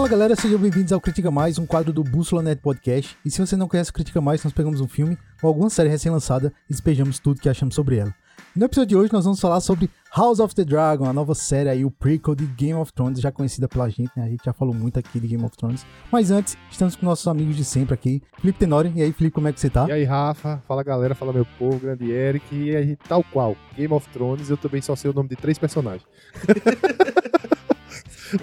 Fala galera, sejam bem-vindos ao Critica Mais, um quadro do Bússola Net Podcast. E se você não conhece o Critica Mais, nós pegamos um filme ou alguma série recém-lançada e despejamos tudo que achamos sobre ela. E no episódio de hoje nós vamos falar sobre House of the Dragon, a nova série aí, o prequel de Game of Thrones, já conhecida pela gente, né? A gente já falou muito aqui de Game of Thrones. Mas antes, estamos com nossos amigos de sempre aqui, Felipe Tenori. E aí, Felipe, como é que você tá? E aí, Rafa? Fala galera, fala meu povo, grande Eric. E aí, tal qual, Game of Thrones, eu também só sei o nome de três personagens.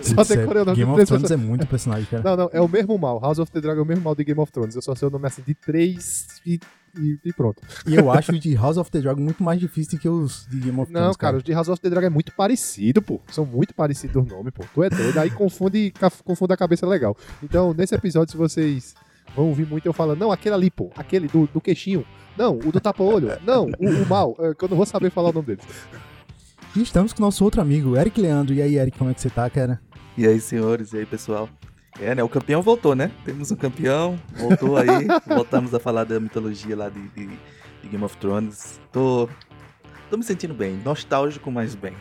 Só decorei o nome Game de of Thrones é muito personagem, cara. Não, não, é o mesmo mal. House of the Dragon é o mesmo mal de Game of Thrones. Eu só sei o nome assim de três e, e, e pronto. E eu acho o de House of the Dragon muito mais difícil que os de Game of Thrones. Não, cara, os de House of the Dragon é muito parecido, pô. São muito parecidos os nomes, pô. Tu é doido. Aí confunde, confunde a cabeça legal. Então, nesse episódio, se vocês vão ouvir muito eu falando, não, aquele ali, pô, aquele do, do queixinho. Não, o do tapa-olho. Não, o, o mal, é, que eu não vou saber falar o nome deles. E estamos com o nosso outro amigo, Eric Leandro. E aí, Eric, como é que você tá, cara? E aí, senhores, e aí, pessoal? É, né? O campeão voltou, né? Temos um campeão, voltou aí. voltamos a falar da mitologia lá de, de, de, Game of Thrones. Tô, tô me sentindo bem, nostálgico, mas bem.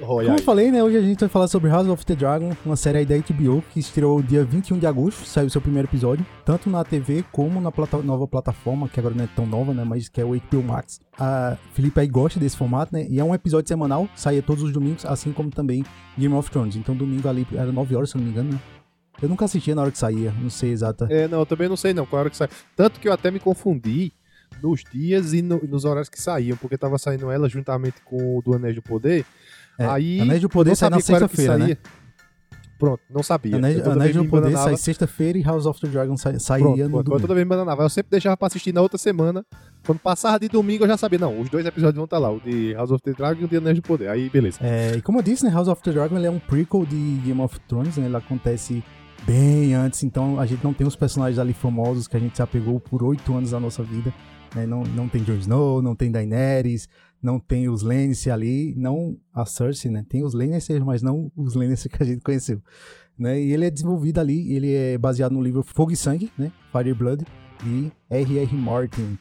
Como eu falei, né? Hoje a gente vai falar sobre House of the Dragon, uma série aí da HBO que estreou dia 21 de agosto, saiu seu primeiro episódio, tanto na TV como na plata nova plataforma, que agora não é tão nova, né? Mas que é o HBO Max. A Felipe aí gosta desse formato, né? E é um episódio semanal, saía todos os domingos, assim como também Game of Thrones. Então domingo ali era 9 horas, se não me engano, né? Eu nunca assistia na hora que saía, não sei exata. É, não, eu também não sei não qual hora que sai. Tanto que eu até me confundi nos dias e no, nos horários que saíam, porque tava saindo ela juntamente com o do Anéis do Poder. É, aí, Anéis do Poder sai na sexta-feira, né? Pronto, não sabia. Anéis, Anéis do Poder sai sexta-feira e House of the Dragon sai, saía pronto, no pronto, domingo. Eu toda vez me Eu sempre deixava pra assistir na outra semana. Quando passava de domingo eu já sabia, não, os dois episódios vão estar tá lá, o de House of the Dragon e o de Anéis do Poder. Aí, beleza. É, e como eu disse, né, House of the Dragon é um prequel de Game of Thrones, né? Ele acontece bem antes, então a gente não tem os personagens ali famosos que a gente se apegou por oito anos da nossa vida. Né? Não, não tem Jon Snow, não tem Daenerys, não tem os Lannister ali, não a Cersei, né? Tem os Lannister, mas não os Lannister que a gente conheceu. Né? E ele é desenvolvido ali, ele é baseado no livro Fogo e Sangue, né? Fire Blood, de R.R. Martin.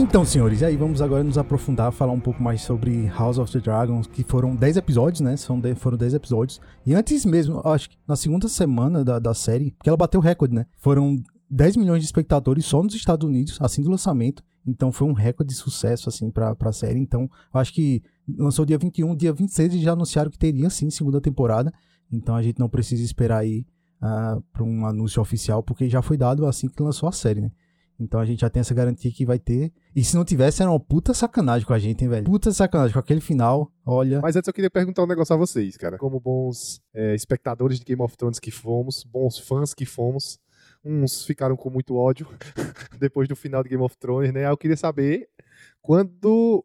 Então, senhores, e aí vamos agora nos aprofundar, falar um pouco mais sobre House of the Dragons, que foram 10 episódios, né? São de, foram 10 episódios. E antes mesmo, acho que na segunda semana da, da série, porque ela bateu recorde, né? Foram 10 milhões de espectadores só nos Estados Unidos, assim do lançamento. Então foi um recorde de sucesso, assim, pra, pra série. Então, acho que lançou dia 21, dia 26 e já anunciaram que teria, sim, segunda temporada. Então a gente não precisa esperar aí uh, pra um anúncio oficial, porque já foi dado assim que lançou a série, né? Então a gente já tem essa garantia que vai ter. E se não tivesse, era uma puta sacanagem com a gente, hein, velho? Puta sacanagem com aquele final, olha. Mas antes eu queria perguntar um negócio a vocês, cara. Como bons é, espectadores de Game of Thrones que fomos, bons fãs que fomos, uns ficaram com muito ódio depois do final de Game of Thrones, né? Eu queria saber quando.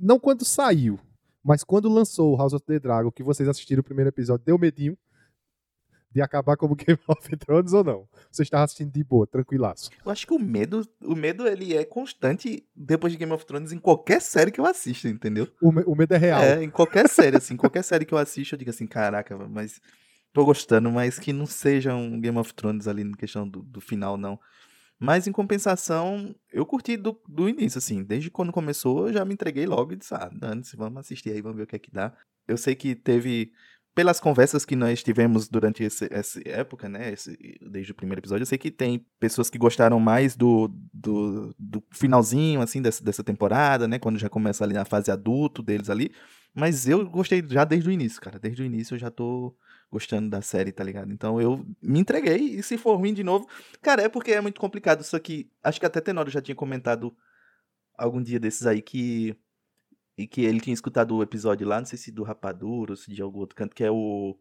Não quando saiu, mas quando lançou House of the Dragon, que vocês assistiram o primeiro episódio, deu medinho de acabar como Game of Thrones ou não? Você estava assistindo de boa, tranquilaço? Eu acho que o medo, o medo ele é constante depois de Game of Thrones em qualquer série que eu assisto, entendeu? O, me, o medo é real. É, em qualquer série, assim, qualquer série que eu assisto, eu digo assim, caraca, mas tô gostando, mas que não seja um Game of Thrones ali na questão do, do final, não. Mas em compensação, eu curti do, do início, assim. Desde quando começou, eu já me entreguei logo e disse, ah, dane-se, vamos assistir aí, vamos ver o que é que dá. Eu sei que teve pelas conversas que nós tivemos durante esse, essa época, né, esse, desde o primeiro episódio, eu sei que tem pessoas que gostaram mais do, do, do finalzinho, assim, dessa, dessa temporada, né, quando já começa ali na fase adulto deles ali, mas eu gostei já desde o início, cara, desde o início eu já tô gostando da série, tá ligado? Então eu me entreguei e se for ruim de novo, cara, é porque é muito complicado isso aqui, acho que até Tenório já tinha comentado algum dia desses aí que e que ele tinha escutado o episódio lá, não sei se do Rapadura ou se de algum outro canto, que é o.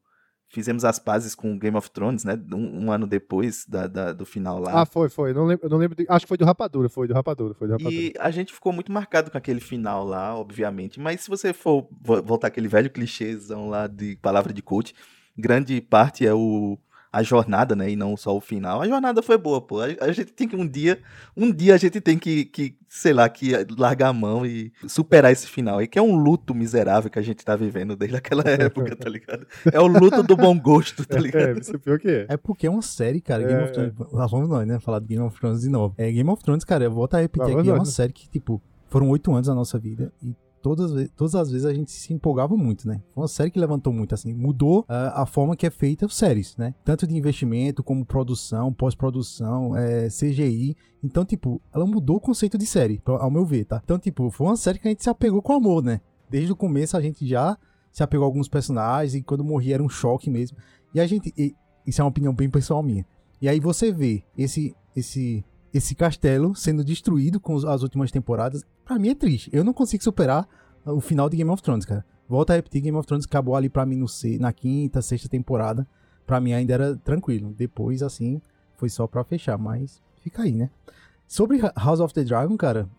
Fizemos as pazes com Game of Thrones, né? Um, um ano depois da, da, do final lá. Ah, foi, foi. Não lembro, não lembro de... Acho que foi do Rapadura, foi do Rapadura, foi do Rapadura. E a gente ficou muito marcado com aquele final lá, obviamente. Mas se você for voltar aquele velho clichêzão lá de palavra de coach, grande parte é o a jornada, né? E não só o final. A jornada foi boa, pô. A, a gente tem que um dia, um dia a gente tem que, que, sei lá, que largar a mão e superar esse final aí, que é um luto miserável que a gente tá vivendo desde aquela época, tá ligado? É o luto do bom gosto, tá ligado? É, você pior que é. É porque é uma série, cara, Game É, of Thrones. Lá vamos nós, né? Falar de Game of Thrones de novo. É, Game of Thrones, cara, eu vou até repetir aqui, é nós, uma né? série que, tipo, foram oito anos da nossa vida e todas, todas as vezes a gente se empolgava muito, né? Foi uma série que levantou muito, assim, mudou ah, a forma que é feita as séries, né? Tanto de investimento como produção, pós-produção, é, CGI. Então, tipo, ela mudou o conceito de série, ao meu ver, tá? Então, tipo, foi uma série que a gente se apegou com amor, né? Desde o começo a gente já se apegou a alguns personagens e quando morria era um choque mesmo. E a gente. e- isso é uma opinião bem pessoal minha. E aí você vê esse esse esse castelo sendo destruído com as últimas temporadas. Pra mim é triste. Eu não consigo superar o final de Game of Thrones, cara. Volta a repetir, Game of Thrones acabou ali pra mim no na quinta, sexta temporada. Pra mim ainda era tranquilo. Depois, assim, foi só pra fechar. Mas fica aí, né? Sobre House of the Dragon, cara,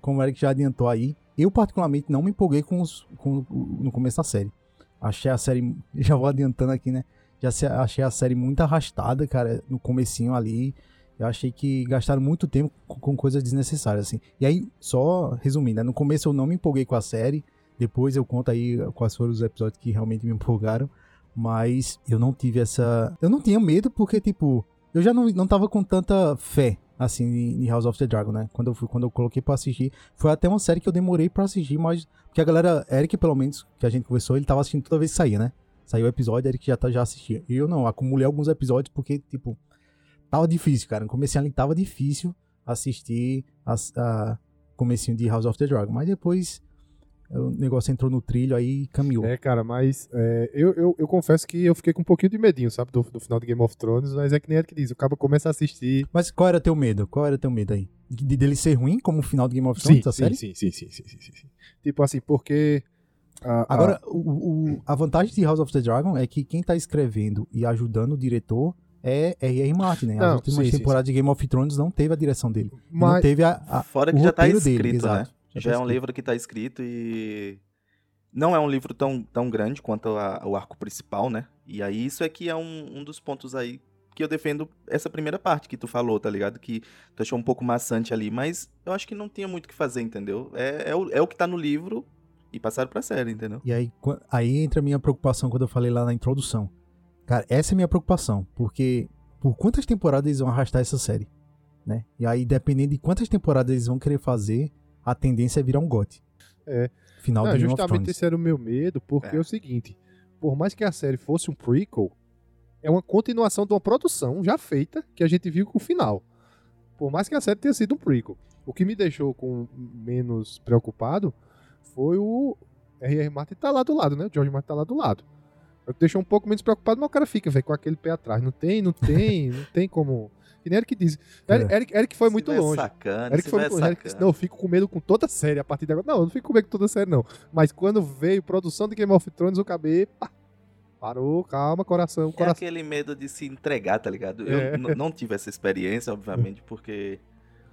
como o Eric já adiantou aí, eu particularmente não me empolguei com, os, com no começo da série. Achei a série, já vou adiantando aqui, né? Já achei a série muito arrastada, cara, no comecinho ali. Eu achei que gastaram muito tempo com, coisas desnecessárias, assim. E aí, só resumindo, né? no começo eu não me empolguei com a série. Depois eu conto aí quais foram os episódios que realmente me empolgaram. Mas eu não tive essa. Eu não tinha medo, porque, tipo, eu já não, não tava com tanta fé, assim, em em House of the Dragon, né? Quando eu, fui, quando eu coloquei pra assistir. Foi até uma série que eu demorei pra assistir, mas. Porque a galera, Eric, pelo menos, que a gente conversou, ele tava assistindo toda vez que saía, né? Saiu o episódio, Eric já, tá, já assistia. E eu não, acumulei alguns episódios porque, tipo, tava difícil, cara. No comecinho ali tava difícil assistir a, a comecinho de House of the Dragon. Mas depois o negócio entrou no trilho aí e caminhou. É, cara, mas é, eu, eu, eu confesso que eu fiquei com um pouquinho de medinho, sabe, do, do final de Game of Thrones, mas é que nem Eric diz, o cara começa a assistir. Mas qual era teu medo? Qual era teu medo aí? De, dele ser ruim como o final de Game of Thrones Sim, da sim, série? sim, sim, sim, sim, sim, sim. Tipo assim, porque. a- a- Agora, o, o- a vantagem de House of the Dragon é que quem tá escrevendo e ajudando o diretor é R.R. Martin, né? As Não, últimas sim, sim, temporadas de Game of Thrones não teve a direção dele. não mas, teve a, a- Fora o que já tá roteiro escrito, dele, né? exato. Já, tá é um escrito. livro que tá escrito e. Não é um livro tão, tão grande quanto a- o arco principal, né? E aí isso é que é um, um dos pontos aí que eu defendo essa primeira parte que tu falou, tá ligado? Que tu achou um pouco maçante ali, mas eu acho que não tinha muito o que fazer, entendeu? É, é, o, é o que tá no livro e passaram pra série, entendeu? E aí, aí entra a minha preocupação quando eu falei lá na introdução. Cara, essa é a minha preocupação, porque por quantas temporadas eles vão arrastar essa série, né? E aí, dependendo de quantas temporadas eles vão querer fazer, a tendência é virar um gote. É. Final Não, of justamente Thrones. esse era o meu medo, porque é. É. o seguinte: por mais que a série fosse um prequel, é uma continuação de uma produção já feita que a gente viu com o final. Por mais que a série tenha sido um prequel. O que me deixou com menos preocupado foi o R.R. Martin tá lá do lado, né? O George Martin tá lá do lado. É o que deixou um pouco menos preocupado, mas o cara fica, velho, com aquele pé atrás. Não tem, não tem, não tem como. Que nem Eric diz. Eric, Eric, Eric foi Se muito longe. Sacana, Eric se foi muito longe. Eric disse, não, eu fico com medo com toda a série a partir de agora. Não, eu não fico com medo com toda a série, não. Mas quando veio produção de Game of Thrones, eu acabei. pá, parou, calma, coração, É coração. aquele medo de se entregar, tá ligado? Eu É. n- não tive essa experiência, obviamente, porque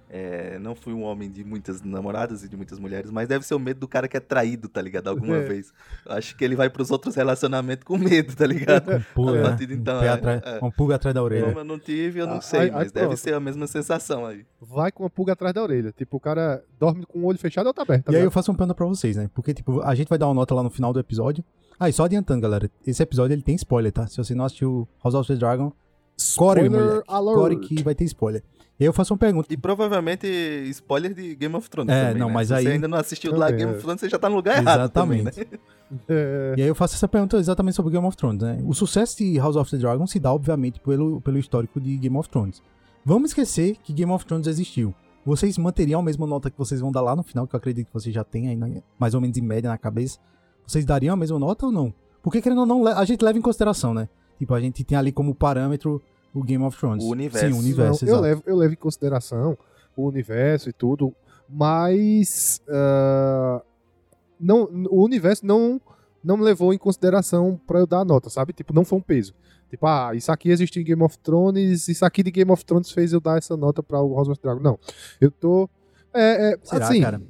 é, não fui um homem de muitas namoradas e de muitas mulheres, mas deve ser o medo do cara que é traído, tá ligado? Alguma É. vez. Acho que ele vai pros outros relacionamentos com medo, tá ligado? Pulga, a né? partir então, um é, atrás- é. Uma pulga atrás da orelha. Como eu não tive, eu não Ah, sei, aí- aí mas deve pronto. ser a mesma sensação aí. Vai com uma pulga atrás da orelha. Tipo, o cara dorme com o olho fechado ou tá aberto. tá E aí eu faço uma pergunta pra vocês, né? Porque, tipo, a gente vai dar uma nota lá no final do episódio. Ah, e só adiantando, galera. Esse episódio, ele tem spoiler, tá? Se você não assistiu House of the Dragon, core, Spoiler moleque. alert. Core que vai ter spoiler. E aí eu faço uma pergunta. E provavelmente spoiler de Game of Thrones É, também, não, né? mas Se aí- você ainda não assistiu lá Também, Game é. of Thrones, você já tá no lugar errado também, né? Exatamente. É, E aí eu faço essa pergunta exatamente sobre Game of Thrones, né? O sucesso de House of the Dragon se dá, obviamente, pelo, pelo histórico de Game of Thrones. Vamos esquecer que Game of Thrones existiu. Vocês manteriam a mesma nota que vocês vão dar lá no final, que eu acredito que vocês já têm aí, na- mais ou menos em média na cabeça. Vocês dariam a mesma nota ou não? Porque, querendo ou não, a gente leva em consideração, né? Tipo, a gente tem ali como parâmetro o Game of Thrones. O universo. Sim, o universo, Não, eu, levo, eu levo em consideração o universo e tudo, mas ah, não, o universo não, não me levou em consideração pra eu dar a nota, sabe? Tipo, não foi um peso. Tipo, ah, isso aqui existe em Game of Thrones, isso aqui de Game of Thrones fez eu dar essa nota pra o House of Dragon. Não, eu tô... É, é, Será, assim, cara?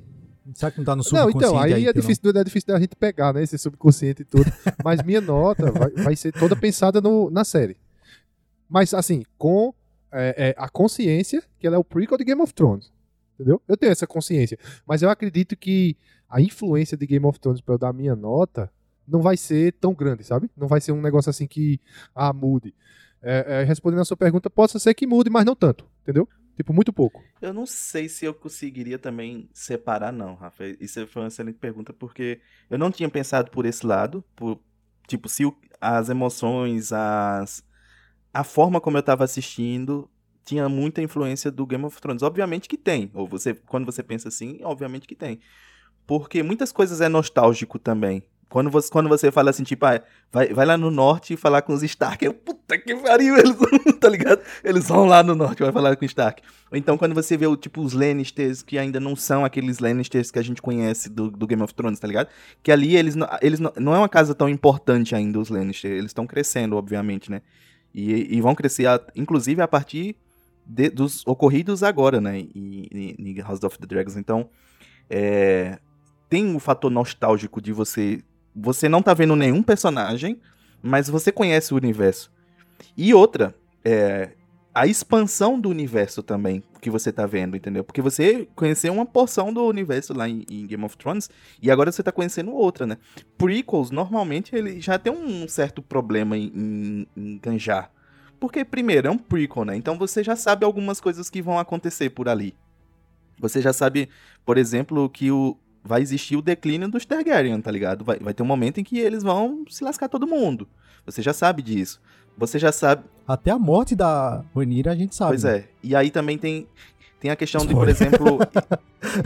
Será que não tá no Não, subconsciente então, aí, é, teu difícil, é difícil da gente pegar, né? Esse subconsciente e tudo. Mas minha nota vai, vai ser toda pensada no, na série. Mas, assim, com é, é, a consciência que ela é o prequel de Game of Thrones. Entendeu? Eu tenho essa consciência. Mas eu acredito que a influência de Game of Thrones para eu dar minha nota não vai ser tão grande, sabe? Não vai ser um negócio assim que, ah, mude. É, é, respondendo a sua pergunta, possa ser que mude, mas não tanto, entendeu? Tipo, muito pouco. Eu não sei se eu conseguiria também separar, não, Rafa. Isso foi uma excelente pergunta, porque eu não tinha pensado por esse lado. Por, tipo, se o, as emoções, as, a forma como eu estava assistindo tinha muita influência do Game of Thrones. Obviamente que tem. Ou você, quando você pensa assim, obviamente que tem. Porque muitas coisas é nostálgico também. Quando você, quando você fala assim, tipo, ah, vai, vai lá no norte e falar com os Stark. Eu, puta que pariu, eles tá ligado? Eles vão lá no norte, vai falar com os Stark. Ou então quando você vê, tipo, os Lannisters, que ainda não são aqueles Lannisters que a gente conhece do, do Game of Thrones, tá ligado? Que ali eles, eles não, não é uma casa tão importante ainda, os Lannisters. Eles estão crescendo, obviamente, né? E, e vão crescer, a, inclusive, a partir de, dos ocorridos agora, né? Em House of the Dragons. Então, é, tem o fator nostálgico de você você não tá vendo nenhum personagem, mas você conhece o universo. E outra, é, a expansão do universo também que você tá vendo, entendeu? Porque você conheceu uma porção do universo lá em, em, Game of Thrones e agora você tá conhecendo outra, né? Prequels, normalmente, ele já tem um certo problema em, em, ganjar. Porque, primeiro, é um prequel, né? Então você já sabe algumas coisas que vão acontecer por ali. Você já sabe, por exemplo, que o, vai existir o declínio dos Targaryen, tá ligado? Vai, vai ter um momento em que eles vão se lascar todo mundo. Você já sabe disso. Você já sabe. Até a morte da Rhaenyra a gente sabe. Pois é. E aí também tem, tem a questão de, por exemplo.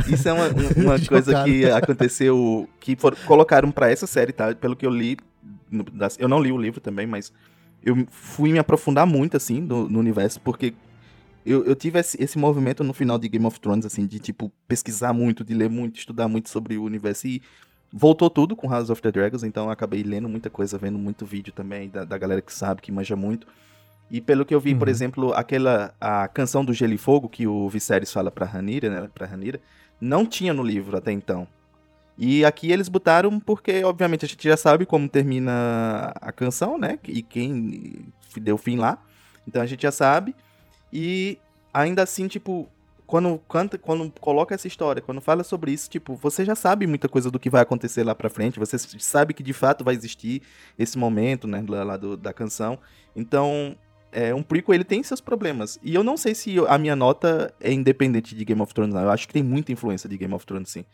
isso é uma, uma coisa que aconteceu. Que for, colocaram para essa série, tá? Pelo que eu li. Eu não li o livro também, mas eu fui me aprofundar muito, assim, no, no universo, porque eu, eu tive esse, esse, movimento no final de Game of Thrones, assim, de, tipo, pesquisar muito, de ler muito, estudar muito sobre o universo. E voltou tudo com House of the Dragons, então eu acabei lendo muita coisa, vendo muito vídeo também da, da galera que sabe, que manja muito. E pelo que eu vi, uhum. por exemplo, aquela a canção do Gelo e Fogo que o Viserys fala pra Ranira, né, pra Ranira, não tinha no livro até então. E aqui eles botaram porque, obviamente, a gente já sabe como termina a canção, né? E quem deu fim lá. Então a gente já sabe. E ainda assim, tipo, quando canta, quando coloca essa história, quando fala sobre isso, tipo, você já sabe muita coisa do que vai acontecer lá pra frente, você sabe que de fato vai existir esse momento, né, lá, do, da canção. Então, é, um prequel, ele tem seus problemas. E eu não sei se a minha nota é independente de Game of Thrones, não. Eu acho que tem muita influência de Game of Thrones, sim.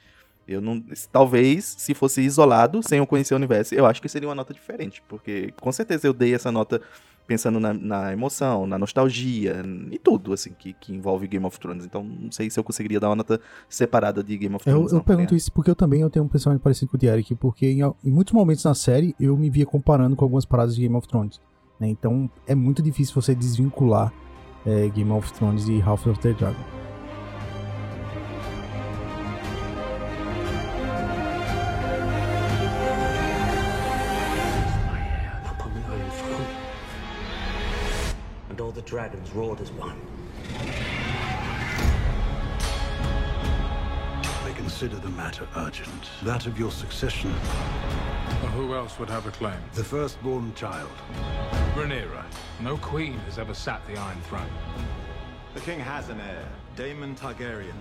Eu não. Talvez, se fosse isolado, sem eu conhecer o universo, eu acho que seria uma nota diferente. Porque com certeza eu dei essa nota pensando na, na, emoção, na nostalgia e tudo, assim, que, que, envolve Game of Thrones. Então, não sei se eu conseguiria dar uma nota separada de Game of Thrones. Eu, eu pergunto isso porque eu também eu tenho um pensamento parecido com o de Eric, porque em, em, muitos momentos na série eu me via comparando com algumas paradas de Game of Thrones. Né? Então, é muito difícil você desvincular é, Game of Thrones de House of the Dragon. Dragons roared as one. They consider the matter urgent. That of your succession. Well, who else would have a claim? The firstborn child. Rhaenyra. No queen has ever sat the Iron Throne. The king has an heir, Daemon Targaryen.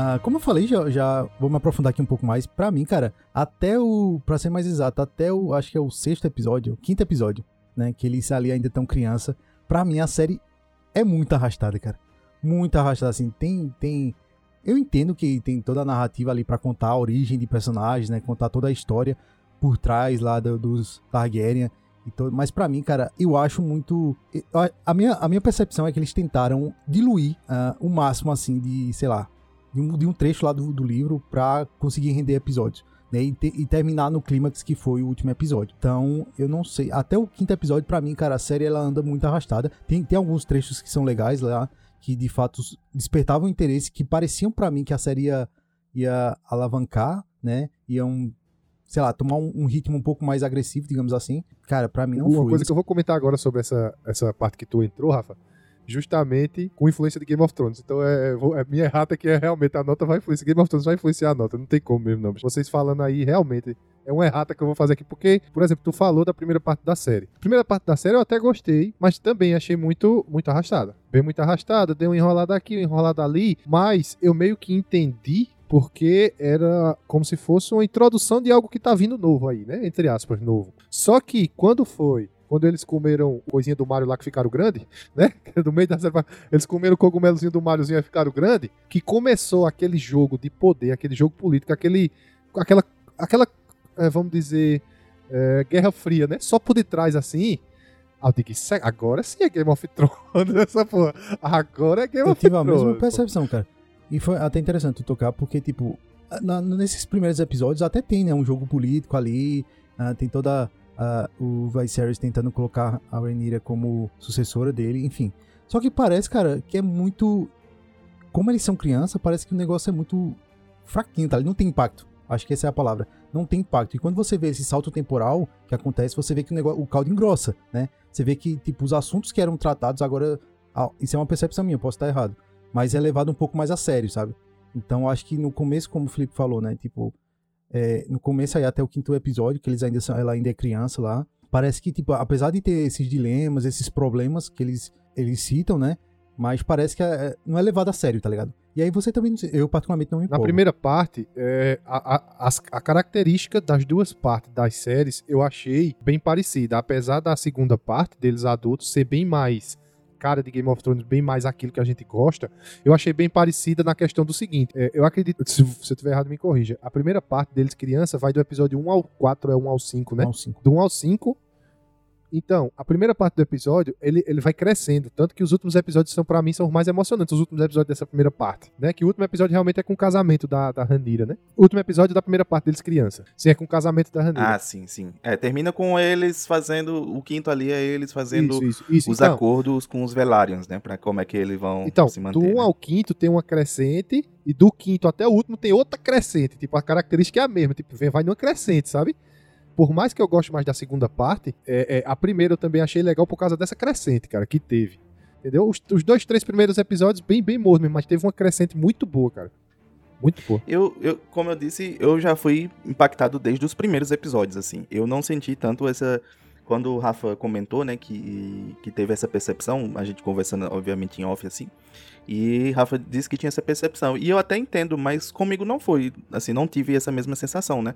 Ah, como eu falei, já, já vou me aprofundar aqui um pouco mais. Pra mim, cara, até o. Pra ser mais exato, até o. Acho que é o sexto episódio, o quinto episódio, né? Que eles ali ainda tão criança. Pra mim, a série é muito arrastada, cara. Muito arrastada, assim. Tem. tem eu entendo que tem toda a narrativa ali para contar a origem de personagens, né? Contar toda a história por trás lá do, dos Targaryen. E todo, mas para mim, cara, eu acho muito. A minha, a minha percepção é que eles tentaram diluir uh, o máximo, assim, de, sei lá, de um, de um trecho lá do, do livro para conseguir render episódios. Né, e, te, e, terminar no clímax que foi o último episódio. Então, eu não sei. Até o quinto episódio, para mim, cara, a série ela anda muito arrastada. Tem, tem alguns trechos que são legais lá, que de fato despertavam interesse, que pareciam para mim que a série ia, ia alavancar, né? Iam, sei lá, tomar um, um, ritmo um pouco mais agressivo, digamos assim. Cara, para mim não Uma foi. Uma coisa que eu vou comentar agora sobre essa, essa parte que tu entrou, Rafa, justamente com influência de Game of Thrones. Então é, é minha errata que é realmente a nota vai influenciar. Game of Thrones vai influenciar a nota. Não tem como mesmo, não. Vocês falando aí, realmente, é uma errata que eu vou fazer aqui, porque, por exemplo, tu falou da primeira parte da série. A primeira parte da série eu até gostei, mas também achei muito, muito arrastada. Bem muito arrastada, deu uma enrolada aqui, uma enrolada ali, mas eu meio que entendi porque era como se fosse uma introdução de algo que tá vindo novo aí, né? Entre aspas, novo. Só que quando foi quando eles comeram coisinha do Mario lá que ficaram grande, né? Do meio da série, eles comeram o cogumelozinho do Mariozinho e ficaram grande, que começou aquele jogo de poder, aquele jogo político, aquele aquela aquela é, vamos dizer é, Guerra Fria, né? Só por detrás assim. Ah, eu digo, agora sim é Game of Thrones, essa porra. Agora é Game eu of Thrones. Eu tive a mesma percepção, cara. E foi até interessante tocar, porque, tipo, na, nesses primeiros episódios até tem, né, um jogo político ali, uh, tem toda uh, o Viserys tentando colocar a Rhaenyra como sucessora dele, enfim. Só que parece, cara, que é muito... Como eles são criança, parece que o negócio é muito fraquinho, tá? Ele não tem impacto. Acho que essa é a palavra. Não tem impacto. E quando você vê esse salto temporal que acontece, você vê que o, negócio, o caldo engrossa, né? Você vê que, tipo, os assuntos que eram tratados agora... Isso é uma percepção minha, posso estar errado mas é levado um pouco mais a sério, sabe? Então acho que no começo, como o Felipe falou, né? Tipo, é, no começo aí até o quinto episódio, que eles ainda são, ela ainda é criança lá, parece que, tipo, apesar de ter esses dilemas, esses problemas que eles, eles citam, né? Mas parece que é, não é levado a sério, tá ligado? E aí você também, eu particularmente não me empolgo. Na primeira parte, é, a, a, a, característica das duas partes das séries eu achei bem parecida. Apesar da segunda parte, deles adultos, ser bem mais cara de Game of Thrones bem mais aquilo que a gente gosta, eu achei bem parecida na questão do seguinte. É, eu acredito, se, se eu tiver errado, me corrija. A primeira parte deles, criança, vai do episódio 1 ao 4, é 1 ao 5, né? 1 ao 5. Do 1 ao 5, então, a primeira parte do episódio, ele, ele vai crescendo, tanto que os últimos episódios são para mim são os mais emocionantes, os últimos episódios dessa primeira parte, né? Que o último episódio realmente é com o casamento da, da Ranira, né? O último episódio da primeira parte deles criança. Sim, é com o casamento da Ranira. Ah, sim, sim. É, termina com eles fazendo, o quinto ali é eles fazendo isso, isso, isso. os então, acordos com os Velários, né? Pra como é que eles vão então, se manter. do 1 né? ao quinto tem uma crescente, e do quinto até o último tem outra crescente. Tipo, a característica é a mesma, tipo, vai numa crescente, sabe? Por mais que eu goste mais da segunda parte, é, é, a primeira eu também achei legal por causa dessa crescente, cara, que teve. Entendeu? Os, os dois, três primeiros episódios, bem, bem mortos, mas teve uma crescente muito boa, cara. Muito boa. Eu, eu, como eu disse, eu já fui impactado desde os primeiros episódios, assim. Eu não senti tanto essa. Quando o Rafa comentou, né, que, que teve essa percepção, a gente conversando, obviamente, em off, assim. E Rafa disse que tinha essa percepção. E eu até entendo, mas comigo não foi. Assim, não tive essa mesma sensação, né?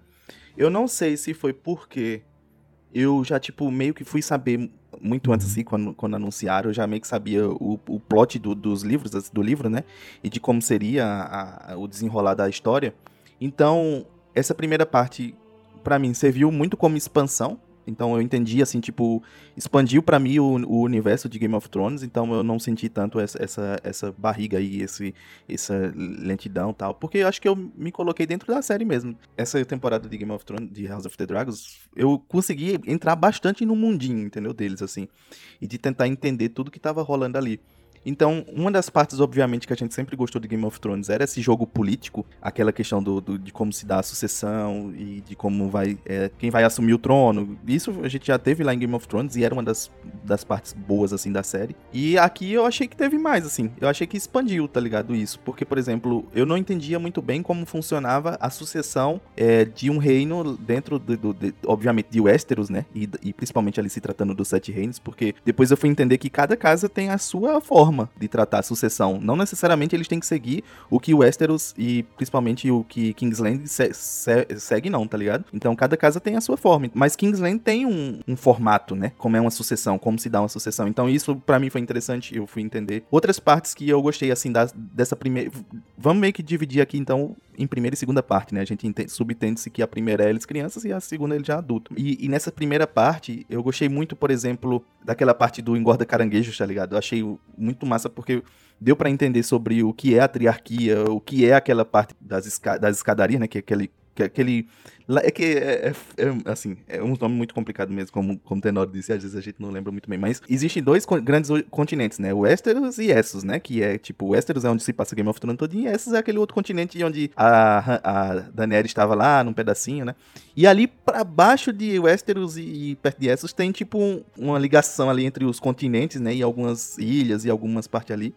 Eu não sei se foi porque eu já, tipo, meio que fui saber muito antes, assim, quando, quando anunciaram, eu já meio que sabia o, o plot do, dos livros, assim, do livro, né? E de como seria a, a, o desenrolar da história. Então, essa primeira parte, para mim, serviu muito como expansão então eu entendi, assim, tipo, expandiu para mim o, o, universo de Game of Thrones, então eu não senti tanto essa, essa, essa barriga aí, esse, essa lentidão e tal, porque eu acho que eu me coloquei dentro da série mesmo. Essa temporada de Game of Thrones, de House of the Dragons, eu consegui entrar bastante no mundinho, entendeu, deles, assim, e de tentar entender tudo que tava rolando ali. Então, uma das partes, obviamente, que a gente sempre gostou de Game of Thrones era esse jogo político, aquela questão do, do de como se dá a sucessão e de como vai. É, quem vai assumir o trono. Isso a gente já teve lá em Game of Thrones e era uma das, das partes boas, assim, da série. E aqui eu achei que teve mais, assim. Eu achei que expandiu, tá ligado? Isso. Porque, por exemplo, eu não entendia muito bem como funcionava a sucessão é, de um reino dentro, do, do de, obviamente, de Westeros, né? E, e principalmente ali se tratando dos Sete Reinos, porque depois eu fui entender que cada casa tem a sua forma forma de tratar a sucessão. Não necessariamente eles têm que seguir o que Westeros e principalmente o que Kingsland se se segue, não, tá ligado? Então cada casa tem a sua forma. Mas Kingsland tem um, um formato, né? Como é uma sucessão, como se dá uma sucessão. Então isso para mim foi interessante, eu fui entender. Outras partes que eu gostei, assim, da, dessa primeira. Vamos meio que dividir aqui, então, em primeira e segunda parte, né? A gente subtende-se que a primeira é eles crianças e a segunda é ele já adulto. E, e, nessa primeira parte, eu gostei muito, por exemplo, daquela parte do engorda caranguejo, tá ligado? Eu achei muito massa porque deu para entender sobre o que é a triarquia, o que é aquela parte das, esca das escadarias, né? Que é aquele Que é aquele. É que é, é- é, assim, é um nome muito complicado mesmo, como, como o Tenor disse, às vezes a gente não lembra muito bem. Mas existem dois co- grandes continentes, né? Westeros e Essos, né? Que é tipo, Westeros é onde se passa Game of Thrones todinho, e Essos é aquele outro continente onde a, a Daenerys estava lá, num pedacinho, né? E ali pra baixo de Westeros e, e perto de Essos tem tipo um- uma ligação ali entre os continentes, né? E algumas ilhas e algumas partes ali.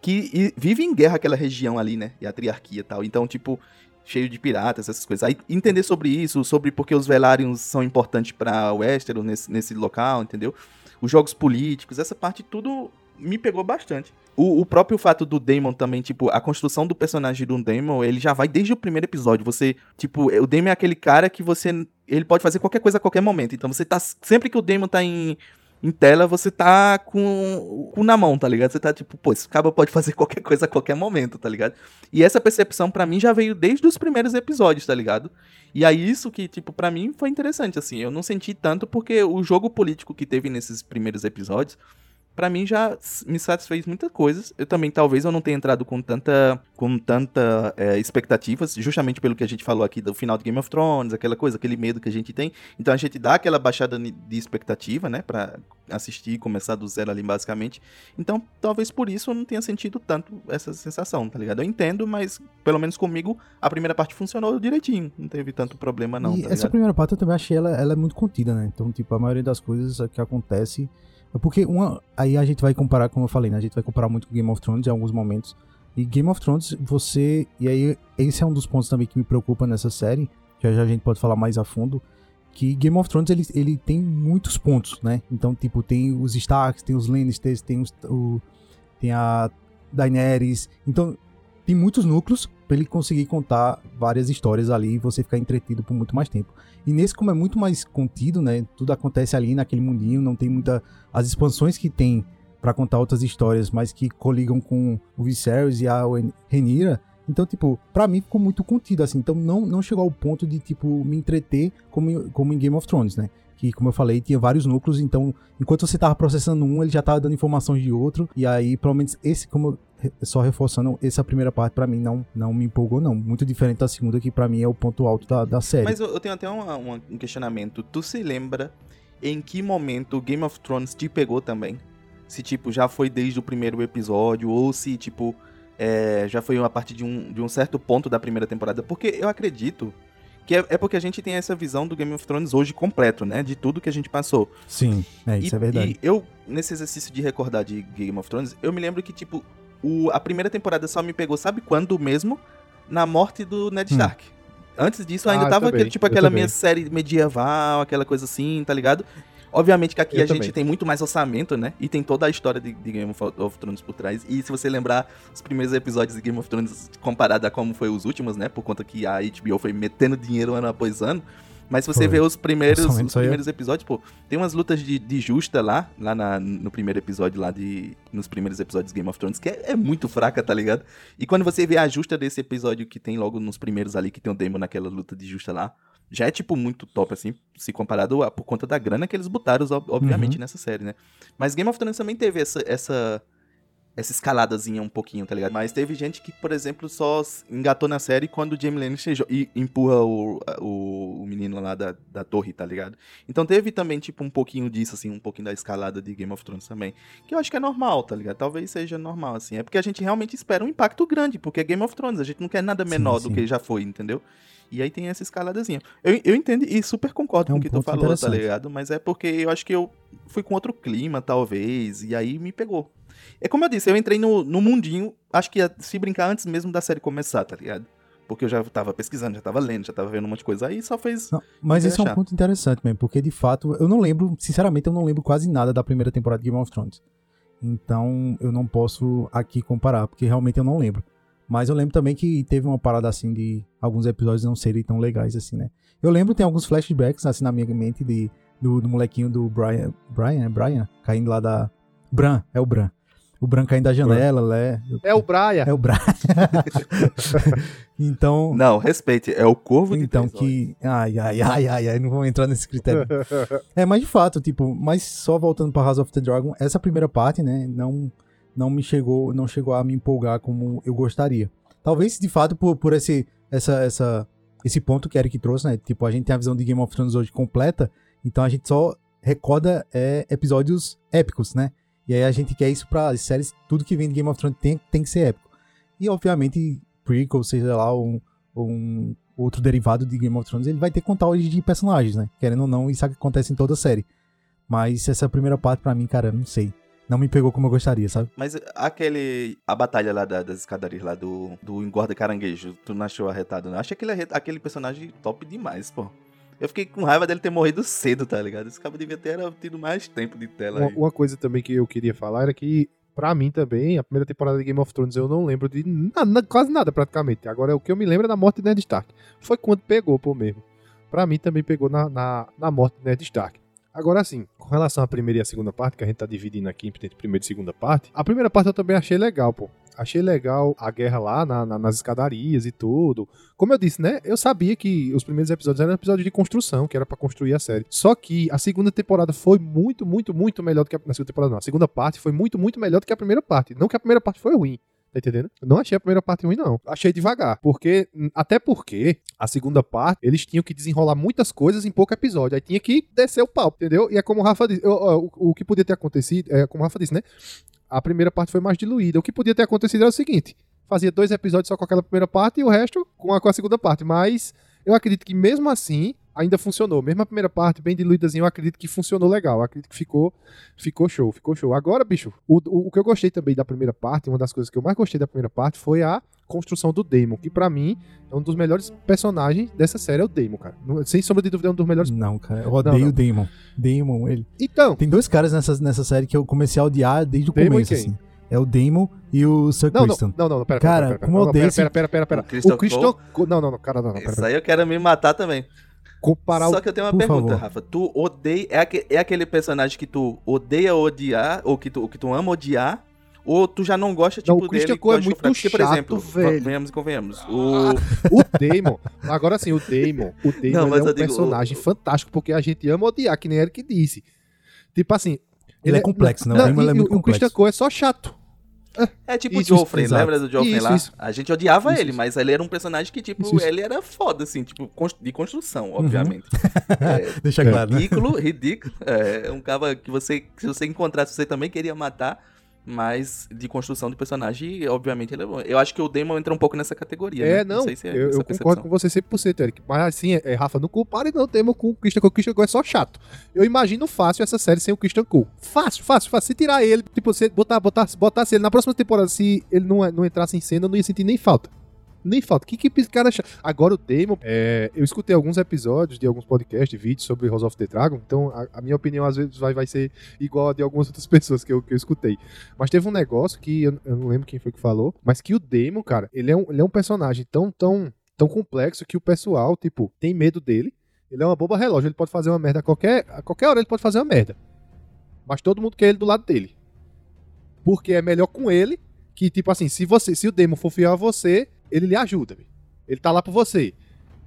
Que vive em guerra aquela região ali, né? E a triarquia e tal. Então, tipo, cheio de piratas, essas coisas. Aí entender sobre isso, sobre porque os Velaryon são importantes pra Westeros nesse, nesse local, entendeu? Os jogos políticos, essa parte tudo me pegou bastante. O, o próprio fato do Daemon também, tipo, a construção do personagem do Daemon, ele já vai desde o primeiro episódio. Você, tipo, o Daemon é aquele cara que você. Ele pode fazer qualquer coisa a qualquer momento. Então você tá. Sempre que o Daemon tá em, em tela, você tá com, com na mão, tá ligado? Você tá tipo, pô, esse cara pode fazer qualquer coisa a qualquer momento, tá ligado? E essa percepção pra mim já veio desde os primeiros episódios, tá ligado? E aí isso que, tipo, pra mim foi interessante, assim. Eu não senti tanto porque o jogo político que teve nesses primeiros episódios, pra mim já me satisfez muitas coisas. Eu também, talvez, eu não tenha entrado com tanta, com tanta é, expectativas, justamente pelo que a gente falou aqui do final de Game of Thrones, aquela coisa, aquele medo que a gente tem. Então a gente dá aquela baixada de expectativa, né, pra assistir e começar do zero ali, basicamente. Então, talvez por isso eu não tenha sentido tanto essa sensação, tá ligado? Eu entendo, mas pelo menos comigo a primeira parte funcionou direitinho. Não teve tanto problema, não, e tá essa primeira parte eu também achei ela, ela é muito contida, né? Então, tipo, a maioria das coisas que acontece. É porque uma. Aí a gente vai comparar, como eu falei, né? A gente vai comparar muito com Game of Thrones em alguns momentos. E Game of Thrones, você. E aí, esse é um dos pontos também que me preocupa nessa série. Já já a gente pode falar mais a fundo. Que Game of Thrones ele, ele tem muitos pontos, né? Então, tipo, tem os Starks, tem os Lannisters, tem, os, o, tem a Daenerys. Então, tem muitos núcleos pra ele conseguir contar várias histórias ali e você ficar entretido por muito mais tempo. E nesse, como é muito mais contido, né? Tudo acontece ali naquele mundinho, não tem muita. As expansões que tem pra contar outras histórias, mas que coligam com o Viserys e a Renira. Então, tipo, pra mim ficou muito contido, assim. Então não, não chegou ao ponto de, tipo, me entreter como, como em Game of Thrones, né? Que, como eu falei, tinha vários núcleos, então, enquanto você tava processando um, ele já tava dando informações de outro. E aí, pelo menos, esse, como só reforçando, essa primeira parte, pra mim, não, não me empolgou, não. Muito diferente da segunda, que pra mim é o ponto alto da, da série. Mas eu, eu tenho até uma- um questionamento. Tu se lembra em que momento Game of Thrones te pegou também? Se, tipo, já foi desde o primeiro episódio, ou se, tipo, é, já foi a partir de um, de um certo ponto da primeira temporada. Porque eu acredito que é, é porque a gente tem essa visão do Game of Thrones hoje completo, né? De tudo que a gente passou. Sim, é, isso e, é verdade. E eu, nesse exercício de recordar de Game of Thrones, eu me lembro que, tipo, o, a primeira temporada só me pegou, sabe quando mesmo? Na morte do Ned Hum. Stark. Antes disso, ainda Ah, tava aquele, tipo aquela minha série medieval, aquela coisa assim, tá ligado? Obviamente que aqui Eu a gente também. tem muito mais orçamento, né? E tem toda a história de, de Game of, of Thrones por trás. E se você lembrar os primeiros episódios de Game of Thrones comparado a como foi os últimos, né? Por conta que a HBO foi metendo dinheiro ano após ano. Mas se você Foi. vê os primeiros, os primeiros episódios, pô, tem umas lutas de, de justa lá, lá na- no primeiro episódio, lá de. Nos primeiros episódios de Game of Thrones, que é, é muito fraca, tá ligado? E quando você vê a justa desse episódio que tem logo nos primeiros ali, que tem o Demon naquela luta de justa lá, já é, tipo, muito top, assim, se comparado a, por conta da grana que eles botaram, ob- obviamente, Uhum. nessa série, né? Mas Game of Thrones também teve essa. essa essa escaladazinha um pouquinho, tá ligado? Mas teve gente que, por exemplo, só engatou na série quando o Jamie Lannister jo- e empurra o, o, o menino lá da, da torre, tá ligado? Então teve também, tipo, um pouquinho disso, assim, um pouquinho da escalada de Game of Thrones também. Que eu acho que é normal, tá ligado? Talvez seja normal, assim. É porque a gente realmente espera um impacto grande, porque é Game of Thrones, a gente não quer nada Sim, menor sim. do que já foi, entendeu? E aí tem essa escaladazinha. Eu, eu entendo e super concordo É com um o que tu falou, tá ligado? Mas é porque eu acho que eu fui com outro clima, talvez, e aí me pegou. É como eu disse, eu entrei no, no mundinho, acho que ia se brincar antes mesmo da série começar, tá ligado? Porque eu já tava pesquisando, já tava lendo, já tava vendo um monte de coisa. Aí só fez. Não, mas que esse é um achar. ponto interessante mesmo, porque de fato, eu não lembro, sinceramente, eu não lembro quase nada da primeira temporada de Game of Thrones. Então, eu não posso aqui comparar, porque realmente eu não lembro. Mas eu lembro também que teve uma parada assim de alguns episódios não serem tão legais assim, né? Eu lembro, tem alguns flashbacks assim na minha mente de, do, do molequinho do Brian, Brian, é Brian? Caindo lá da... Bran, é o Bran. O Bran caindo da janela, né? É o Brian. É o Bran. então... Não, respeite, é o Corvo de Então que. Ai, ai, ai, ai, ai, não vamos entrar nesse critério. é, mas de fato, tipo, mas só voltando pra House of the Dragon, essa primeira parte, né, não, não me chegou, não chegou a me empolgar como eu gostaria. Talvez, de fato, por, por esse, essa, essa, esse ponto que Eric trouxe, né? Tipo, a gente tem a visão de Game of Thrones hoje completa, então a gente só recorda é, episódios épicos, né? E aí a gente quer isso para séries, tudo que vem de Game of Thrones tem, tem que ser épico. E obviamente, prequel, seja lá um, um outro derivado de Game of Thrones, ele vai ter que contar hoje de personagens, né? Querendo ou não, isso acontece em toda a série. Mas essa primeira parte, para mim, cara, não sei. Não me pegou como eu gostaria, sabe? Mas aquele. A batalha lá da, das escadarias lá do, do engorda caranguejo, tu não achou arretado, não? Achei aquele, aquele personagem top demais, pô. Eu fiquei com raiva dele ter morrido cedo, tá ligado? Esse cara devia ter tido mais tempo de tela Uma, aí. uma coisa também que eu queria falar era que, pra mim também, a primeira temporada de Game of Thrones eu não lembro de nada, quase nada praticamente. Agora, o que eu me lembro é da morte de Ned Stark. Foi quando pegou, pô, mesmo. Pra mim também pegou na, na, na morte de Ned Stark. Agora sim, com relação à primeira e a segunda parte, que a gente tá dividindo aqui entre primeira e segunda parte, a primeira parte eu também achei legal, pô. Achei legal a guerra lá na, na, nas escadarias e tudo. Como eu disse, né? Eu sabia que os primeiros episódios eram episódios de construção, que era para construir a série. Só que a segunda temporada foi muito, muito, muito melhor do que a, segunda temporada, não. A segunda parte foi muito, muito melhor do que a primeira parte. Não que a primeira parte foi ruim. Tá entendendo? Eu não achei a primeira parte ruim, não. Achei devagar. Porque, até porque, a segunda parte, eles tinham que desenrolar muitas coisas em pouco episódio. Aí tinha que descer o pau, entendeu? E é como o Rafa disse. Eu, o, o que podia ter acontecido, é como o Rafa disse, né? A primeira parte foi mais diluída. O que podia ter acontecido era o seguinte: fazia dois episódios só com aquela primeira parte e o resto com a, com a segunda parte. Mas eu acredito que mesmo assim ainda funcionou. Mesmo a primeira parte, bem diluídazinha, eu acredito que funcionou legal. Eu acredito que ficou, ficou show, ficou show. Agora, bicho, o, o, o, que eu gostei também da primeira parte, uma das coisas que eu mais gostei da primeira parte foi a construção do Damon, que para mim é um dos melhores personagens dessa série, é o Damon, cara. Sem sombra de dúvida, é um dos melhores. Não, cara, eu odeio o Damon. Damon, ele. Então. Tem dois caras nessa, nessa série que eu comecei a odiar desde o Damon começo, assim. É o Damon e o Sir não, Kristen. Não, não, não, pera, cara, pera, pera, como eu odeio pera, pera, pera, pera, O Christian O Christian... Não, não, não, cara, não, não. Isso aí eu quero me matar também. Comparar Só que eu tenho uma Por pergunta, favor. Rafa. Tu odeia. É, aque- é aquele personagem que tu odeia odiar, ou que tu, que tu ama odiar, ou tu já não gosta, tipo, Não, o Christian dele? Cole é muito fraco? Porque, por chato, exemplo, velho. venhamos e convenhamos. O... O Damon, agora sim, o Damon, o Damon Não, é um digo, personagem o- fantástico, porque a gente ama odiar, que nem Eric disse. Tipo assim. Ele é complexo, né? O é muito o Christian complexo. Cole é só chato. É tipo Isso, o Joffrey, lembra do Joffrey Isso, lá? isso. A gente odiava Isso, ele, isso. mas ele era um personagem que, tipo, Isso, isso. ele era foda, assim, tipo, de construção, obviamente. É, Deixa É. claro, né? ridículo, ridículo. É um cara que você, se você encontrasse, você também queria matar, mas de construção de personagem, obviamente, ele é bom. Eu acho que o Damon entra um pouco nessa categoria. É, né? não, sei se é eu, eu concordo com você 100%, Eric. Mas assim, é, Rafa, não compare não o Damon com o Christian Cole. O Christian é só chato. Eu imagino fácil essa série sem o Christian Cole. Fácil, fácil, fácil. Se tirar ele, tipo, você botar, botar, botasse ele na próxima temporada, se ele não, não entrasse em cena, eu não ia sentir nem falta. Nem falta. Que que esse cara chato. Agora o Damon, é, eu escutei alguns episódios de alguns podcasts, vídeos sobre House of the Dragon, então a, a minha opinião às vezes vai, vai ser igual a de algumas outras pessoas que eu, que eu escutei. Mas teve um negócio que eu, eu não lembro quem foi que falou, mas que o Damon, cara, ele é um, ele é um personagem tão, tão, tão complexo que o pessoal, tipo, tem medo dele. Ele é uma boba relógio, ele pode fazer uma merda a qualquer, a qualquer hora, ele pode fazer uma merda. Mas todo mundo quer ele do lado dele. Porque é melhor com ele que, tipo assim, se você, se o Demon for fiel a você, ele lhe ajuda. velho. Ele tá lá por você.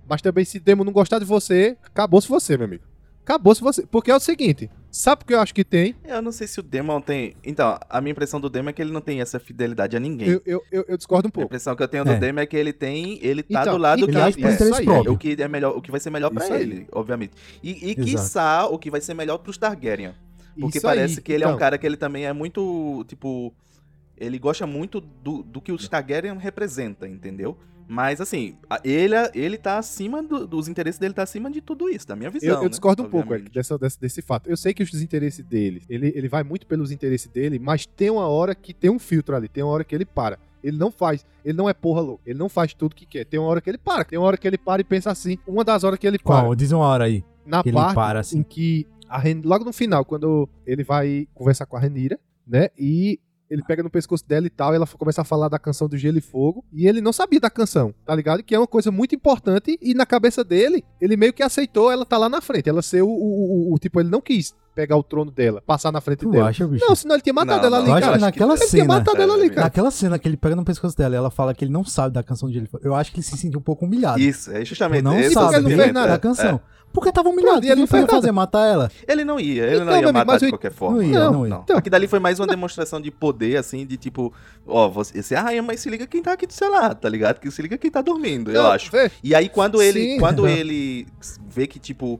Mas também, se o Demon não gostar de você, acabou-se você, meu amigo. Acabou-se você. Porque é o seguinte, sabe o que eu acho que tem? Eu não sei se o Demon tem. Então, a minha impressão do Demon é que ele não tem essa fidelidade a ninguém. Eu, eu, eu, eu discordo um A pouco. impressão que eu tenho do É. Demon é que ele tem. Ele tá Então, do lado que é, aí, próprio. o que é melhor, o que vai ser melhor aí. ele, obviamente. E, e Exato. quiçá o que vai ser melhor pros Targaryen. Porque Isso aí, parece que ele é um então. cara que ele também é muito, tipo, ele gosta muito do, do que o Targaryen representa, entendeu? Mas assim, a- ele, ele tá acima do- dos interesses dele tá acima de tudo isso, da minha visão. Eu, eu né? discordo um pouco. Eric, dessa, desse, desse fato. Eu sei que os interesses dele, ele, ele vai muito pelos interesses dele, mas tem uma hora que tem um filtro ali, tem uma hora que ele para. Ele não faz, ele não é porra louco, ele não faz tudo que quer. Tem uma hora que ele para, tem uma hora que ele para e pensa assim. Uma das horas que ele para, Qual? Diz uma hora aí. na que ele parte para, assim? em que a Ren- logo no final, quando ele vai conversar com a Renira, né? E ele pega no pescoço dela e tal, e ela começa a falar da canção do Gelo e Fogo, e ele não sabia da canção, tá ligado? Que é uma coisa muito importante, e na cabeça dele, ele meio que aceitou ela tá lá na frente, ela ser o, o- o- o- tipo, ele não quis pegar o trono dela, passar na frente Tu dela. acha, bicho? Não, senão ele tinha matado Não, ela não, ali, cara. que naquela ele tinha cena. matado ela ali, É, cara. Naquela cena que ele pega no pescoço dela e ela fala que ele não sabe da canção de Gelo Eu acho que ele se sentiu um pouco humilhado. Isso, é justamente não esse é o sabe ele não fez sentimento, nada é, da canção. Porque tava humilhado. E ele ele não ia fazer? Matar ela? é. Ele não ia, ele Então, não ia amigo, matar de eu- qualquer forma. Não ia, Não, não ia. então- Aqui dali foi mais uma demonstração de poder, assim, de tipo, ó, você, você é a rainha, mas se liga quem tá aqui do seu lado, tá ligado? Que se liga quem tá dormindo, eu Não, acho. E aí quando ele, Sim. quando ele vê que, tipo,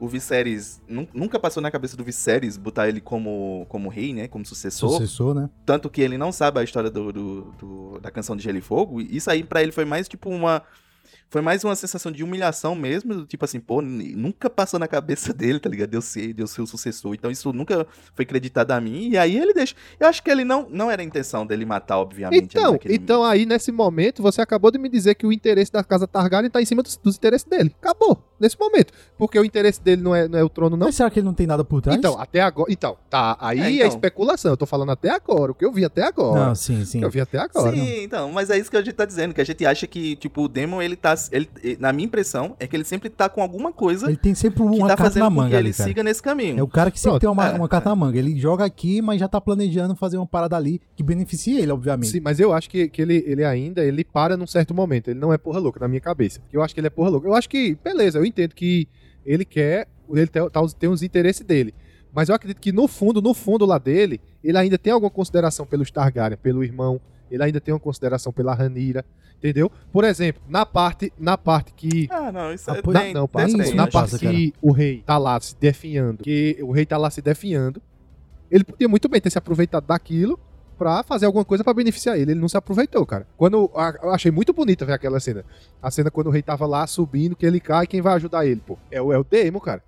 o Viserys, nun- nunca passou na cabeça do Viserys botar ele como, como rei, né, como sucessor, Sucessor, né? tanto que ele não sabe a história do, do- do- da canção de Gelo e Fogo, e isso aí pra ele foi mais, tipo, uma... Foi mais uma sensação de humilhação mesmo, do tipo assim, pô, nunca passou na cabeça dele, tá ligado? De eu ser, de eu ser o sucessor. Então isso nunca foi acreditado a mim. E aí ele deixa. Eu acho que ele não, não era a intenção dele matar, obviamente. Então, naquele- então aí nesse momento você acabou de me dizer que o interesse da casa Targaryen tá em cima dos, dos interesses dele. Acabou, nesse momento. Porque o interesse dele não é, não é o trono, não. Mas será que ele não tem nada por trás? Então, até agora. Então, tá. Aí É, é, então. especulação. Eu tô falando até agora. O que eu vi até agora. Não, sim, O sim. que eu vi até agora. Sim, então, mas é isso que a gente tá dizendo, que a gente acha que, tipo, o Demon, ele tá. Ele, na minha impressão, é que ele sempre tá com alguma coisa Ele tem sempre uma tá carta na com que manga ele ali, siga nesse caminho. É o cara que sempre Pronto, tem uma, é, uma carta na manga. Ele joga aqui, mas já tá planejando fazer uma parada ali que beneficie ele, obviamente. Sim, mas eu acho que, que ele, ele ainda ele para num certo momento. Ele não é porra louca na minha cabeça. Eu acho que ele é porra louca. Eu acho que, beleza, eu entendo que ele quer, ele tem, tá- tem os interesses dele. Mas eu acredito que no fundo, no fundo lá dele, ele ainda tem alguma consideração pelos Targaryen, pelo irmão. Ele ainda tem uma consideração pela Ranira, entendeu? Por exemplo, na parte, na parte que Ah, não, isso é pô, tem, não, tem, parte, tem, tem, na parte que o rei tá lá se definhando, que o rei tá lá se definhando, ele podia muito bem ter se aproveitado daquilo pra fazer alguma coisa pra beneficiar ele. Ele não se aproveitou, cara. Quando eu achei muito bonita ver aquela cena. A cena quando o rei tava lá subindo, que ele cai, quem vai ajudar ele, pô? É o, é o Daemon, cara.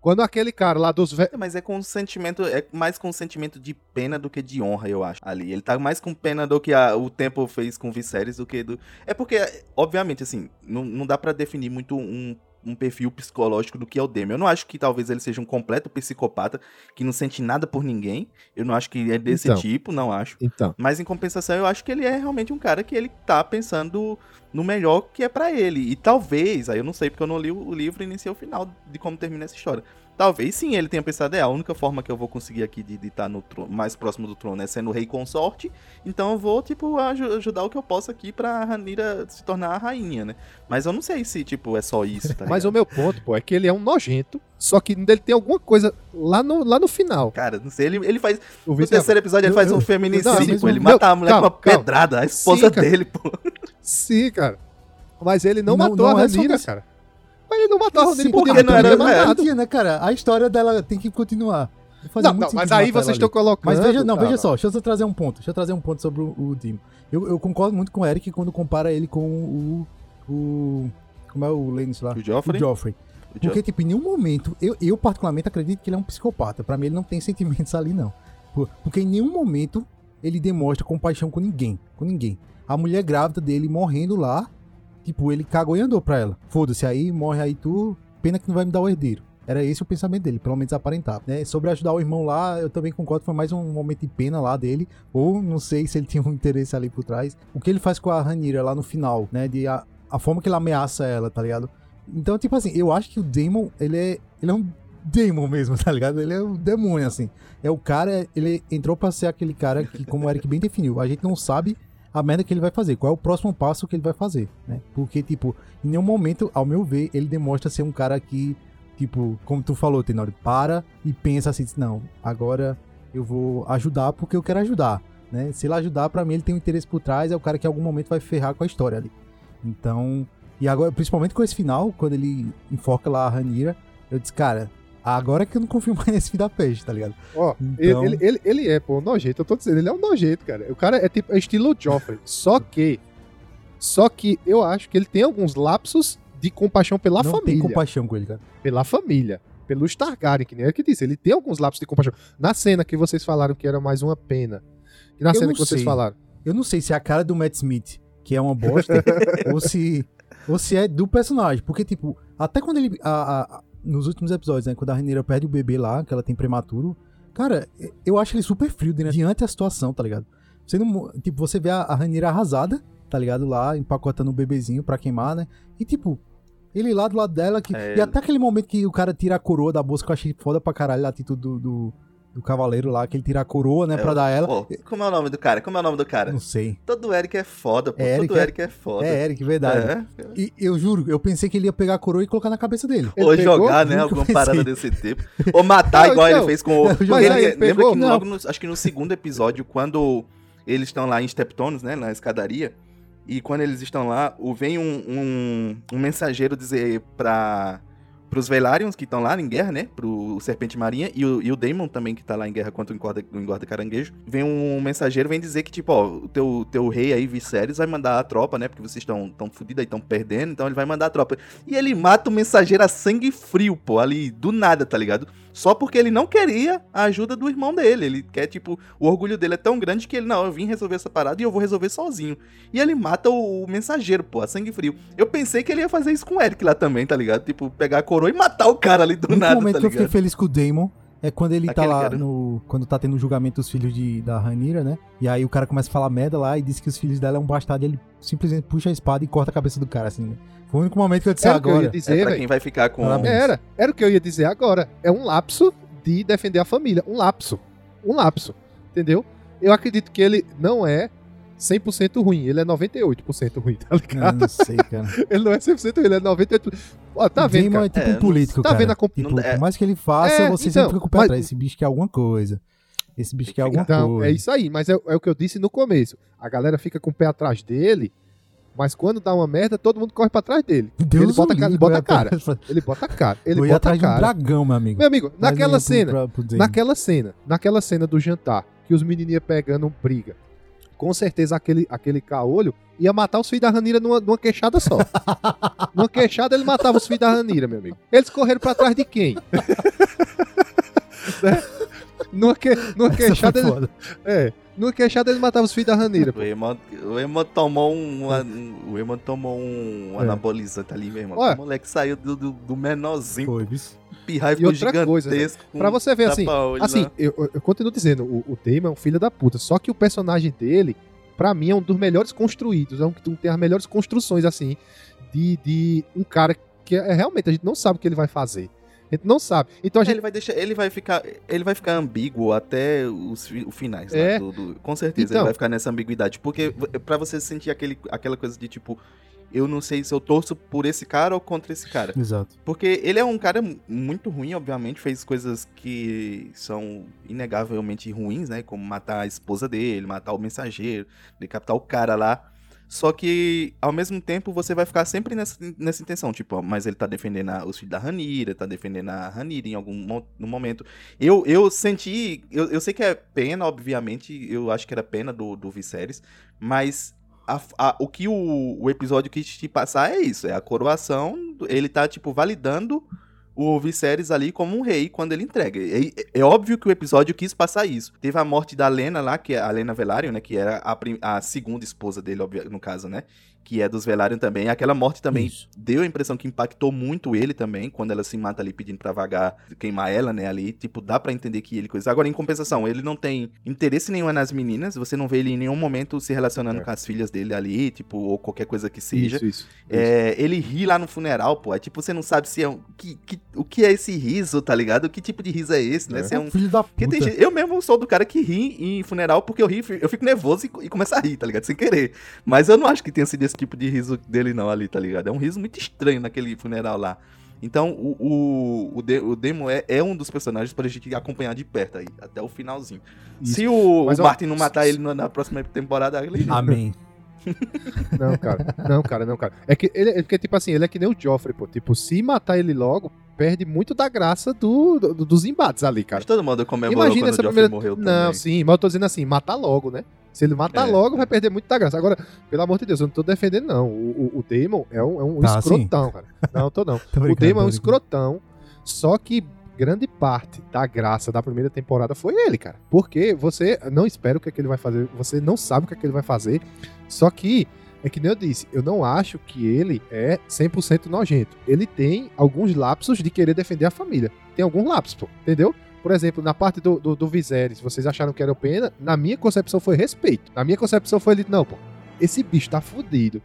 Quando aquele cara lá dos velhos. Mas é com um sentimento, é mais com um sentimento de pena do que de honra, eu acho. Ali, ele tá mais com pena do que a- o tempo fez com o Viserys do que do. É porque, obviamente, assim, não, não dá pra definir muito um, um perfil psicológico do que é o Demi. Eu não acho que talvez ele seja um completo psicopata que não sente nada por ninguém. Eu não acho que é desse Então. tipo, não acho. Então. Mas em compensação, eu acho que ele é realmente um cara que ele tá pensando no melhor que é pra ele. E talvez, aí eu não sei porque eu não li o livro e nem sei o final de como termina essa história. Talvez sim ele tenha pensado, é a única forma que eu vou conseguir aqui de estar no trono, mais próximo do trono é sendo rei consorte. Então eu vou, tipo, aju- ajudar o que eu posso aqui pra Ranira se tornar a rainha, né? Mas eu não sei se, tipo, é só isso, tá Mas o meu ponto, pô, é que ele é um nojento, só que ele tem alguma coisa lá no, lá no final. Cara, não sei, ele, ele faz. O No terceiro episódio ele eu- faz eu- um feminicídio, não, mas ele o- mata meu- a mulher calma, com uma calma. pedrada, a esposa Sim, dele, pô. Sim, cara. Mas ele não, Não- matou não a é Ranira, isso. cara. Mas ele não matou a Ranira, Sim, ele podia porque não era- matado. Né, cara? A história dela tem que continuar. Não, muito não, mas aí vocês estão colocando. Mas veja, não, cara. veja só, deixa eu trazer um ponto. Deixa eu trazer um ponto sobre o, o Dim. Eu, eu concordo muito com o Eric quando compara ele com o. o como é o Lennis lá? O Joffrey? O Joffrey. Porque, Joffrey. tipo, em nenhum momento, eu, eu particularmente acredito que ele é um psicopata. Pra mim, ele não tem sentimentos ali, não. Por- Porque em nenhum momento ele demonstra compaixão com ninguém. Com ninguém. A mulher grávida dele morrendo lá, tipo, ele cagou e andou pra ela. Foda-se, aí morre aí tu, pena que não vai me dar o herdeiro. Era esse o pensamento dele, pelo menos aparentava. Né? Sobre ajudar o irmão lá, eu também concordo, foi mais um momento de pena lá dele. Ou não sei se ele tinha um interesse ali por trás. O que ele faz com a Ranira lá no final, né? De a, a forma que ele ameaça ela, tá ligado? Então, tipo assim, eu acho que o Damon, ele é, ele é um Damon mesmo, tá ligado? Ele é um demônio, assim. É o cara, ele entrou pra ser aquele cara que, como o Eric bem definiu, a gente não sabe a merda que ele vai fazer, qual é o próximo passo que ele vai fazer, né? Porque, tipo, em nenhum momento, ao meu ver, ele demonstra ser um cara que, tipo, como tu falou, Tenório, para e pensa assim, não, agora eu vou ajudar porque eu quero ajudar, né? Se ele ajudar, pra mim, ele tem um interesse por trás, é o cara que em algum momento vai ferrar com a história ali. Então, e agora, principalmente com esse final, quando ele enfoca lá a Ranira, eu disse, cara, agora que eu não confio mais nesse filho da peixe, tá ligado? Ó, Então- ele, ele, ele é, pô, nojento. Eu tô dizendo, ele é um nojento, cara. O cara é tipo é estilo Joffrey. Só que. Só que eu acho que ele tem alguns lapsos de compaixão pela não família. tem compaixão com ele, cara. Pela família. Pelos Targaryen, que nem ele que disse. Ele tem alguns lapsos de compaixão. Na cena que vocês falaram que era mais uma pena. E na Eu cena que vocês sei. falaram. Eu não sei se é a cara do Matt Smith, que é uma bosta, ou se ou se é do personagem. Porque, tipo, até quando ele. a- a- nos últimos episódios, né? Quando a Rainha perde o bebê lá, que ela tem prematuro. Cara, eu acho ele super frio né, diante da situação, tá ligado? Você não, tipo, você vê a, a Rainha arrasada, tá ligado? Lá, empacotando o bebezinho pra queimar, né? E, tipo, Ele lá do lado dela. Que... É. E até aquele momento que o cara tira a coroa da bolsa, que eu achei foda pra caralho a atitude do, do, do cavaleiro lá, que ele tira a coroa, né, É, pra dar ela. Pô, como é o nome do cara? Como é o nome do cara? Não sei. Todo Eric é foda, pô. É, Todo Eric é- Eric é foda. É, Eric, verdade. É. E eu juro, eu pensei que ele ia pegar a coroa e colocar na cabeça dele. Ele Ou pegou? jogar, né? Alguma parada desse tipo. Ou matar, Não, igual então. ele fez com o. Mas Ele- ele lembra pegou? que Não. logo no, acho que no segundo episódio, quando eles estão lá em Steptones, né? Na escadaria. E quando eles estão lá, vem um, um, um mensageiro dizer pra. Pros Velaryon que estão lá em guerra, né? Pro Serpente Marinha e o, e o Daemon também, que tá lá em guerra contra o engorda, o engorda caranguejo. Vem um mensageiro, vem dizer que, tipo, ó, o teu, teu rei aí, Viserys, vai mandar a tropa, né? Porque vocês estão tão fodidos aí, estão perdendo, então ele vai mandar a tropa. E ele mata o mensageiro a sangue frio, pô, ali, do nada, tá ligado? Só porque ele não queria a ajuda do irmão dele. Ele quer, tipo, o orgulho dele é tão grande que ele, não, eu vim resolver essa parada e eu vou resolver sozinho. E ele mata o, o mensageiro, pô, a sangue frio. Eu pensei que ele ia fazer isso com o Eric lá também, tá ligado? Tipo, pegar a coroa e matar o cara ali do O único nada, momento tá que eu fiquei ligado? feliz com o Damon é quando ele tá Aquele lá cara. no. Quando tá tendo o julgamento dos filhos de, da Ranira, né? E aí o cara começa a falar merda lá e diz que os filhos dela é um bastardo e ele simplesmente puxa a espada e corta a cabeça do cara, assim, né? Foi o único momento que eu disse Era o que eu ia agora. dizer, É pra quem vai ficar com... Parabéns. Era, era o que eu ia dizer agora. É um lapso de defender a família. Um lapso. Um lapso. Entendeu? Eu acredito que ele não é 100% ruim. Ele é 98% ruim, tá Eu ligado? não sei, cara. Ele não é 100% ruim, ele é 98%. Ó, tá o vendo, Damon cara? é tipo É, um político, tá cara. vendo a comp- Tipo, é- por mais que ele faça, É, você então, sempre fica com o pé mas- atrás. Esse bicho quer alguma coisa. Esse bicho quer alguma Então, coisa. é isso aí. Mas é, é o que eu disse no começo. A galera fica com o pé atrás dele, mas quando dá uma merda, todo mundo corre pra trás dele. Deus ele bota cara, ele bota a cara. Ele bota a cara. Ele bota atrás de um cara. dragão, meu amigo. Meu amigo, Mas naquela pro- cena, pro. Naquela cena, naquela cena do jantar, que os menininhos pegando briga, com certeza aquele, aquele caolho ia matar os filhos da Ranira numa, numa queixada só. numa queixada ele matava os filhos da Ranira, meu amigo. Eles correram pra trás de quem? né? Numa, que, numa queixada, ele, é, numa queixada ele matava os filhos da Ranira. O Emon, o Emon tomou um, um- o Emon tomou um É. anabolizante ali, meu irmão. Olha. o moleque saiu do, do, do menorzinho, Foi, bicho. pirraia E ficou gigantesco. coisa, né? Pra você ver, assim, tapa-olho, Assim, né? eu, eu- continuo dizendo, o, o é um filho da puta. Só que o personagem dele, pra mim, é um dos melhores construídos. É um que tem as melhores construções, assim, de, de um cara que é, realmente a gente não sabe o que ele vai fazer. A gente não sabe. Então a gente. Ele vai deixar, ele vai ficar, ele vai ficar ambíguo até os os finais, É. né, do- do- com certeza Então. ele vai ficar nessa ambiguidade, porque v- pra você sentir aquele, aquela coisa de tipo, eu não sei se eu torço por esse cara ou contra esse cara. Exato. Porque ele é um cara mu- muito ruim, obviamente, fez coisas que são inegavelmente ruins, né? Como matar a esposa dele, matar o mensageiro, decapitar o cara lá. Só que, ao mesmo tempo, você vai ficar sempre nessa, nessa intenção. Tipo, ó, mas ele tá defendendo a- os filhos da Ranira, tá defendendo a Ranira em algum no momento. Eu, eu senti. Eu, eu sei que é pena, obviamente. Eu acho que era pena do, do Viserys. Mas a- a- o que o, o episódio quis te passar é isso. É a coroação. Ele tá, tipo, validando o Viserys ali como um rei quando ele entrega. É, é óbvio que o episódio quis passar isso. Teve a morte da Lena lá, que é a Lena Velaryon, né? Que era a, a segunda esposa dele, no caso, né? Que é dos Velaryon também. Aquela morte também Isso. deu a impressão que impactou muito ele também, quando ela se mata ali pedindo pra vagar, queimar ela, né, ali, tipo, dá pra entender que ele coisa. Agora, em compensação, ele não tem interesse nenhum nas meninas, você não vê ele em nenhum momento se relacionando É. com as filhas dele ali, tipo, ou qualquer coisa que seja. Isso, isso. É, ele ri lá no funeral, pô. É tipo, você não sabe se é um. Que, que- o que é esse riso, tá ligado? Que tipo de riso é esse, né? É. Se é um. Filho da puta. tem eu mesmo sou do cara que ri em funeral porque eu ri, eu fico nervoso e, e começo a rir, tá ligado? Sem querer. Mas eu não acho que tenha sido esse tipo de riso dele, não, ali, tá ligado? É um riso muito estranho naquele funeral lá. Então, o, o, o, De- o Demo é, é um dos personagens pra gente acompanhar de perto aí, até o finalzinho. Isso. Se o, Mas, o ó, Martin não matar ele na, na próxima temporada, ele. Amém. Não, cara. Não, cara, não, cara. É que ele é porque, tipo assim, ele é que nem o Joffrey, pô. Tipo, se matar ele logo, perde muito da graça do, do- dos embates ali, cara. Mas todo mundo comemorou Imagina quando essa o Joffrey primeira. morreu não, também. sim, mas eu tô dizendo assim, matar logo, né? Se ele matar É. logo, vai perder muito da graça. Agora, pelo amor de Deus, eu não tô defendendo, não. O, o, o Damon é um, é um Tá, escrotão, cara. Não, eu tô não. Tô o Damon é um escrotão, só que grande parte da graça da primeira temporada foi ele, cara. Porque você não espera o que, é que ele vai fazer, você não sabe o que, é que ele vai fazer, só que é que nem eu disse, eu não acho que ele é 100% nojento. Ele tem alguns lapsos de querer defender a família. Tem alguns lapsos, pô, entendeu? Por exemplo, na parte do, do, do Viserys, vocês acharam que era pena, na minha concepção foi respeito. Na minha concepção foi ele, não, pô, esse bicho tá fudido,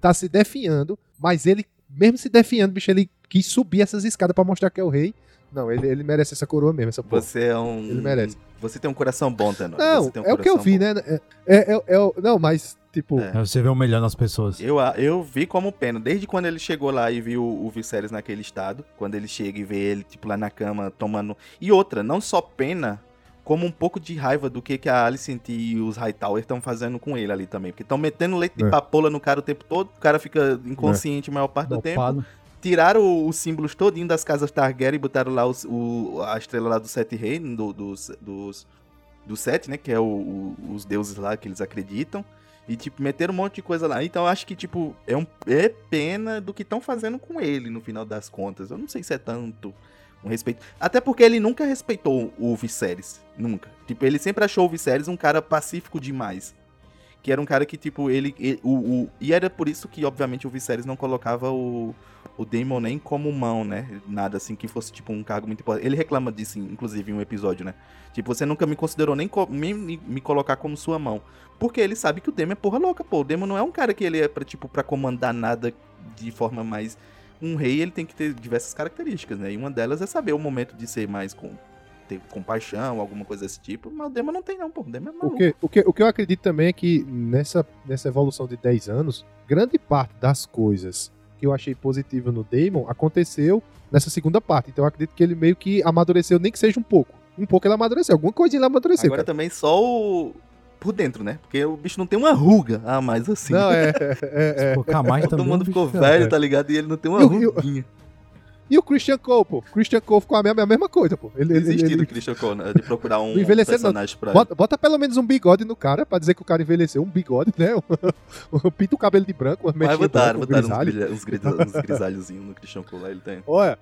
tá se definhando, mas ele mesmo se definhando, bicho, ele quis subir essas escadas pra mostrar que é o rei. Não, ele, ele merece essa coroa mesmo, essa porra. Você é um. Ele merece. Você tem um coração bom, Tenor. Não, um é o que eu vi, bom. né? É, é, é- é não, mas, tipo, É. É, Você vê o melhor nas pessoas. Eu, a- eu vi como pena. Desde quando ele chegou lá e viu o Viserys naquele estado. Quando ele chega e vê ele, tipo, lá na cama, tomando. E outra, não só pena, como um pouco de raiva do que, que a Alicent e os Hightower estão fazendo com ele ali também. Porque estão metendo leite de É. papoula no cara o tempo todo. O cara fica inconsciente a maior parte do tempo. Dopado. Tiraram os símbolos todinho das casas Targaryen e botaram lá os- o, a estrela lá dos Sete Reinos, do- dos, dos, dos Sete, né? Que é o- o- os deuses lá que eles acreditam. E, tipo, meteram um monte de coisa lá. Então, acho que, tipo, é, um, é pena do que estão fazendo com ele, no final das contas. Eu não sei se é tanto um respeito. Até porque ele nunca respeitou o Viserys. Nunca. Tipo, ele sempre achou o Viserys um cara pacífico demais. Que era um cara que, tipo, ele... ele- o, o- e era por isso que, obviamente, o Viserys não colocava o, o Daemon nem como mão, né? Nada assim que fosse, tipo, um cargo muito importante. Ele reclama disso, inclusive, em um episódio, né? Tipo, você nunca me considerou nem co- me, me- colocar como sua mão. Porque ele sabe que o Daemon é porra louca, pô. O Daemon não é um cara que ele é pra, tipo, pra comandar nada de forma mais... Um rei, ele tem que ter diversas características, né? E uma delas é saber o momento de ser mais com... Ter compaixão, alguma coisa desse tipo. Mas o Daemon não tem não, pô. O Daemon é o maluco. que, o, que, o que eu acredito também é que nessa, nessa evolução de 10 anos, grande parte das coisas que eu achei positiva no Damon aconteceu nessa segunda parte. Então eu acredito que ele meio que amadureceu, nem que seja um pouco. Um pouco ele amadureceu, alguma coisinha ele amadureceu. Agora cara. também só o... Por dentro, né? Porque o bicho não tem uma ruga a mais assim. Não, é, é, é, é. Pô, Kamai Todo também. mundo o ficou bicho- velho, é. tá ligado? E ele não tem uma E o- e o- ruguinha. E o Christian Cole, pô? Christian Cole ficou a mesma, a mesma coisa, pô. Ele, ele, Desistir ele- do Christian Cole, né? De procurar um não. personagem pra bota, bota pelo menos um bigode no cara pra dizer que o cara envelheceu. Um bigode, né? Pinta o cabelo de branco, uma Mas mechinha botaram, branca, um botaram uns, grisalho. uns, grisa- uns grisalhozinhos no Christian Cole lá, ele tem. Olha,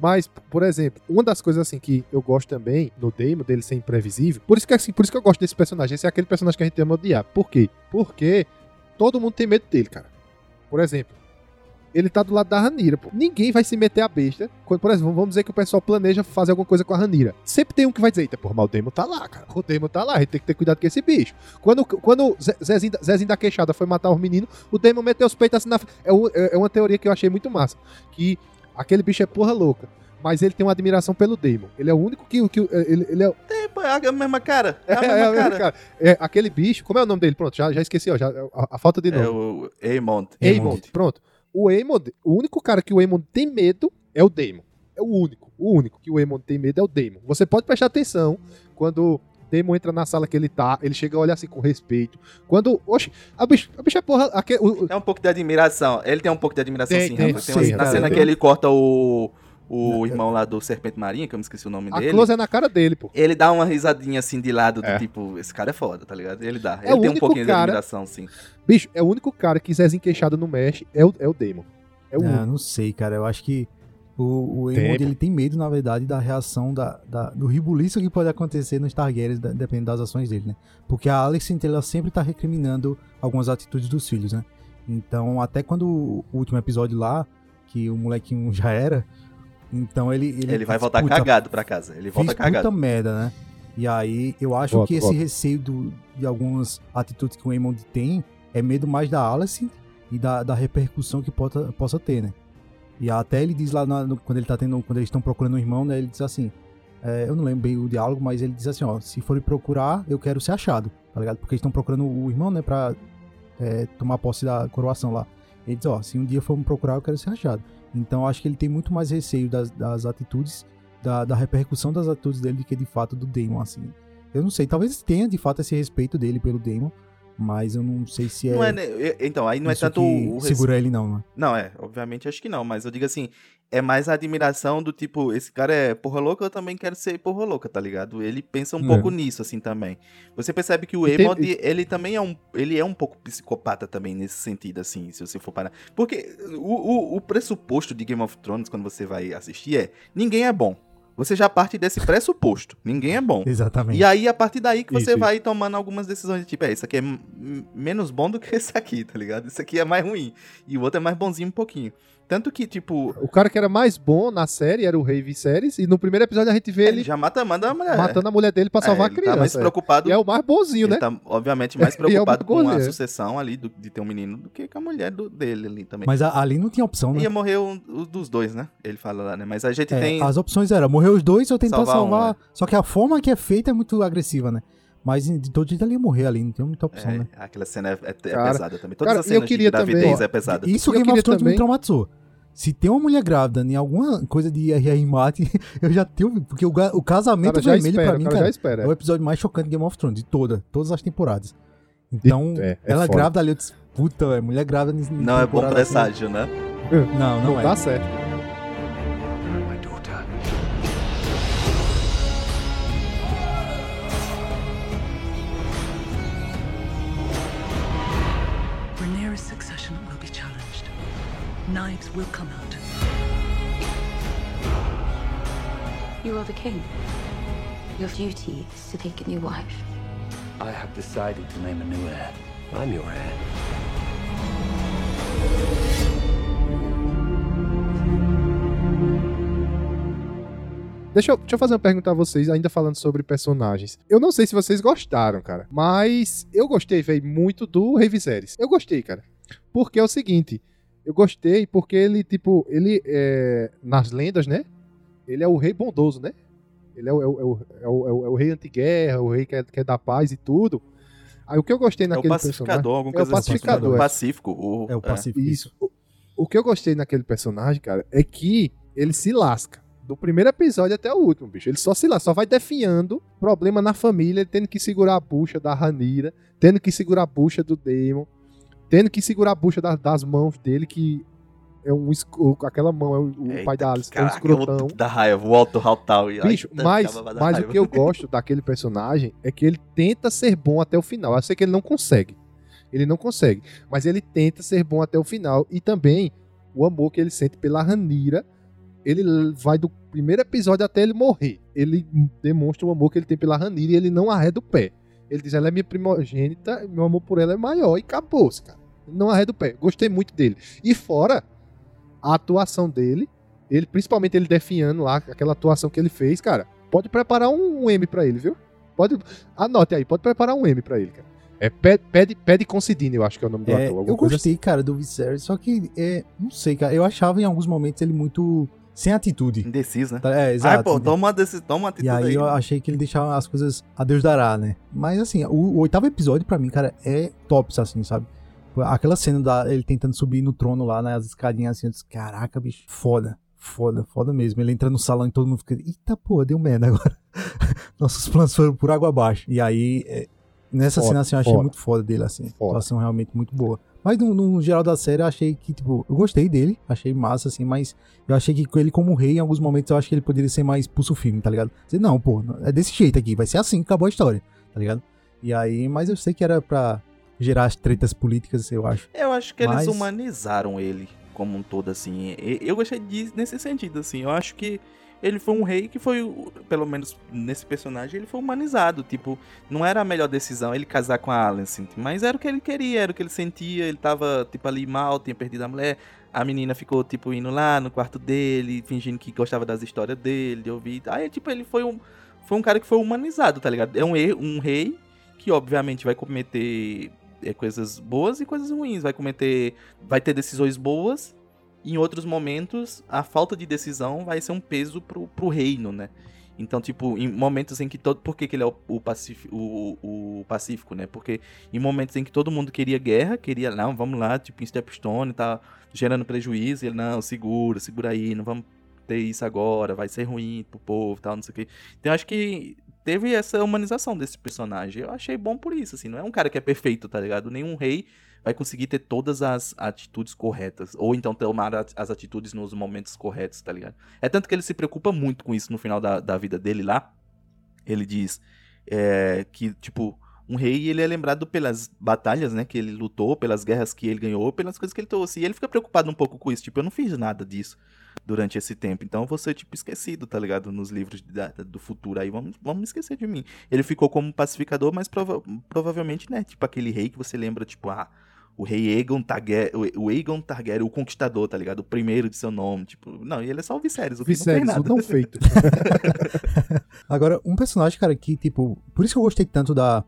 mas, por exemplo, uma das coisas assim que eu gosto também no Damon, dele ser imprevisível, por isso que assim, por isso que eu gosto desse personagem, esse é aquele personagem que a gente ama odiar. Por quê? Porque todo mundo tem medo dele, cara. Por exemplo, ele tá do lado da Ranira, pô. Ninguém vai se meter a besta. Quando, por exemplo, vamos dizer que o pessoal planeja fazer alguma coisa com a Ranira. Sempre tem um que vai dizer, eita, porra, mas o Damon tá lá, cara. O Damon tá lá, a gente tem que ter cuidado com esse bicho. Quando, quando Zezinho, da- Zezinho da Queixada foi matar os meninos, o Damon meteu os peitos assim na... É, um- é é uma teoria que eu achei muito massa. Que aquele bicho é porra louca. Mas ele tem uma admiração pelo Damon. Ele é o único que. que ele, ele é, É, pô, é a mesma cara. É a é, mesma é, cara. cara. É, aquele bicho. Como é o nome dele? Pronto, já, já esqueci, ó. Já, a, a falta de É nome. o Aemond. Aemond. Pronto. O Aemond, o único cara que o Aemond tem medo é o Daemon. É o único. O único que o Aemond tem medo é o Daemon. Você pode prestar atenção quando o Daemon entra na sala que ele tá, ele chega a olhar assim com respeito. Quando. Oxe, a bicha, a bicha é porra. o- o- É um pouco de admiração. Ele tem um pouco de admiração, Tem, sim, tem. Tem sim, uma- na cara, cena que ele corta o, o irmão lá do Serpente Marinha, que eu me esqueci o nome a dele. close é na cara dele, pô. Ele dá uma risadinha assim de lado, do É. tipo, esse cara é foda, tá ligado? Ele dá. É ele o tem um único pouquinho de cara- admiração, sim. Bicho, é o único cara que Zezinho Queixada não mexe é o, é o Daemon. É o Ah, único. não sei, cara. Eu acho que o, o ele tem medo, na verdade, da reação da, da- do ribuliço que pode acontecer nos Targaryens, da- dependendo das ações dele, né? Porque a Alicent, ela sempre tá recriminando algumas atitudes dos filhos, né? Então, até quando o último episódio lá, que o molequinho já era, então ele... Ele, Ele vai voltar "Puta, cagado pra casa. Ele volta Fiz cagado. puta merda, né? E aí, eu acho Volta, que esse volta. receio do- de algumas atitudes que o Aemond tem é medo mais da Alice e da, da repercussão que possa, possa ter, né? E até ele diz lá, na- no- quando ele tá tendo, quando eles estão procurando o irmão, né? Ele diz assim, é, eu não lembro bem o diálogo, mas ele diz assim, ó, se forem procurar, eu quero ser achado, tá ligado? Porque eles estão procurando o irmão, né, pra é, tomar posse da coroação lá. Ele diz, ó, se um dia for me procurar, eu quero ser achado. Então eu acho que ele tem muito mais receio das, das atitudes, da, da repercussão das atitudes dele do que de fato do Damon, assim. Eu não sei, talvez tenha de fato esse respeito dele pelo Damon, mas eu não sei se é, Não é, né, então, aí não é tanto o segura ele não, né? Não, é, obviamente acho que não, mas eu digo assim, é mais a admiração do tipo, esse cara é porra louca, eu também quero ser porra louca, tá ligado? Ele pensa um É. pouco nisso, assim, também. Você percebe que o E tem- ele também é um, ele é um pouco psicopata também, nesse sentido, assim, se você for parar. Porque o, o, o pressuposto de Game of Thrones, quando você vai assistir, é, ninguém é bom. Você já parte desse pressuposto, ninguém é bom. Exatamente. E aí, a partir daí que você Isso, vai tomando algumas decisões de tipo, é, isso aqui é menos bom do que esse aqui, tá ligado? Isso aqui é mais ruim. E o outro é mais bonzinho um pouquinho. Tanto que, tipo, O cara que era mais bom na série era o Rei Viserys, e no primeiro episódio a gente vê ele ele já mata, manda a mulher. matando a mulher dele pra É, salvar ele a criança. Tá mais é. preocupado E é o mais bonzinho, Ele né? tá, obviamente, mais é o preocupado com a goleiro. sucessão ali do- de ter um menino do que com a mulher do- dele ali também. Mas a- ali não tinha opção, né? Ia morrer um, um dos dois, né? Ele fala lá, né? Mas a gente É, tem. As opções eram morrer os dois ou tentar Salvar salvar. um, né? Só que a forma que é feita é muito agressiva, né? Mas de todo jeito ele ia morrer ali, não tem muita opção, É, né? aquela cena é, é- é Cara, pesada também. Todas cara, as eu cenas queria de gravidez também- é pesada. Isso Eu Game of Thrones me traumatizou. Se tem uma mulher grávida em alguma coisa de R.R. Martin, eu já tenho. Porque o, o casamento cara vermelho, espera, pra mim, cara cara, espera. é o episódio mais chocante de Game of Thrones, de toda, todas as temporadas. Então, É, é ela foda. grávida ali, eu disse, puta, velho, mulher grávida. Não é bom temporada assim. presságio, né? Não, não, Não é. dá certo. Knives will come out. You are the king. Your duty is to take a new wife. I have decided to name a new heir. I'm your heir. Deixa eu, deixa eu fazer uma pergunta a vocês, ainda falando sobre personagens. Eu não sei se vocês gostaram, cara, mas eu gostei, velho, muito do Rei Viserys. Eu gostei, cara. Porque é o seguinte, eu gostei porque ele, tipo, ele é, nas lendas, né? Ele é o rei bondoso, né? Ele é o, é o, é o, é o, é o- é o rei anti-guerra, o rei que é, que é da paz e tudo. Aí o que eu gostei É o naquele personagem... pacificador, alguma É o coisa assim. pacificador, é. Pacífico. O, É o Pacífico. Isso. O, o que eu gostei naquele personagem, cara, é que ele se lasca. Do primeiro episódio até o último, bicho. Ele só se lasca, só vai definhando problema na família, ele tendo que segurar a bucha da Ranira, tendo que segurar a bucha do Daemon, tendo que segurar a bucha da- das mãos dele, que é um aquela mão, é o, o Eita, pai da Alice, é um Caraca, escrotão. dar raiva, o Alto Haltal. e- Bicho, Ai, mas, ficava da mas o que eu gosto daquele personagem é que ele tenta ser bom até o final. Eu sei que ele não consegue. Ele não consegue. Mas ele tenta ser bom até o final. E também o amor que ele sente pela Ranira. Ele vai do primeiro episódio até ele morrer. Ele demonstra o amor que ele tem pela Ranira e ele não arreda o pé. Ele diz: ela é minha primogênita, meu amor por ela é maior. E acabou-se, cara. Não arreda o pé. Gostei muito dele. E fora a atuação dele, ele, principalmente ele definhando lá, aquela atuação que ele fez, cara. Pode preparar um, um M pra ele, viu? Pode. Anote aí, pode preparar um M pra ele, cara. É Pede, pede, Considine, eu acho que é o nome do É, ator. eu gostei, cara, do Viserys, só que, é, não sei, cara, eu achava em alguns momentos ele muito sem atitude. Indeciso, né? Tá? É, Ai, exato. pô, toma, desse, toma uma atitude E aí eu né? achei que ele deixava as coisas a Deus dará, né? Mas assim, o, o oitavo episódio pra mim, cara, é tops, assim, sabe? Aquela cena da ele tentando subir no trono lá, nas escadinhas assim, eu disse, caraca, bicho, foda. Foda, foda mesmo. Ele entra no salão e todo mundo fica, eita porra, deu merda agora. Nossos planos foram por água abaixo. E aí, é, nessa Foda, cena assim, eu achei foda. muito foda dele, assim. Foda. Atuação realmente muito boa. Mas no, no geral da série, eu achei que, tipo, eu gostei dele, achei massa, assim, mas eu achei que com ele como rei, em alguns momentos, eu acho que ele poderia ser mais pulso firme, tá ligado? Dizer, não, pô, é desse jeito aqui, vai ser assim, acabou a história, tá ligado? E aí, mas eu sei que era pra gerar as tretas políticas, eu acho. Eu acho que eles Mas- humanizaram ele como um todo, assim. Eu gostei disso nesse sentido, assim. Eu acho que ele foi um rei que foi, pelo menos nesse personagem, ele foi humanizado. Tipo, não era a melhor decisão ele casar com a Alicent, mas era o que ele queria, era o que ele sentia. Ele tava, tipo, ali mal, tinha perdido a mulher. A menina ficou, tipo, indo lá no quarto dele, fingindo que gostava das histórias dele, de ouvir. Aí, tipo, ele foi um, foi um cara que foi humanizado, tá ligado? É um, um rei que, obviamente, vai cometer é, coisas boas e coisas ruins. Vai cometer. Vai ter decisões boas. Em outros momentos, a falta de decisão vai ser um peso pro, pro reino, né? Então, tipo, em momentos em que todo. Por que, que ele é o, o, pacífico, o, o pacífico, né? Porque em momentos em que todo mundo queria guerra, queria, não, vamos lá, tipo, em Stepstone, tá gerando prejuízo, ele, não, segura, segura aí, não vamos ter isso agora, vai ser ruim pro povo tal, não sei o quê. Então, acho que teve essa humanização desse personagem. Eu achei bom por isso, assim. Não é um cara que é perfeito, tá ligado? Nenhum rei vai conseguir ter todas as atitudes corretas. Ou então tomar as atitudes nos momentos corretos, tá ligado? É tanto que ele se preocupa muito com isso no final da, da vida dele lá. Ele diz é, que, tipo, um rei ele é lembrado pelas batalhas, né, que ele lutou, pelas guerras que ele ganhou, pelas coisas que ele trouxe. E ele fica preocupado um pouco com isso. Tipo, eu não fiz nada disso durante esse tempo. Então eu vou ser, tipo, esquecido, tá ligado? Nos livros da- do futuro aí. Vamos, vamos esquecer de mim. Ele ficou como pacificador, mas prova- provavelmente, né? Tipo aquele rei que você lembra, tipo, ah, o rei Aegon Targaryen, o Aegon Targaryen, o conquistador, tá ligado? O primeiro de seu nome, tipo, não, e ele é só o Viserys, o que não Viserys, tem nada. não feito. Agora, um personagem, cara, que, tipo, por isso que eu gostei tanto da.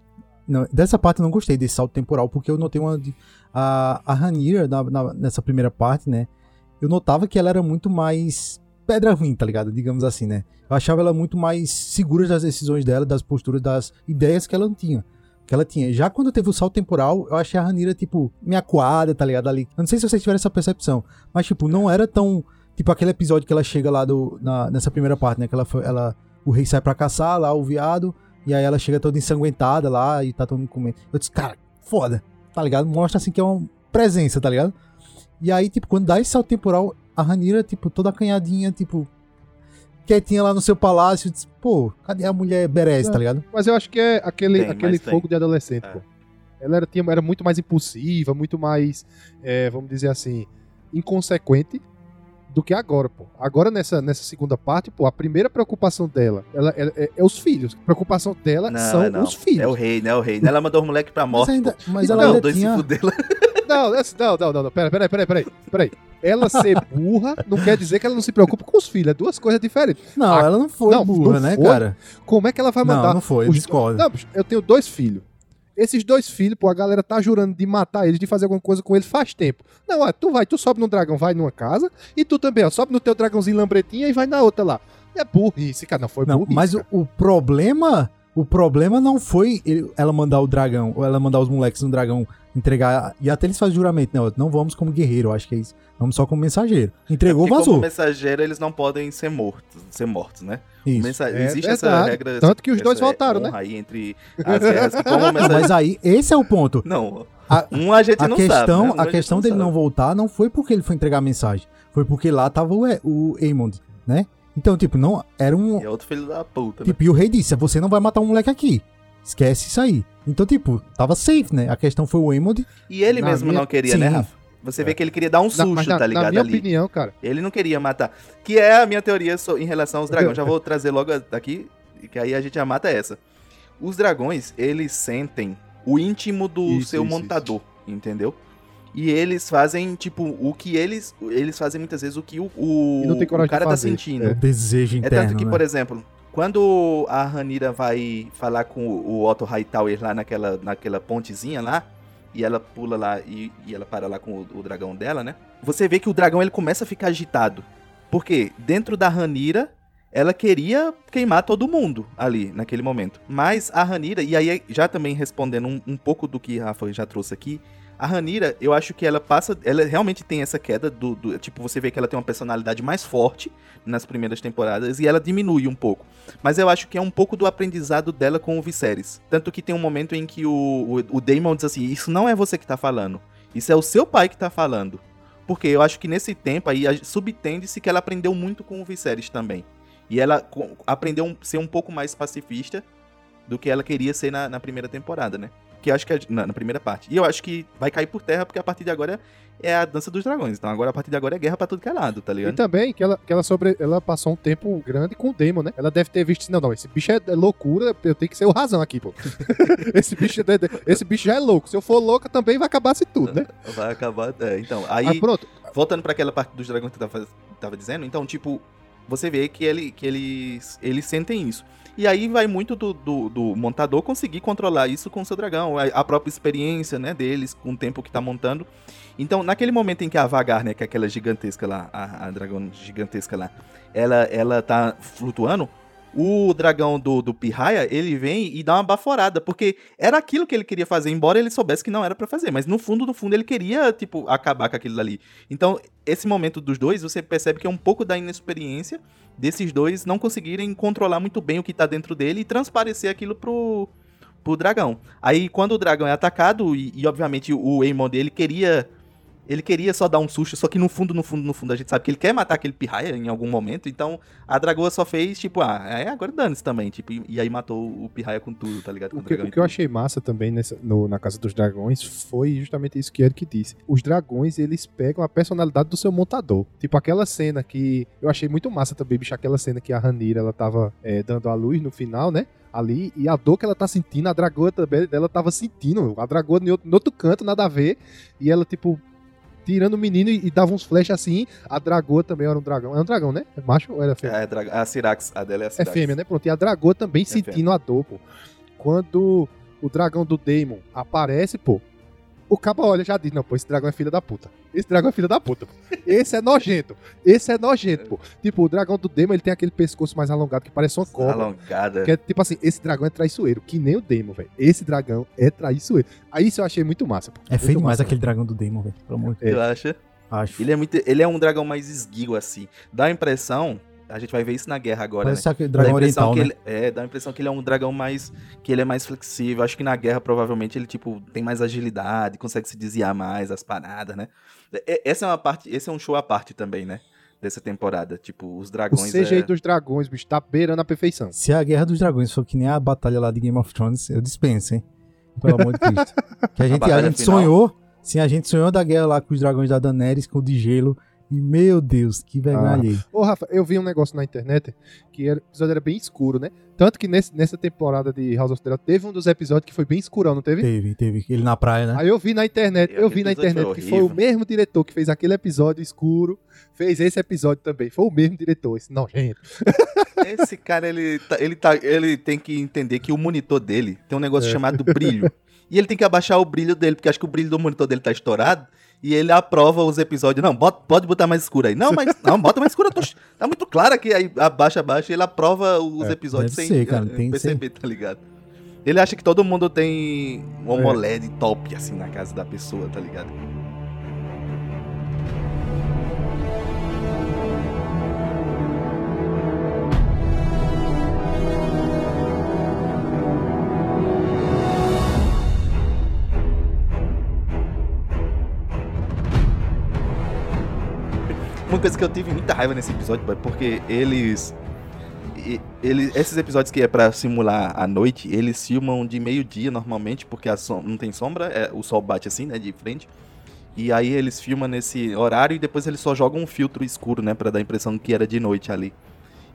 não, dessa parte eu não gostei desse salto temporal, porque eu notei uma. de- A, a Rhaenyra, na- na- nessa primeira parte, né? Eu notava que ela era muito mais pedra ruim, tá ligado? Digamos assim, né? Eu achava ela muito mais segura das decisões dela, das posturas, das ideias que ela tinha. Que ela tinha. Já quando teve o salto temporal, eu achei a Rhaenyra, tipo, meio acuada, tá ligado? Ali. Eu não sei se vocês tiveram essa percepção, mas, tipo, não era tão. Tipo, aquele episódio que ela chega lá do, na- nessa primeira parte, né? Que ela, foi, ela o rei sai pra caçar lá, o viado, e aí ela chega toda ensanguentada lá e tá todo mundo comendo. Eu disse, cara, foda, tá ligado? Mostra assim que é uma presença, tá ligado? E aí, tipo, quando dá esse salto temporal, a Ranira, tipo, toda acanhadinha, tipo, quietinha lá no seu palácio, disse, pô, cadê a mulher Berez, tá ligado? Mas eu acho que é aquele, Tem, aquele mas tem. fogo de adolescente, É. pô. Ela era, tinha, era muito mais impulsiva, muito mais, é, vamos dizer assim, inconsequente do que agora, pô. Agora, nessa, nessa segunda parte, pô, a primeira preocupação dela ela, ela- é, é os filhos. A preocupação dela Não, são não. os filhos. É o rei, né? É o rei. Ela mandou os moleques pra Mas, morte. ainda, pô. mas não, ela ainda dois tinha... fuderam. Não, não, não, não, não, pera, pera, pera, pera, pera, Ela ser burra não quer dizer que ela não se preocupa com os filhos, é duas coisas diferentes. Não, Ah, ela não foi não, burra, não né, foi. cara? Como é que ela vai mandar Não, não foi, eu os- discordo. Não, eu tenho dois filhos. Esses dois filhos, pô, a galera tá jurando de matar eles, de fazer alguma coisa com eles faz tempo. Não, ó, tu vai, tu sobe num dragão, vai numa casa, e tu também, ó, sobe no teu dragãozinho lambretinha e vai na outra lá. É burrice, cara, não foi Não, burrice. mas o, o problema, o problema não foi ele- ela mandar o dragão, ou ela mandar os moleques no dragão entregar, e até eles fazem juramento, né, ó, não vamos como guerreiro, eu acho que é isso, vamos só como mensageiro. Entregou, Porque vazou. como mensageiro, eles não podem ser mortos, ser mortos, né? Isso. Mensa- É Existe essa verdade. regra. Tanto que os essa dois voltaram, né? Aí entre as guerras. que Como Não, mensageiro... mas aí, esse é o ponto. Não, A, um a gente a não questão, sabe. né? Um a questão dele não sabe. voltar não foi porque ele foi entregar a mensagem, foi porque lá tava o, E- o Aemond, né? Então, tipo, não, era um, é outro filho da puta, né? Tipo, e o rei disse: você não vai matar um moleque aqui. Esquece isso aí. Então, tipo, tava safe, né? A questão foi o Emond. E ele mesmo minha- não queria, Sim. né, Rafa? Você vê que ele queria dar um Na- susto, na, tá na ligado? minha ali. opinião, cara, Ele não queria matar. Que é a minha teoria em relação aos dragões. Já vou trazer logo aqui, que aí a gente já mata essa. Os dragões, eles sentem o íntimo do Isso, seu isso, montador, entendeu? E eles fazem, tipo, o que eles. Eles fazem muitas vezes o que o, o, não tem coragem o cara de tá sentindo. O desejo É interno. tanto que, né? por exemplo, quando a Ranira vai falar com o Otto Hightower lá naquela, naquela pontezinha lá, e ela pula lá e, e ela para lá com o, o dragão dela, né? Você vê que o dragão ele começa a ficar agitado. Porque dentro da Ranira, ela queria queimar todo mundo ali naquele momento. Mas a Ranira, e aí já também respondendo um, um pouco do que Rafa já trouxe aqui, a Ranira, eu acho que ela passa. Ela realmente tem essa queda do, do- Tipo, você vê que ela tem uma personalidade mais forte nas primeiras temporadas e ela diminui um pouco. Mas eu acho que é um pouco do aprendizado dela com o Viserys. Tanto que tem um momento em que o, o, o Daemon diz assim: Isso não é você que tá falando. Isso é o seu pai que tá falando. Porque eu acho que nesse tempo aí subtende-se que ela aprendeu muito com o Viserys também. E ela aprendeu a ser um pouco mais pacifista do que ela queria ser na, na primeira temporada, né? Que acho que é na, na primeira parte. E eu acho que vai cair por terra porque a partir de agora é a dança dos dragões. Então agora a partir de agora é guerra pra tudo que é lado, tá E ligado? também que ela, que ela, sobre, ela passou um tempo grande com o Demon, né? Ela deve ter visto assim, não, não, esse bicho é, é loucura, eu tenho que ser o razão aqui, pô. esse, bicho, esse bicho já é louco. Se eu for louca, também vai acabar se tudo, né? Vai acabar. É, então, Ah, aí. pronto. voltando pra aquela parte dos dragões que eu tava, tava dizendo, então, tipo, você vê que, ele, que eles, eles sentem isso. E aí vai muito do, do, do montador conseguir controlar isso com o seu dragão, a, própria experiência, né, deles, com o tempo que tá montando. Então, naquele momento em que a Vagar, né, que é aquela gigantesca lá, a, a dragão gigantesca lá, ela, ela tá flutuando, o dragão do, do Pirraia, ele vem e dá uma baforada, porque era aquilo que ele queria fazer, embora ele soubesse que não era pra fazer, mas no fundo, no fundo, ele queria, tipo, acabar com aquilo ali. Então, esse momento dos dois, você percebe que é um pouco da inexperiência desses dois não conseguirem controlar muito bem o que tá dentro dele e transparecer aquilo pro, pro dragão. Aí, quando o dragão é atacado, e, e, obviamente o Aemon dele queria ele queria só dar um susto, só que no fundo, no fundo, no fundo, a gente sabe que ele quer matar aquele pirraia em algum momento, então a dragoa só fez, tipo, ah, é, agora dane-se também, tipo, e, e aí matou o pirraia com tudo, tá ligado? Com O que, o que eu achei massa também nessa, no- na Casa dos Dragões foi justamente isso que Eric disse. Os dragões, eles pegam a personalidade do seu montador. Tipo, aquela cena que eu achei muito massa também, bicho, aquela cena que a Ranira, ela tava é, dando a luz no final, né? Ali, e a dor que ela tá sentindo, a dragoa também dela tava sentindo. A dragoa outro, em outro canto, nada a ver. E ela, tipo, tirando o menino e, e dava uns flash assim. A dragoa também era um dragão. É um dragão, né? É macho ou era fêmea? É, dra- a Sirax, a dela é a É Sirax. fêmea, né? Pronto. E a dragoa também sentindo a dor, pô. Quando o dragão do Daemon aparece, pô, o cabo olha já diz, não, pô, esse dragão é filho da puta. Esse dragão é filho da puta, pô. Esse é nojento. Esse é nojento, pô. Tipo, o dragão do Daemon, ele tem aquele pescoço mais alongado que parece uma cobra. Alongada. Que é tipo assim, esse dragão é traiçoeiro, que nem o Daemon, velho. Esse dragão é traiçoeiro. Aí isso eu achei muito massa, pô. É feio demais aquele dragão do Demon, velho. Pelo amor de É. Tu acha? Acho. Ele é, muito, ele é um dragão mais esguio, assim. Dá a impressão, a gente vai ver isso na guerra agora, Parece né? Dá a dragão impressão oriental, né? que ele, é, dá a impressão que ele é um dragão mais. que ele é mais flexível. Acho que na guerra, provavelmente, ele, tipo, tem mais agilidade, consegue se desviar mais as paradas, né? E- Essa é uma parte. Esse é um show à parte também, né? Dessa temporada. Tipo, os O dragões. CGI é... dos dragões, bicho, tá beirando a perfeição. Se a Guerra dos Dragões for que nem a batalha lá de Game of Thrones, eu dispenso, hein? Pelo amor de Cristo. Que a gente, a batalha gente final? sonhou, sim, a gente sonhou da guerra lá com os dragões da Daenerys, com o de gelo. E, meu Deus, que vergonha Ah. Ô, Rafa, eu vi um negócio na internet que era, o episódio era bem escuro, né? Tanto que nesse- nessa temporada de House of the Dragon teve um dos episódios que foi bem escurão, não teve? Teve, teve. Ele na praia, né? Aí eu vi na internet, E eu vi na internet foi que foi o mesmo diretor que fez aquele episódio escuro, fez esse episódio também. Foi o mesmo diretor, esse nojento. Esse cara, ele, tá, ele, tá, ele tem que entender que o monitor dele tem um negócio É. chamado brilho. E ele tem que abaixar o brilho dele, porque acho que o brilho do monitor dele tá estourado. E ele aprova os episódios. Não, bota, pode botar mais escuro aí. Não, mas não, bota mais escuro. tô- tá muito claro aqui. Aí abaixa, abaixa. E ele aprova os É, episódios sem ser, cara, eh, tem perceber, tá ligado? Ele acha que todo mundo tem um É. AMOLED top, assim, na casa da pessoa, tá ligado? Uma coisa que eu tive muita raiva nesse episódio, boy, porque eles. Ele, esses episódios que é pra simular a noite, eles filmam de meio-dia normalmente, porque som- não tem sombra, é, o sol bate assim, né, de frente. E aí eles filmam nesse horário e depois eles só jogam um filtro escuro, né, pra dar a impressão que era de noite ali.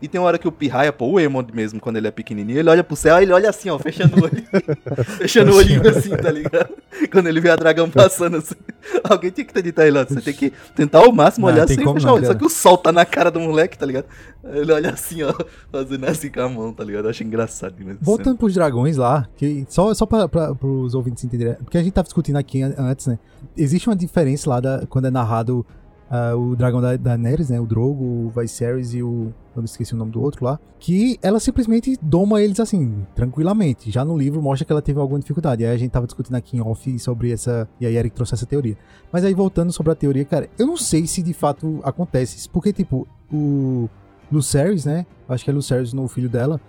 E tem uma hora que o Pirraia, pô, o Emond mesmo, quando ele é pequenininho, ele olha pro céu, ele olha assim, ó, fechando o olho. fechando o olhinho assim, tá ligado? Quando ele vê a dragão passando assim. Alguém tinha que acreditar ele, ó. Você tem que tentar ao máximo Não, olhar sem como fechar o olho. Só que o sol tá na cara do moleque, tá ligado? Ele olha assim, ó, fazendo assim com a mão, tá ligado? Eu acho engraçado cena. Voltando pros dragões lá, que só, só pra, pra, pros ouvintes entenderem, porque a gente tava discutindo aqui an- antes, né? Existe uma diferença lá da, quando é narrado ah, o dragão da, da Daenerys, né? O Drogo, o Viserys e o. Eu esqueci o nome do outro lá. Que ela simplesmente doma eles assim, tranquilamente. Já no livro mostra que ela teve alguma dificuldade. Aí a gente tava discutindo aqui em off sobre essa. E aí Eric trouxe essa teoria. Mas aí voltando sobre a teoria, cara, eu não sei se de fato acontece isso. Porque, tipo, o. Lucerys, né? Acho que é Lucerys no filho dela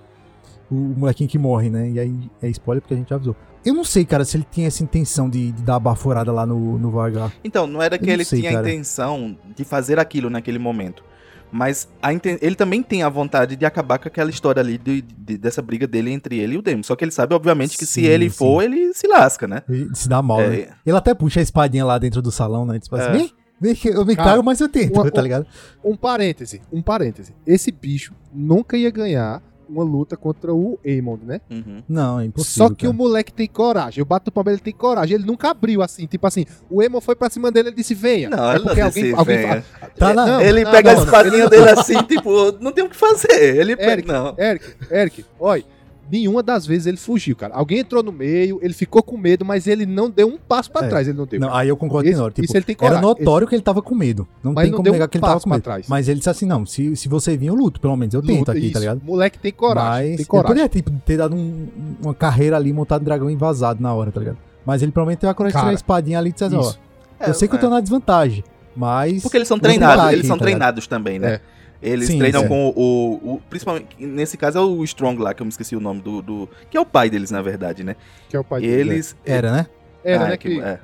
o molequinho que morre, né? E aí é spoiler porque a gente já avisou. Eu não sei, cara, se ele tinha essa intenção de, de dar a baforada lá no, no Vargar. Então, não era que Eu ele sei, tinha cara. a intenção de fazer aquilo naquele momento. Mas a ele também tem a vontade de acabar com aquela história ali de- de- dessa briga dele entre ele e o Demo. Só que ele sabe, obviamente, que se Sim, ele sim. for, ele se lasca, né? Ele se dá mal, É. né? Ele até puxa a espadinha lá dentro do salão, né? Tipo assim, É. vem, vem que eu me Cara, cago, mas eu tento, uma- tá ligado? Um parêntese, um parêntese. Esse bicho nunca ia ganhar uma luta contra o Aemond, né? Uhum. Não, é impossível. Só que o cara. moleque tem coragem. Eu bato o palmo, ele tem coragem. Ele nunca abriu assim. Tipo assim, o Emo foi pra cima dele ele disse: venha. Não, é ele porque não alguém, disse, alguém venha. fala- Tá na- Não, ele não, pega não, a espadinha ele- dele assim, tipo, não tem o que fazer. Ele pega. Eric, Não. Eric, Eric, olha, nenhuma das vezes ele fugiu, cara. Alguém entrou no meio, ele ficou com medo, mas ele não deu um passo pra É. trás, ele não deu. Não, aí eu concordo com Noro. Tipo, isso ele tem era notório que ele tava com medo. Não Mas tem não como deu negar um que ele tava com medo. trás. Mas ele disse assim: não, se, se você vir, eu luto, pelo menos. Eu tento Luta, aqui, isso. tá ligado? Moleque tem coragem, Mas tem ele coragem. poderia tipo, ter dado um- uma carreira ali, montado um dragão e vazado na hora, tá ligado? Mas ele provavelmente teve a coragem de tirar Cara, a espadinha ali e dizer, ó, Isso. eu sei que eu tô na desvantagem, mas... Porque eles são treinados, eles aqui, são tá treinados também, né? Eles Sim, treinam sim. com o, o- o- Principalmente, nesse caso é o Strong lá, que eu me esqueci o nome do. do- que é o pai deles, na verdade, né? Que é o pai Eles. né? Era, né? Era, Ah, né? é que- Que é,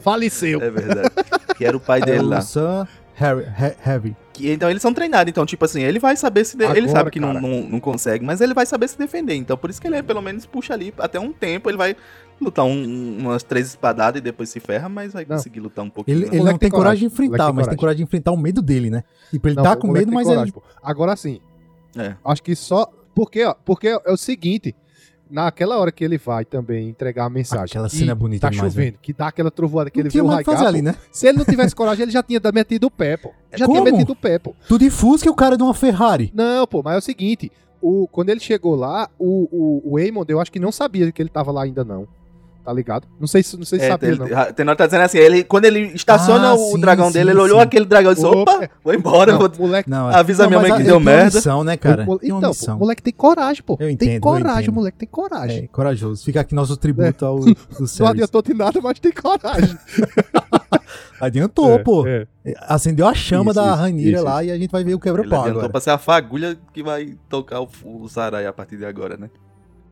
faleceu. é verdade. que era o pai dele o lá. Sam Harry, Ha- Harry. Que- então eles são treinados, então, tipo assim, ele vai saber se. de- ele Agora, sabe que não, não, não consegue, mas ele vai saber se defender. Então, por isso que ele pelo menos puxa ali até um tempo, ele vai lutar um- um- umas três espadadas e depois se ferra, mas vai Não. conseguir lutar um pouquinho. Ele, né? ele não tem tem coragem de coragem, enfrentar, tem mas tem coragem. coragem de enfrentar o medo dele, né? Tipo, ele Não, tá com medo, mas coragem, ele... pô. Agora sim, É. acho que só. Porque, ó, porque é o seguinte. Naquela hora que ele vai também entregar a mensagem. Aquela que cena é bonita Tá demais, chovendo, que dá aquela trovoada que Não ele tinha o ali, né? Se ele não tivesse coragem, ele já tinha metido o pé, pô. Já tinha Como? metido o pé, pô. Tu de Fusca e o cara de uma Ferrari. Não, pô, mas é o seguinte. O, quando ele chegou lá, o, o, o Eamon, eu acho que não sabia que ele tava lá ainda, não. Tá ligado? Não sei se, não sei se É, sabia, ele- não. a Tenor tá dizendo assim, ele, quando ele estaciona Ah, o sim, dragão sim, dele, ele olhou sim. aquele dragão e disse, Opa, opa, vou embora, Não, vou... moleque, Não, Avisa a minha mãe que deu tem merda. missão, né, cara? o Tem então, pô, o moleque tem coragem, pô. Eu tem entendo, eu coragem, moleque tem coragem. É, corajoso. Fica aqui nosso tributo ao do Não adiantou de nada, mas tem coragem. Adiantou, É, pô. é. Acendeu a chama Isso, da Ranira isso, lá e a gente vai ver o quebra-pau adiantou agora. pra ser a fagulha que vai tocar o, o Sarai a partir de agora, né?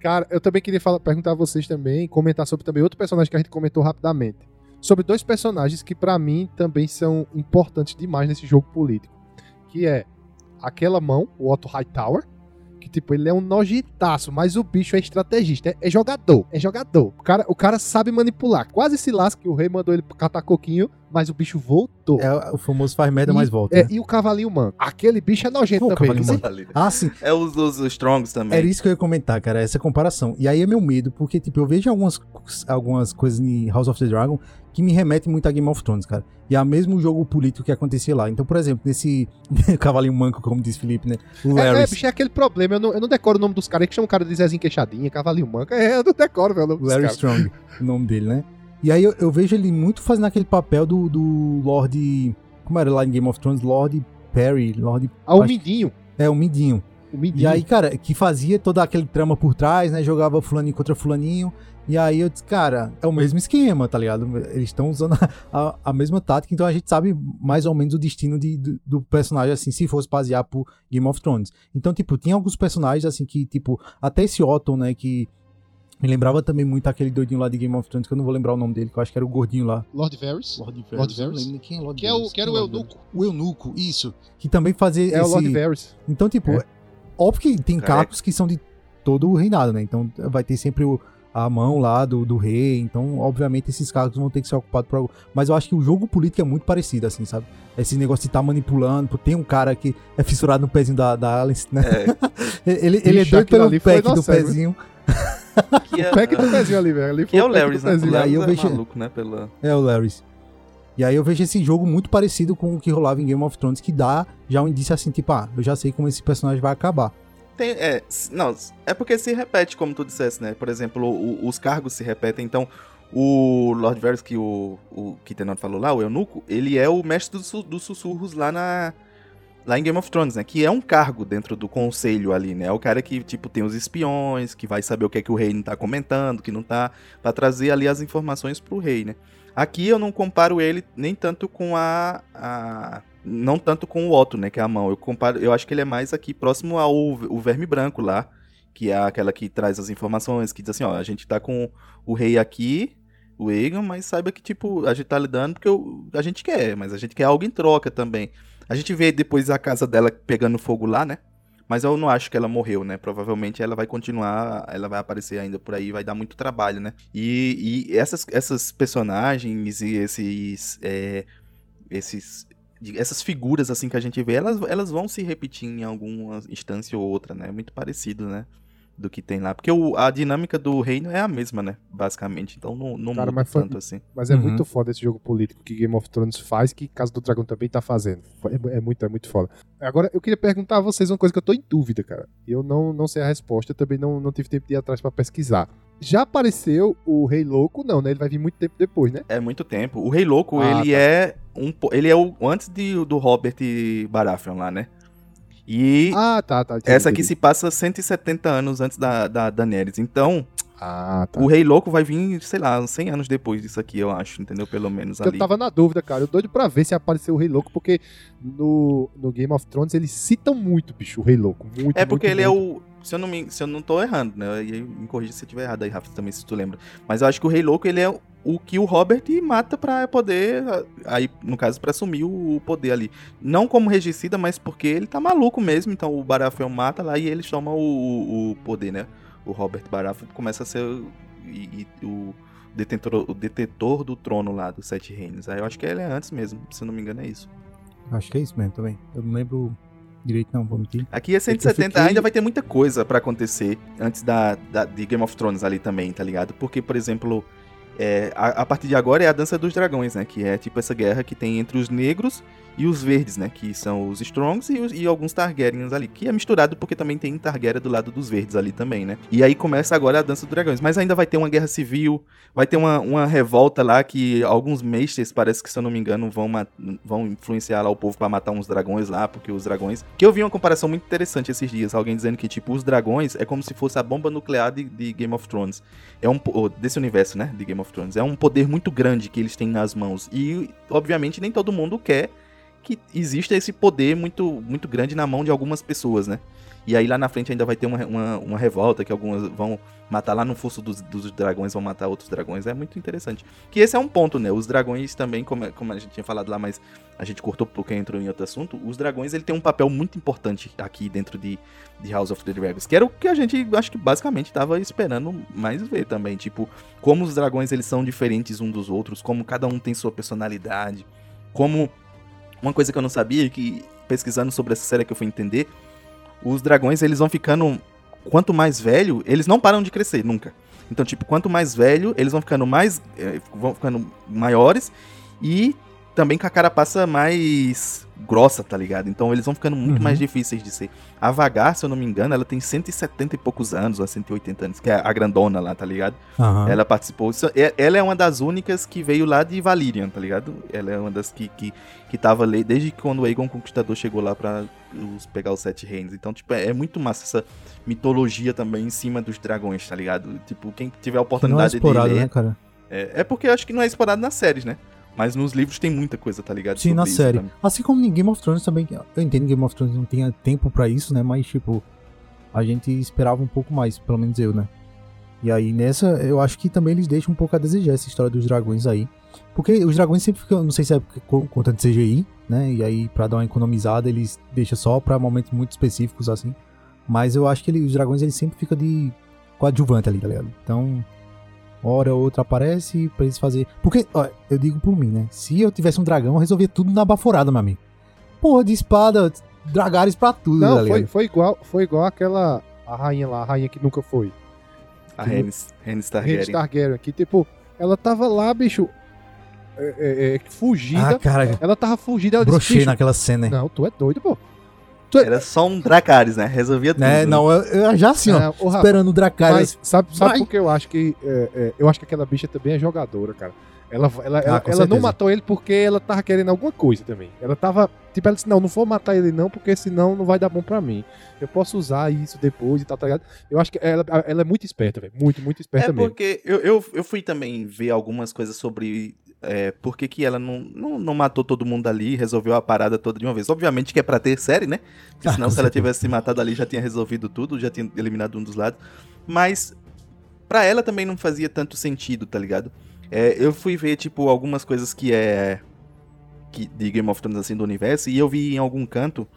Cara, eu também queria falar- perguntar a vocês também, comentar sobre também outro personagem que a gente comentou rapidamente. Sobre dois personagens que pra mim também são importantes demais nesse jogo político. Que é aquela mão, o Otto Hightower, que tipo, ele é um nojentaço, mas o bicho é estrategista, é, é jogador, é jogador. O cara, o cara sabe manipular. Quase se lasca que o rei mandou ele catar coquinho, mas o bicho voltou. É o famoso faz merda, E- mas volta. É, né? e o cavalinho manco. Aquele bicho é nojento Pô, o também. cavalinho Você- manco. Ah, sim. É os, os, os Strongs também. Era isso que eu ia comentar, cara, essa comparação. E aí é meu medo, porque, tipo, eu vejo algumas, algumas coisas em House of the Dragon que me remetem muito a Game of Thrones, cara. E a mesmo jogo político que acontecia lá. Então, por exemplo, nesse cavalinho manco, como diz Felipe, né? O É, é, bicho, é aquele problema. Eu não, eu não decoro o nome dos caras que chamam o cara de Zezinho Queixadinha, Cavalinho Manca. É, eu não decoro, velho, o Larry. Strong, o nome dele, né? E aí eu, eu vejo ele muito fazendo aquele papel do, do Lord. Como era lá em Game of Thrones? Lord Perry, Lord. Ah, o Mindinho. É, o Mindinho. O Mindinho. E aí, cara, que fazia toda aquele trama por trás, né? Jogava fulaninho contra fulaninho. E aí eu disse, cara, é o mesmo esquema, tá ligado? Eles estão usando a, a, a mesma tática, então a gente sabe mais ou menos o destino de, do, do personagem, assim, se fosse basear por Game of Thrones. Então, tipo, tinha alguns personagens, assim, que, tipo, até esse Otton, né, que me lembrava também muito aquele doidinho lá de Game of Thrones, que eu não vou lembrar o nome dele, que eu acho que era o gordinho lá. Lord Varys. Lord Lord eu não Varys? lembro nem quem é Lord Que é o, Varys. que era o é Eunuco. Varys? O Eunuco, isso. Que também fazia É o esse... Lord Varys. Então, tipo, É. óbvio que tem Careca. cargos que são de todo o reinado, né? Então vai ter sempre o- a mão lá do, do rei. Então, obviamente, esses cargos vão ter que ser ocupados por algo. Mas eu acho que o jogo político é muito parecido, assim, sabe? Esse negócio de estar manipulando. Pô, Tem um cara que é fissurado no pezinho da, da Alice, né? É, ele, ele é Bicho, doido aquilo pelo pack do pezinho. que é, O pack do pezinho ali, velho. Ali que é o pack do Larry, né? O pezinho. E aí Larry eu é vejo- maluco, né? Pela... É, o Larrys. E aí eu vejo esse jogo muito parecido com o que rolava em Game of Thrones, que dá já um indício assim, tipo, ah, eu já sei como esse personagem vai acabar. Tem, é, não, é porque se repete, como tu disseste, né? Por exemplo, o- os cargos se repetem, então o Lord Varys, que o, o que Tenor falou lá, o Eunuco, ele é o mestre dos, dos sussurros lá na lá em Game of Thrones, né? Que é um cargo dentro do conselho ali, né? É o cara que, tipo, tem os espiões, que vai saber o que é que o rei não tá comentando, que não tá, pra trazer ali as informações pro rei, né? Aqui eu não comparo ele nem tanto com a, a não tanto com o Otto, né, que é a mão. Eu comparo, eu acho que ele é mais aqui próximo ao o Verme Branco lá, que é aquela que traz as informações, que diz assim, ó, a gente tá com o rei aqui, o Egon, mas saiba que tipo, a gente tá lidando porque o- a gente quer, mas a gente quer algo em troca também. A gente vê depois a casa dela pegando fogo lá, né? Mas eu não acho que ela morreu, né? Provavelmente ela vai continuar, ela vai aparecer ainda por aí, vai dar muito trabalho, né? E, e essas, essas personagens e esses, é, esses, essas figuras assim que a gente vê, elas, elas vão se repetir em alguma instância ou outra, né? Muito parecido, né? Do que tem lá. Porque o- a dinâmica do reino é a mesma, né? Basicamente. Então não, não Cara, muda foi- tanto assim. Mas é Uhum. muito foda esse jogo político que Game of Thrones faz, que Casa do Dragão também tá fazendo. É, é muito, é muito foda. Agora, eu queria perguntar a vocês uma coisa que eu tô em dúvida, cara. Eu não, não sei a resposta, eu também não, não tive tempo de ir atrás pra pesquisar. Já apareceu o Rei Louco? Não, né? Ele vai vir muito tempo depois, né? É muito tempo. O Rei Louco, Ah, ele tá. é um ele é o antes de, do Robert Baratheon lá, né? E Ah, tá, tá. entendi, essa aqui entendi. se passa 170 anos antes da, da Daenerys. Então, Ah, tá. o Rei Louco vai vir, sei lá, uns 100 anos depois disso aqui, eu acho, entendeu? Pelo menos ali. Eu tava na dúvida, cara. Eu doido pra ver se apareceu o Rei Louco, porque no, no Game of Thrones eles citam muito, bicho, o Rei Louco. Muito, É porque muito, ele muito. é o. Se eu, não me, se eu não tô errado, né? E me corrija se eu estiver errado aí, Rafa, também, se tu lembra. Mas eu acho que o Rei Louco, ele é o, que o Robert mata pra poder, aí no caso, pra assumir o poder ali. Não como regicida, mas porque ele tá maluco mesmo, então o Baratheon mata lá e ele toma o, o poder, né? O Robert Baratheon começa a ser e, e, o detentor, o detetor do trono lá dos Sete Reinos. Aí eu acho que ele é antes mesmo, se eu não me engano é isso. Acho que é isso mesmo também. Eu não lembro direito não, vou mentir. Aqui é 170, fiquei... ainda vai ter muita coisa para acontecer antes da, da, de Game of Thrones ali também, tá ligado? Porque, por exemplo, é, a, a, partir de agora é a Dança dos Dragões, né? Que é tipo essa guerra que tem entre os negros e os verdes, né? Que são os Strongs e, os, e, alguns Targaryens ali. Que é misturado porque também tem Targaryen do lado dos verdes ali também, né? E aí começa agora a Dança dos Dragões. Mas ainda vai ter uma guerra civil, vai ter uma, uma revolta lá que alguns mestres, parece que se eu não me engano, vão, vão influenciar lá o povo para matar uns dragões lá, porque os dragões. Que eu vi uma comparação muito interessante esses dias. Alguém dizendo que, tipo, os dragões é como se fosse a bomba nuclear de, de Game of Thrones. É um. desse universo, né? De Game of Thrones. É um poder muito grande que eles têm nas mãos. E, obviamente, nem todo mundo quer que exista esse poder muito, muito grande na mão de algumas pessoas, né? E aí lá na frente ainda vai ter uma, uma, uma revolta que algumas vão matar lá no fosso dos, dos, dragões, vão matar outros dragões. É muito interessante. Que esse é um ponto, né? Os dragões também, como, como a gente tinha falado lá, mas a gente cortou porque entrou em outro assunto. Os dragões, ele tem um papel muito importante aqui dentro de, de House of the Dragons. Que era o que a gente, acho que basicamente estava esperando mais ver também. Tipo, como os dragões, eles são diferentes uns dos outros. Como cada um tem sua personalidade. Como... Uma coisa que eu não sabia, que pesquisando sobre essa série que eu fui entender os dragões eles vão ficando quanto mais velho, eles não param de crescer nunca. Então, tipo, quanto mais velho, eles vão ficando mais eh, vão ficando maiores e também com a carapaça mais grossa, tá ligado? Então eles vão ficando muito uhum. mais difíceis de ser. A Vagar, se eu não me engano, ela tem 170 e poucos anos, ou 180 anos, que é a grandona lá, tá ligado? Uhum. Ela participou. É, ela é uma das únicas que veio lá de Valyrian, tá ligado? Ela é uma das que, que, que tava ali desde quando o Aegon Conquistador chegou lá pra os, pegar os Sete Reinos. Então, tipo, é, é, muito massa essa mitologia também em cima dos dragões, tá ligado? Tipo, quem tiver a oportunidade não é explorado, de ler... Né, cara? É, é porque eu acho que não é explorado nas séries, né? Mas nos livros tem muita coisa, tá ligado? Sim, na série. Também. Assim como em Game of Thrones também. Eu entendo que Game of Thrones não tenha tempo para isso, né? Mas, tipo, a gente esperava um pouco mais, pelo menos eu, né? E aí nessa, eu acho que também eles deixam um pouco a desejar essa história dos dragões aí. Porque os dragões sempre ficam, não sei se é conta de CGI, né? E aí, pra dar uma economizada, eles deixam só pra momentos muito específicos, assim. Mas eu acho que ele, os dragões, eles sempre ficam de coadjuvante ali, tá ligado? Então, hora ou outra aparece pra eles fazer. Porque, ó, eu digo por mim, né? Se eu tivesse um dragão, eu resolvia tudo na baforada, meu amigo. Porra, de espada, dragares pra tudo, Não, tá foi, foi, igual, foi igual aquela. A rainha lá, a rainha que nunca foi. A Rhaenys, Targaryen. Rhaenys Targaryen, que tipo, ela tava lá, bicho, é, é, é, fugida. Ah, cara. Ela tava fugida. Ela brochei disse, naquela cena. Não, tu é doido, pô. É... Era só um Dracarys, né? Resolvia tudo. É, não, eu, eu já assim, ó, oh, esperando o Dracarys. sabe, sabe por que eu acho que. É, é, eu acho que aquela bicha também é jogadora, cara. Ela, ela, ah, ela, ela não matou ele porque ela tava querendo alguma coisa também. Ela tava. Tipo, ela disse: Não, não vou matar ele não, porque senão não vai dar bom pra mim. Eu posso usar isso depois e tal, tá ligado? Eu acho que ela, ela é muito esperta, velho. Muito, muito esperta é mesmo. É porque eu, eu, eu fui também ver algumas coisas sobre é, por que, que ela não, não, não, matou todo mundo ali e resolveu a parada toda de uma vez. Obviamente que é pra ter série, né? Porque senão, ah, se ela tivesse se matado ali, já tinha resolvido tudo, já tinha eliminado um dos lados. Mas, pra ela também não fazia tanto sentido, tá ligado? É, eu fui ver, tipo, algumas coisas que é. Que, de Game of Thrones, assim, do universo, e eu vi em algum canto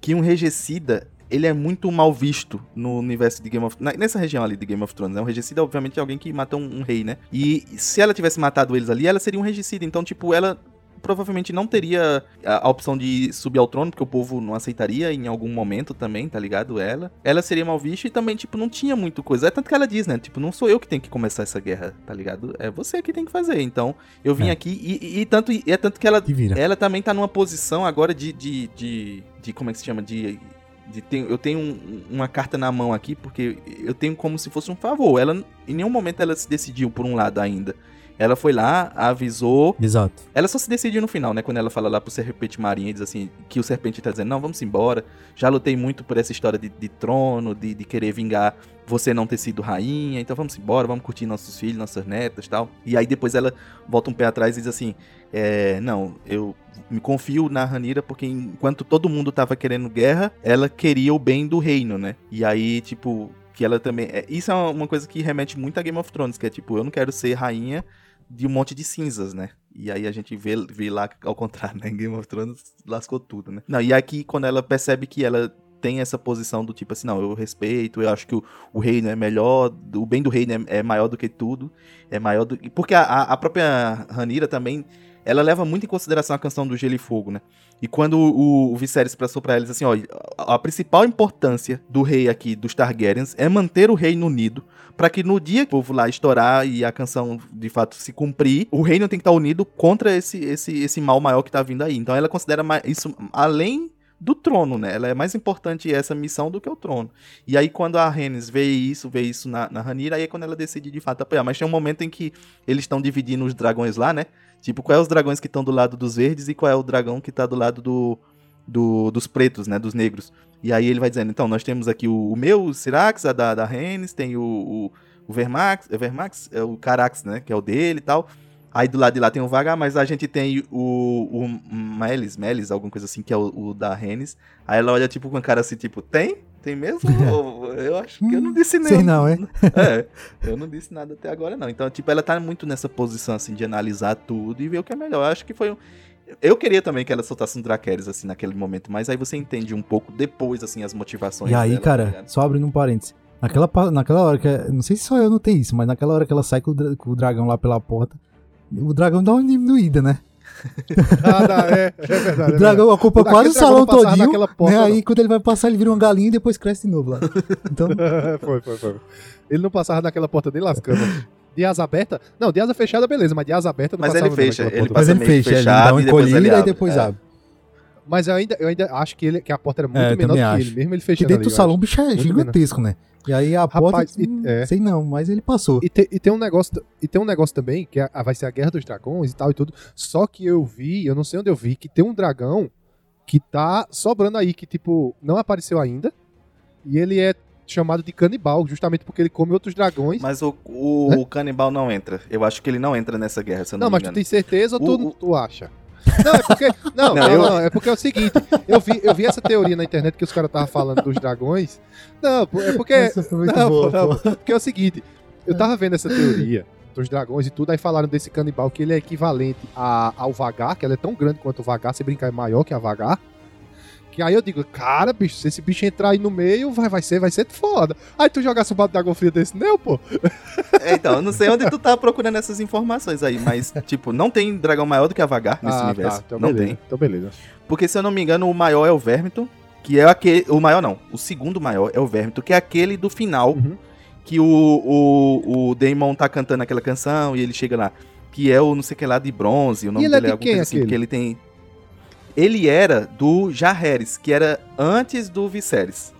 que um regicida ele é muito mal visto no universo de Game of Thrones. Nessa região ali de Game of Thrones, né? Um regicida, obviamente, é alguém que mata um, um, rei, né? E se ela tivesse matado eles ali, ela seria um regicida. Então, tipo, ela provavelmente não teria a, a, opção de subir ao trono, porque o povo não aceitaria em algum momento também, tá ligado? Ela. Ela seria mal vista e também, tipo, não tinha muito coisa. É tanto que ela diz, né? Tipo, não sou eu que tenho que começar essa guerra, tá ligado? É você que tem que fazer. Então, eu vim é. aqui e, e, e, tanto, e é tanto que ela, ela também tá numa posição agora de, de, de, de como é que se chama? De de ter, eu tenho um, uma carta na mão aqui porque eu tenho como se fosse um favor. Ela em nenhum momento ela se decidiu por um lado ainda. Ela foi lá, avisou. Exato. Ela só se decidiu no final, né? Quando ela fala lá pro Serpente Marinha, diz assim, que o Serpente tá dizendo, não, vamos embora. Já lutei muito por essa história de, de trono, de, de querer vingar você não ter sido rainha, então vamos embora, vamos curtir nossos filhos, nossas netas tal. E aí depois ela volta um pé atrás e diz assim, é, não, eu me confio na Ranira porque enquanto todo mundo tava querendo guerra, ela queria o bem do reino, né? E aí, tipo, que ela também... É, isso é uma coisa que remete muito a Game of Thrones, que é tipo, eu não quero ser rainha de um monte de cinzas, né? E aí a gente vê, vê lá ao contrário, né? Game of Thrones lascou tudo, né? Não, e aqui quando ela percebe que ela tem essa posição do tipo assim, não, eu respeito, eu acho que o, o reino é melhor, o bem do reino é, é maior do que tudo, é maior do Porque a, a própria Ranira também, ela leva muito em consideração a canção do Gelo e Fogo, né? E quando o, o Viserys passou pra eles assim, ó, a, a principal importância do rei aqui, dos Targaryens, é manter o reino unido, para que no dia que o povo lá estourar e a canção de fato se cumprir, o reino tem que estar unido contra esse, esse, esse mal maior que tá vindo aí. Então ela considera isso além do trono, né? Ela é mais importante essa missão do que o trono. E aí, quando a Rhaenys vê isso, vê isso na, na Ranira, aí é quando ela decide de fato apoiar. Mas tem um momento em que eles estão dividindo os dragões lá, né? Tipo, qual é os dragões que estão do lado dos verdes e qual é o dragão que tá do lado do, do, dos pretos, né? Dos negros. E aí ele vai dizendo, então, nós temos aqui o, o meu, o Sirax, a da, da Rhaenys, tem o, o, o Vermax, é Vermax? É o Carax, né? Que é o dele e tal. Aí do lado de lá tem o Vagar, mas a gente tem o, o Melis, Melis, alguma coisa assim, que é o, o da Renes. Aí ela olha tipo com a cara assim, tipo, tem? Tem mesmo? eu acho que eu não disse nem. Sei não, é? é, eu não disse nada até agora não. Então, tipo, ela tá muito nessa posição assim de analisar tudo e ver o que é melhor. Eu acho que foi um... Eu queria também que ela soltasse um Dracarys, assim, naquele momento, mas aí você entende um pouco depois, assim, as motivações E aí, dela, cara, tá só abrindo um parênteses. Naquela, naquela hora que. Não sei se só eu notei isso, mas naquela hora que ela sai com o, com o dragão lá pela porta, o dragão dá uma diminuída, né? Ah, dá, é, é verdade. O dragão ocupa quase o salão todinho. porta, né? Aí quando ele vai passar, ele vira uma galinha e depois cresce de novo lá. Então, É, foi, foi, foi. Ele não passava naquela porta nem lascando. De asa aberta? Não, de asa fechada, beleza, mas de asa aberta não Mas passava ele fecha, ele mas ele meio fecha, ele dá uma encolhida e depois É. abre. Mas eu ainda, eu ainda acho que, ele, que a porta era muito É, menor do também que acho. ele, mesmo ele fechando dentro ali, do salão o acho. bicho é Muito gigantesco, né? E aí a Rapaz, porta. e- hum, é. Sei não, mas ele passou. E, te- e tem um negócio, e tem um negócio também, que é- vai ser a Guerra dos Dragões e tal e tudo. Só que eu vi, eu não sei onde eu vi, que tem um dragão que tá sobrando aí, que tipo, não apareceu ainda. E ele é chamado de canibal, justamente porque ele come outros dragões. Mas o, o, Né? o canibal não entra. Eu acho que ele não entra nessa guerra, se eu não, não, me mas tu engano. tem certeza ou tu, O- o- tu acha? Não, é porque. Não, Não, eu- não, é porque é o seguinte, eu vi, eu vi essa teoria na internet que os caras estavam falando dos dragões. Não, é porque. Foi muito não, boa, não, porque é o seguinte, eu tava vendo essa teoria dos dragões e tudo, aí falaram desse canibal que ele é equivalente a- ao vagar, que ela é tão grande quanto o vagar, se brincar é maior que a vagar. Que aí eu digo, cara, bicho, se esse bicho entrar aí no meio, vai, vai ser, vai ser foda. Aí tu jogasse um bate de água fria desse, não, pô. É, então, eu não sei onde tu tá procurando essas informações aí, mas, tipo, não tem dragão maior do que a Vagar nesse universo. então não beleza, tem. Então beleza. Porque, se eu não me engano, o maior é o Vermington, que é aquele. O maior não. O segundo maior é o Vermington, que é aquele do final, Uhum. que o, o, o Damon tá cantando aquela canção e ele chega lá. Que é o não sei o que lá de bronze, o nome ele é dele de é alguma coisa assim, porque ele tem. Ele era do Jaehaerys, que era antes do Viserys.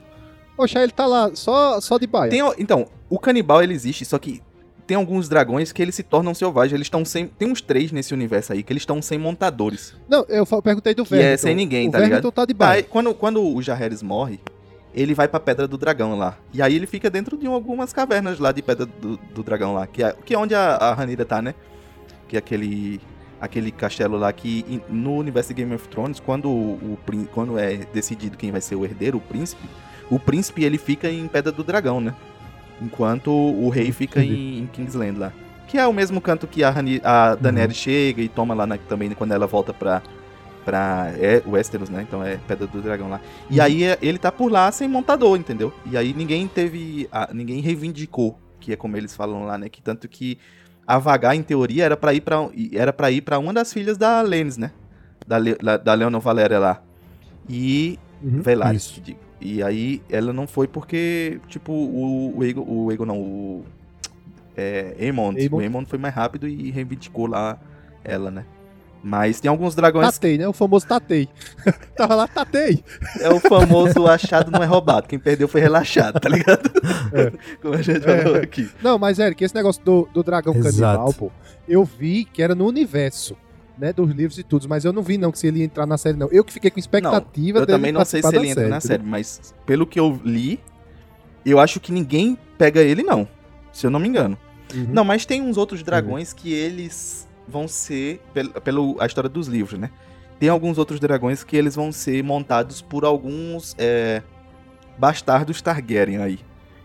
Poxa, ele tá lá só, só de baia. Tem, então, o canibal ele existe, só que tem alguns dragões que eles se tornam selvagens. Eles estão sem. Tem uns três nesse universo aí que eles estão sem montadores. Não, eu perguntei do Que Vermington. é sem ninguém, o tá Vermington ligado? tá de baia. quando, quando o Jaehaerys morre, ele vai pra Pedra do Dragão lá. E aí ele fica dentro de algumas cavernas lá de Pedra do, do Dragão lá. Que é, que é onde a, a Ranira tá, né? Que é aquele. Aquele castelo lá que no universo de Game of Thrones, quando, o, quando é decidido quem vai ser o herdeiro, o príncipe, o príncipe ele fica em Pedra do Dragão, né? Enquanto o rei fica em, em Kingsland lá. Que é o mesmo canto que a, Rani, a Daenerys chega e toma lá na- também quando ela volta pra, pra é, Westeros, né? Então é Pedra do Dragão lá. E aí é- ele tá por lá sem montador, entendeu? E aí ninguém teve. a- ninguém reivindicou, que é como eles falam lá, né? Que tanto que a vagar, em teoria, era pra ir pra, era pra ir pra uma das filhas da Lennis, né? Da, Le, da Leonor Valéria lá. E. Uhum. Velaris, Isso. digo. E aí ela não foi porque, tipo, o, o Ego. O Ego não, o. É. Aemond. O Aemond foi mais rápido e reivindicou lá ela, né? Mas tem alguns dragões Tatei, né? O famoso Tatei. Tava lá, Tatei. É o famoso achado não é roubado. Quem perdeu foi relaxado, tá ligado? Como a gente falou aqui. Não, mas, Eric, esse negócio do, do dragão Exato. canibal, pô, eu vi que era no universo, né, dos livros e tudo, mas eu não vi, não, que se ele ia entrar na série, não. Eu que fiquei com expectativa Eu dele também não sei se ele entra na entendeu? série, mas pelo que eu li, eu acho que ninguém pega ele, não. Se eu não me engano. Uhum. Não, mas tem uns outros dragões que eles vão ser, pelo, pelo a história dos livros, né? Tem alguns outros dragões que eles vão ser montados por alguns é, bastardos Targaryen aí.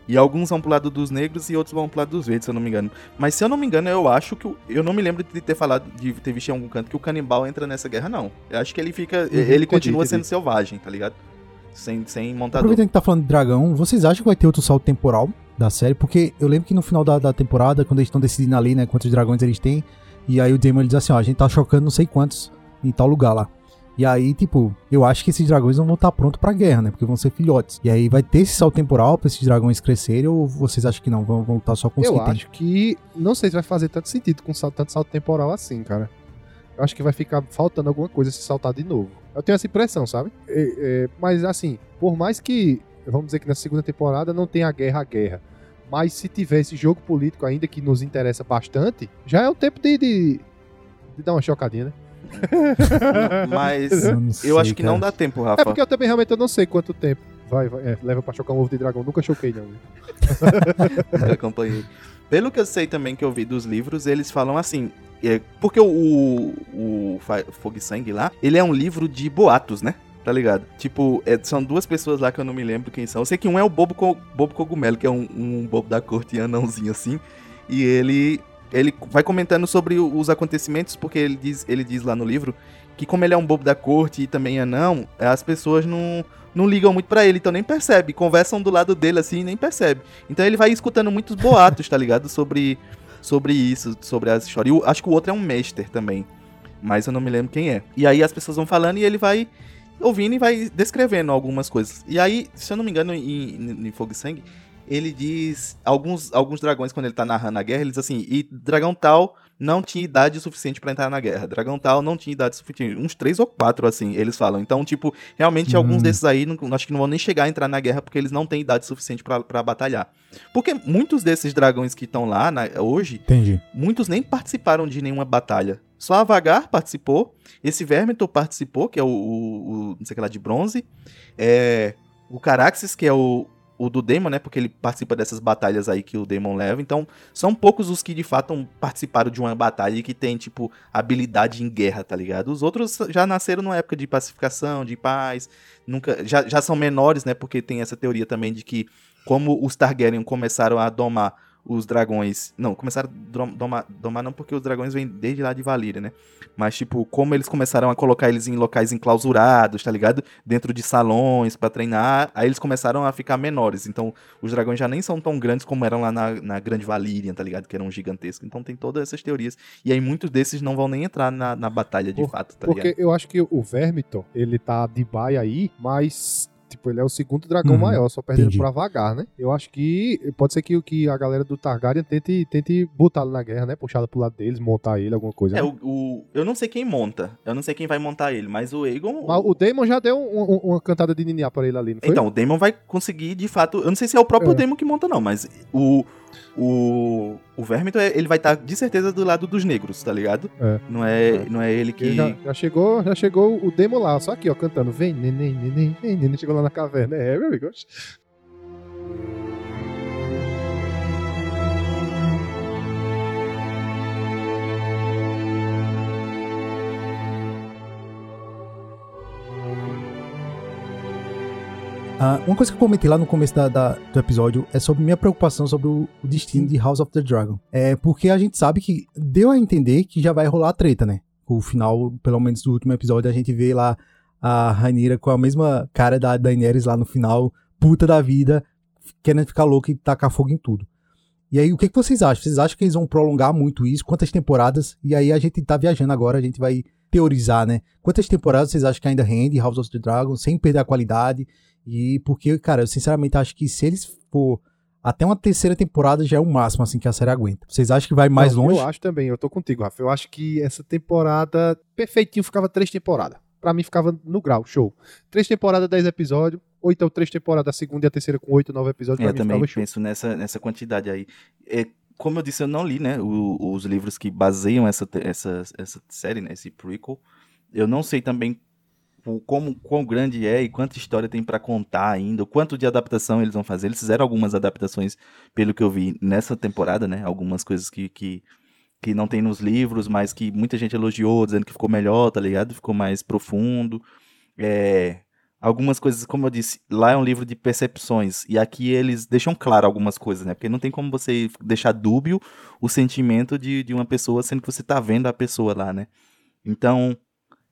E alguns vão pro lado dos negros e outros vão pro lado dos verdes, se eu não me engano. Mas se eu não me engano, eu acho que. Eu não me lembro de ter falado, de ter visto em algum canto que o canibal entra nessa guerra, não. Eu acho que ele fica. ele entendi, continua entendi. sendo selvagem, tá ligado? Sem, sem montador. Aproveitando que tá falando de dragão, vocês acham que vai ter outro salto temporal da série? Porque eu lembro que no final da, da temporada, quando eles estão decidindo ali, né, quantos dragões eles têm, e aí o Demon ele diz assim, ó, a gente tá chocando não sei quantos em tal lugar lá. E aí, tipo, eu acho que esses dragões não vão estar prontos pra guerra, né? Porque vão ser filhotes. E aí vai ter esse salto temporal pra esses dragões crescerem, ou vocês acham que não? Vão voltar só com os Eu que tem? acho que. Não sei se vai fazer tanto sentido com tanto salto temporal assim, cara. Eu acho que vai ficar faltando alguma coisa se saltar de novo. Eu tenho essa impressão, sabe? É, é, mas assim, por mais que. Vamos dizer que na segunda temporada não tenha a guerra a guerra. Mas se tiver esse jogo político ainda que nos interessa bastante, já é o tempo de, de, de dar uma chocadinha, né? Mas Eu eu sei, acho que não dá tempo, Rafa. É porque eu também realmente eu não sei quanto tempo. Vai, vai é, leva pra chocar um ovo de dragão. Nunca choquei, não. Nunca acompanhei. Pelo que eu sei também que eu vi dos livros, eles falam assim. é, porque o, o, o Fogo e Sangue lá, ele é um livro de boatos, né? Tá ligado? Tipo, é, são duas pessoas lá que eu não me lembro quem são. Eu sei que um é o Bobo, Co- Bobo Cogumelo, que é um, um bobo da corte anãozinho assim. E ele ele vai comentando sobre os acontecimentos, porque ele diz, ele diz lá no livro que como ele é um bobo da corte e também anão, as pessoas não, não ligam muito pra ele, então nem percebe. Conversam do lado dele assim e nem percebe. Então ele vai escutando muitos boatos, tá ligado? Sobre, sobre isso, sobre as histórias. E acho que o outro é um mestre também. Mas eu não me lembro quem é. E aí as pessoas vão falando e ele vai ouvindo e vai descrevendo algumas coisas. E aí, se eu não me engano, em, em Fogo e Sangue, ele diz. Alguns, alguns dragões, quando ele tá narrando a guerra, ele diz assim: e dragão tal não tinha idade suficiente pra entrar na guerra. Dragão tal não tinha idade suficiente. Uns três ou quatro, assim, eles falam. Então, tipo, realmente Hum. alguns desses aí não, acho que não vão nem chegar a entrar na guerra porque eles não têm idade suficiente pra pra batalhar. Porque muitos desses dragões que estão lá na- hoje, Entendi. muitos nem participaram de nenhuma batalha. Só a Vagar participou, esse Vermithor participou, que é o, o- o- não sei que lá, de bronze. É, o Caraxes, que é o, o do Daemon, né? Porque ele participa dessas batalhas aí que o Daemon leva. Então, são poucos os que de fato participaram de uma batalha e que tem, tipo, habilidade em guerra, tá ligado? Os outros já nasceram numa época de pacificação, de paz. Nunca, já, já são menores, né? Porque tem essa teoria também de que, como os Targaryen começaram a domar os dragões. Não, começaram a domar, domar não porque os dragões vêm desde lá de Valíria, né? Mas, tipo, como eles começaram a colocar eles em locais enclausurados, tá ligado? Dentro de salões pra treinar, aí eles começaram a ficar menores. Então, os dragões já nem são tão grandes como eram lá na, na Grande Valíria, tá ligado? Que eram gigantescos. Então, tem todas essas teorias. E aí, muitos desses não vão nem entrar na, na batalha de Por- fato, tá Porque ligado? eu acho que o Vermithor, ele tá de baia aí, mas. Tipo, ele é o segundo dragão Uhum, maior, só perdendo entendi. pra vagar, né? Eu acho que pode ser que, que a galera do Targaryen tente, tente botá-lo na guerra, né? Puxá-lo pro lado deles, montar ele, alguma coisa. É, né? o, o- eu não sei quem monta. Eu não sei quem vai montar ele, mas o Aegon. Mas o Daemon já deu um- um- uma cantada de Niniá pra ele ali, não foi? Então, o Daemon vai conseguir, de fato. Eu não sei se é o próprio É. Daemon que monta, não, mas o. O. O Vermithor, ele vai estar de certeza do lado dos negros, tá ligado? É. Não, é, não é ele que. Ele Já, já chegou, já chegou o Daemon lá, só aqui, ó, cantando. Vem, neném, neném, vem, neném. Chegou lá na caverna. É, meu amigo. Ah, uma coisa que eu comentei lá no começo da- da- do episódio é sobre minha preocupação sobre o, o destino de House of the Dragon. É porque a gente sabe que deu a entender que já vai rolar a treta, né? O final, pelo menos do último episódio, a gente vê lá a Rainira com a mesma cara da Daenerys lá no final, puta da vida, querendo ficar louca e tacar fogo em tudo. E aí, o que, que vocês acham? Vocês acham que eles vão prolongar muito isso? Quantas temporadas? E aí, a gente tá viajando agora, a gente vai teorizar, né? Quantas temporadas vocês acham que ainda rende House of the Dragon, sem perder a qualidade? E porque, cara, eu sinceramente acho que se eles for até uma terceira temporada já é o máximo, assim, que a série aguenta. Vocês acham que vai mais Não, longe? Eu acho também, eu tô contigo, Rafa. Eu acho que essa temporada, perfeitinho, ficava três temporadas. Pra mim ficava no grau, show. Três temporadas, dez episódios. Ou então três temporadas, a segunda e a terceira com oito, nove episódios. É, Pra eu mim também ficava show. penso nessa, nessa quantidade aí. É, como eu disse, eu não li, né, o- os livros que baseiam essa, essa, essa série, né, esse prequel. Eu não sei também o como quão grande é e quanta história tem pra contar ainda, o quanto de adaptação eles vão fazer. Eles fizeram algumas adaptações, pelo que eu vi nessa temporada, né, algumas coisas que, que, que não tem nos livros, mas que muita gente elogiou, dizendo que ficou melhor, tá ligado? Ficou mais profundo. É, algumas coisas, como eu disse, lá é um livro de percepções, e aqui eles deixam claro algumas coisas, né? Porque não tem como você deixar dúbio o sentimento de, de uma pessoa, sendo que você tá vendo a pessoa lá, né? Então,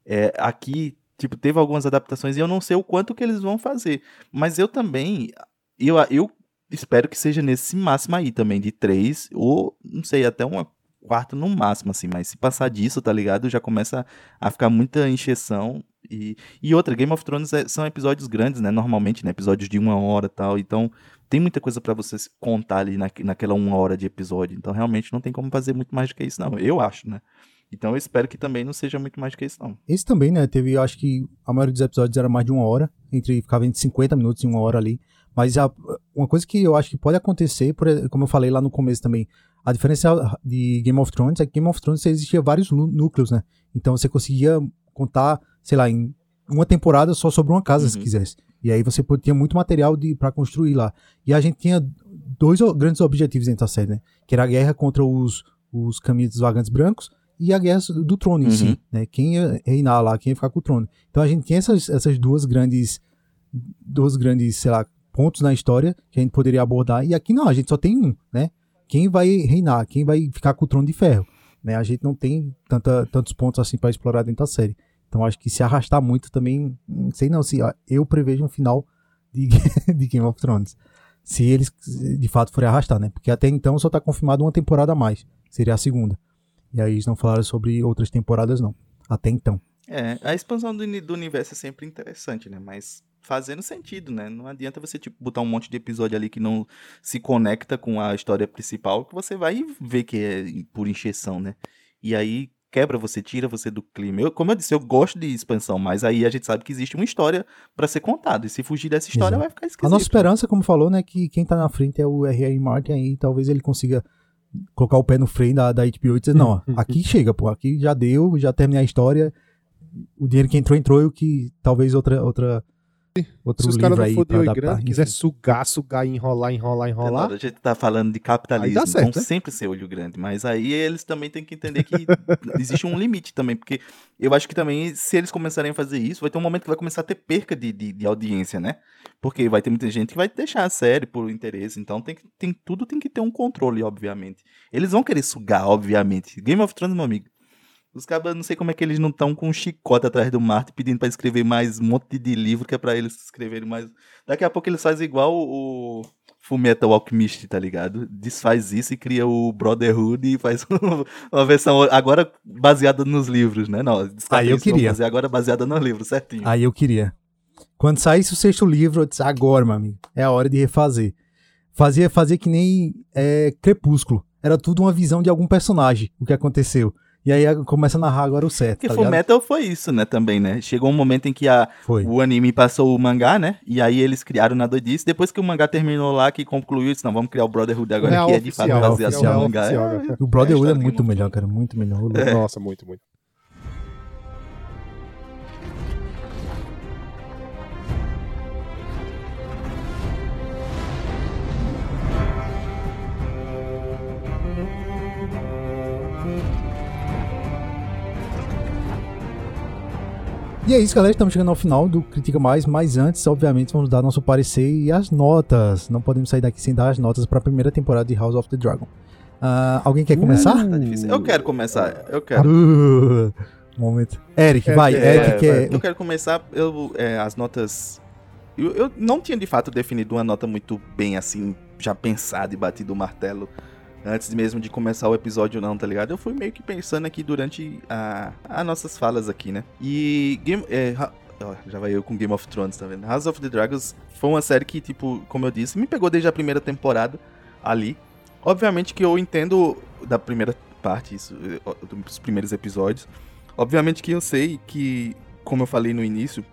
é, aqui, tipo, teve algumas adaptações e eu não sei o quanto que eles vão fazer. Mas eu também, eu, eu espero que seja nesse máximo aí também, de três, ou, não sei, até uma quarta no máximo, assim, mas se passar disso, tá ligado? Já começa a ficar muita encheção e, e outra, Game of Thrones é, são episódios grandes, né? Normalmente, né? Episódios de uma hora tal. Então, tem muita coisa para você contar ali na, naquela uma hora de episódio. Então, realmente, não tem como fazer muito mais do que isso, não. Eu acho, né? Então, eu espero que também não seja muito mais do que isso, não. Esse também, né? Teve, eu acho que a maioria dos episódios era mais de uma hora. Entre, ficava entre 50 minutos e uma hora ali. Mas a, uma coisa que eu acho que pode acontecer, por, como eu falei lá no começo também, a diferença de Game of Thrones é que Game of Thrones existia vários núcleos, né? Então você conseguia contar, sei lá, em uma temporada só sobre uma casa, uhum. se quisesse. E aí você tinha muito material para construir lá. E a gente tinha dois grandes objetivos dentro da série, né? Que era a guerra contra os, os caminhos dos vagantes brancos e a guerra do trono uhum. em si, uhum. né? Quem ia reinar lá, quem ia ficar com o trono. Então a gente tinha essas, essas duas grandes duas grandes, sei lá, pontos na história que a gente poderia abordar. E aqui não, a gente só tem um, né? Quem vai reinar, quem vai ficar com o trono de ferro, né? A gente não tem tanta, tantos pontos assim para explorar dentro da série. Então acho que se arrastar muito também, não sei não, se eu prevejo um final de, de Game of Thrones. Se eles de fato forem arrastar, né? Porque até então só tá confirmado uma temporada a mais. Seria a segunda. E aí eles não falaram sobre outras temporadas, não. Até então. É, a expansão do, do universo é sempre interessante, né? Mas fazendo sentido, né? Não adianta você tipo botar um monte de episódio ali que não se conecta com a história principal, que você vai ver que é por encheção, né? E aí quebra você, tira você do clima. Eu, como eu disse, eu gosto de expansão, mas aí a gente sabe que existe uma história para ser contada. E se fugir dessa história, Exato. vai ficar esquisito. A nossa esperança, como falou, né, que quem tá na frente é o R.R. Martin aí, talvez ele consiga colocar o pé no freio da, da HBO e dizer, não, aqui chega, pô, aqui já deu, já terminei a história, o dinheiro que entrou, entrou, e o que talvez outra, outra Outro Se os caras não for de oi grande, quiser sugar, sugar, enrolar, enrolar, enrolar. a gente tá falando de capitalismo, certo, vão né? sempre ser olho grande, mas aí eles também têm que entender que existe um limite também, porque eu acho que também, se eles começarem a fazer isso, vai ter um momento que vai começar a ter perca de, de, de audiência, né? Porque vai ter muita gente que vai deixar a série por interesse, então tem, tem, tudo tem que ter um controle, obviamente. Eles vão querer sugar, obviamente. Game of Thrones, meu amigo, os cabas, não sei como é que eles não estão com um chicote atrás do Marte pedindo para escrever mais um monte de livro que é para eles escreverem mais. Daqui a pouco eles fazem igual o Fullmetal Alchemist, tá ligado? Desfaz isso e cria o Brotherhood e faz uma versão agora baseada nos livros, né? Não, aí eu queria. fazer agora baseada nos livros, certinho. Aí eu queria. Quando saísse o sexto livro, eu disse, agora, meu amigo, é a hora de refazer. Fazia, fazia que nem é, Crepúsculo. Era tudo uma visão de algum personagem, o que aconteceu. E aí começa a narrar agora o certo. Porque tá Full Metal foi isso, né, também, né? Chegou um momento em que a, o anime passou o mangá, né? E aí eles criaram na doidice. Depois que o mangá terminou lá, que concluiu isso, não, vamos criar o Brotherhood agora, Real que é de fato baseado no mangá. É, o Brotherhood é, é muito melhor, cara, muito melhor. É. Nossa, muito, muito. E é isso, galera. Estamos chegando ao final do Critica Mais, mas antes, obviamente, vamos dar nosso parecer e as notas. Não podemos sair daqui sem dar as notas para a primeira temporada de House of the Dragon. Uh, alguém quer começar? Uh, tá eu quero começar. Eu quero. Uh, momento. Eric, vai. É, Eric é, quer... Eu quero começar. Eu, é, as notas. Eu, eu não tinha de fato definido uma nota muito bem assim, já pensada e batido o martelo antes mesmo de começar o episódio não, tá ligado? Eu fui meio que pensando aqui durante a, nossas falas aqui, né? E Game, é, já vai eu com Game of Thrones, tá vendo? House of the Dragons foi uma série que, tipo, como eu disse, me pegou desde a primeira temporada ali. Obviamente que eu entendo da primeira parte, isso, dos primeiros episódios. Obviamente que eu sei que, como eu falei no início,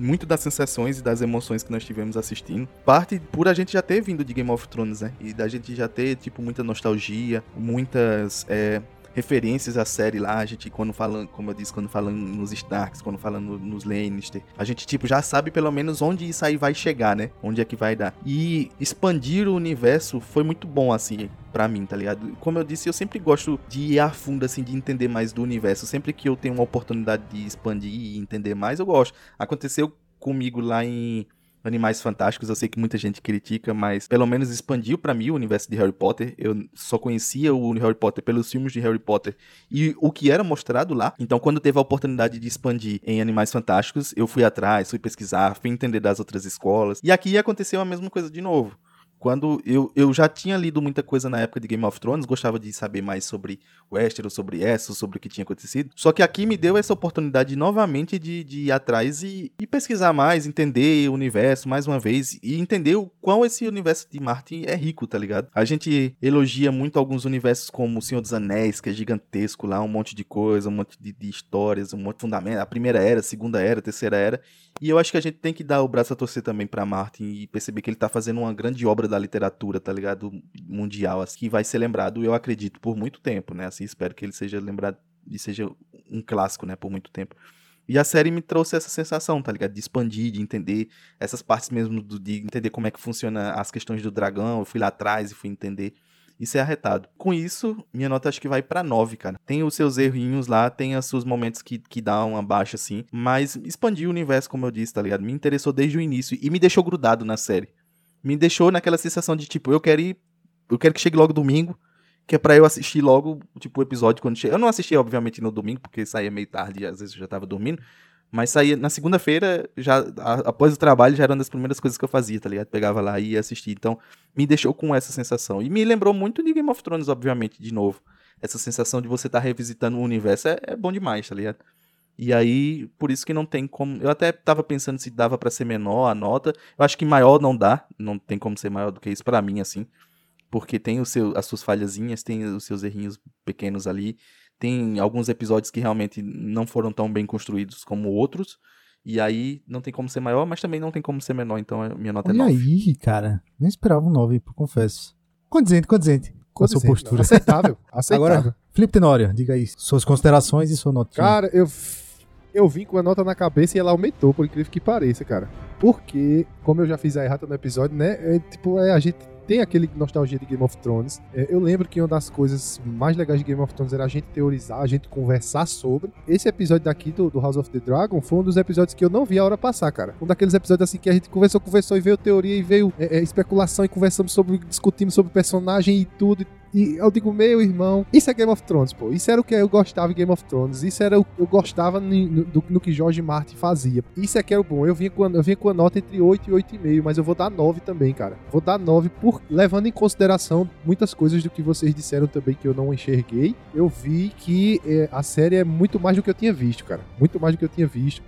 muito das sensações e das emoções que nós tivemos assistindo. Parte por a gente já ter vindo de Game of Thrones, né? E da gente já ter, tipo, muita nostalgia, muitas. É, referências à série lá, a gente quando fala, como eu disse, quando fala nos Starks, quando fala no, nos Lannister, a gente tipo já sabe pelo menos onde isso aí vai chegar, né? Onde é que vai dar. E expandir o universo foi muito bom assim para mim, tá ligado? Como eu disse, eu sempre gosto de ir a fundo assim, de entender mais do universo. Sempre que eu tenho uma oportunidade de expandir e entender mais, eu gosto. Aconteceu comigo lá em Animais Fantásticos. Eu sei que muita gente critica, mas pelo menos expandiu pra mim o universo de Harry Potter. Eu só conhecia o Harry Potter pelos filmes de Harry Potter e o que era mostrado lá. Então, quando teve a oportunidade de expandir em Animais Fantásticos, eu fui atrás, fui pesquisar, fui entender das outras escolas. E aqui aconteceu a mesma coisa de novo. Quando eu, eu já tinha lido muita coisa na época de Game of Thrones, gostava de saber mais sobre Westeros, sobre Essos, sobre o que tinha acontecido. Só que aqui me deu essa oportunidade novamente de, de ir atrás e, e pesquisar mais, entender o universo mais uma vez e entender o quão esse universo de Martin é rico, tá ligado? A gente elogia muito alguns universos como O Senhor dos Anéis, que é gigantesco lá, um monte de coisa, um monte de, de histórias, um monte de fundamento. A primeira era, a segunda era, a terceira era. E eu acho que a gente tem que dar o braço a torcer também pra Martin e perceber que ele tá fazendo uma grande obra da literatura, tá ligado? Mundial, assim, que vai ser lembrado, eu acredito, por muito tempo, né? Assim, espero que ele seja lembrado e seja um clássico, né? Por muito tempo. E a série me trouxe essa sensação, tá ligado? De expandir, de entender essas partes mesmo, do, de entender como é que funciona as questões do dragão. Eu fui lá atrás e fui entender. Isso é arretado. Com isso, minha nota acho que vai para 9, cara. Tem os seus errinhos lá, tem os seus momentos que, que dá uma baixa assim, mas expandiu o universo, como eu disse, tá ligado? Me interessou desde o início e me deixou grudado na série. Me deixou naquela sensação de tipo, eu quero ir, eu quero que chegue logo domingo, que é pra eu assistir logo, tipo, o episódio quando chega. Eu não assisti, obviamente, no domingo, porque saía meio tarde às vezes eu já tava dormindo. Mas saía na segunda-feira, já a- após o trabalho, já era uma das primeiras coisas que eu fazia, tá ligado? Pegava lá e ia assistir. Então, me deixou com essa sensação. E me lembrou muito de Game of Thrones, obviamente, de novo. Essa sensação de você estar revisitando o universo é, é bom demais, tá ligado? E aí, por isso que não tem como. Eu até tava pensando se dava pra ser menor a nota. Eu acho que maior não dá. Não tem como ser maior do que isso pra mim, assim. Porque tem o seu, as suas falhazinhas, tem os seus errinhos pequenos ali. Tem alguns episódios que realmente não foram tão bem construídos como outros. E aí não tem como ser maior, mas também não tem como ser menor. Então a minha nota é Olha 9. aí, cara. Nem esperava um 9, confesso. Condizente, condizente. Com a sua postura. Aceitável. Aceitável. Agora, Felipe Tenório, diga aí suas considerações e sua nota. Cara, eu, eu vim com a nota na cabeça e ela aumentou, por incrível que pareça, cara. Porque, como eu já fiz a errata no episódio, né? É, tipo, é, a gente tem aquele nostalgia de Game of Thrones. É, eu lembro que uma das coisas mais legais de Game of Thrones era a gente teorizar, a gente conversar sobre. Esse episódio daqui do, do House of the Dragon foi um dos episódios que eu não vi a hora passar, cara. Um daqueles episódios assim que a gente conversou, conversou e veio teoria e veio é, é, especulação e conversamos sobre, discutimos sobre personagem e tudo. E eu digo, meu irmão, isso é Game of Thrones, pô. Isso era o que eu gostava em Game of Thrones. Isso era o que eu gostava no, do- no que George Martin fazia. Isso é que era o bom. Eu vinha, com eu com a nota entre 8 e 8,5, mas eu vou dar 9 também, cara. Vou dar 9 por levando em consideração muitas coisas do que vocês disseram também que eu não enxerguei. Eu vi que é, a série é muito mais do que eu tinha visto, cara. Muito mais do que eu tinha visto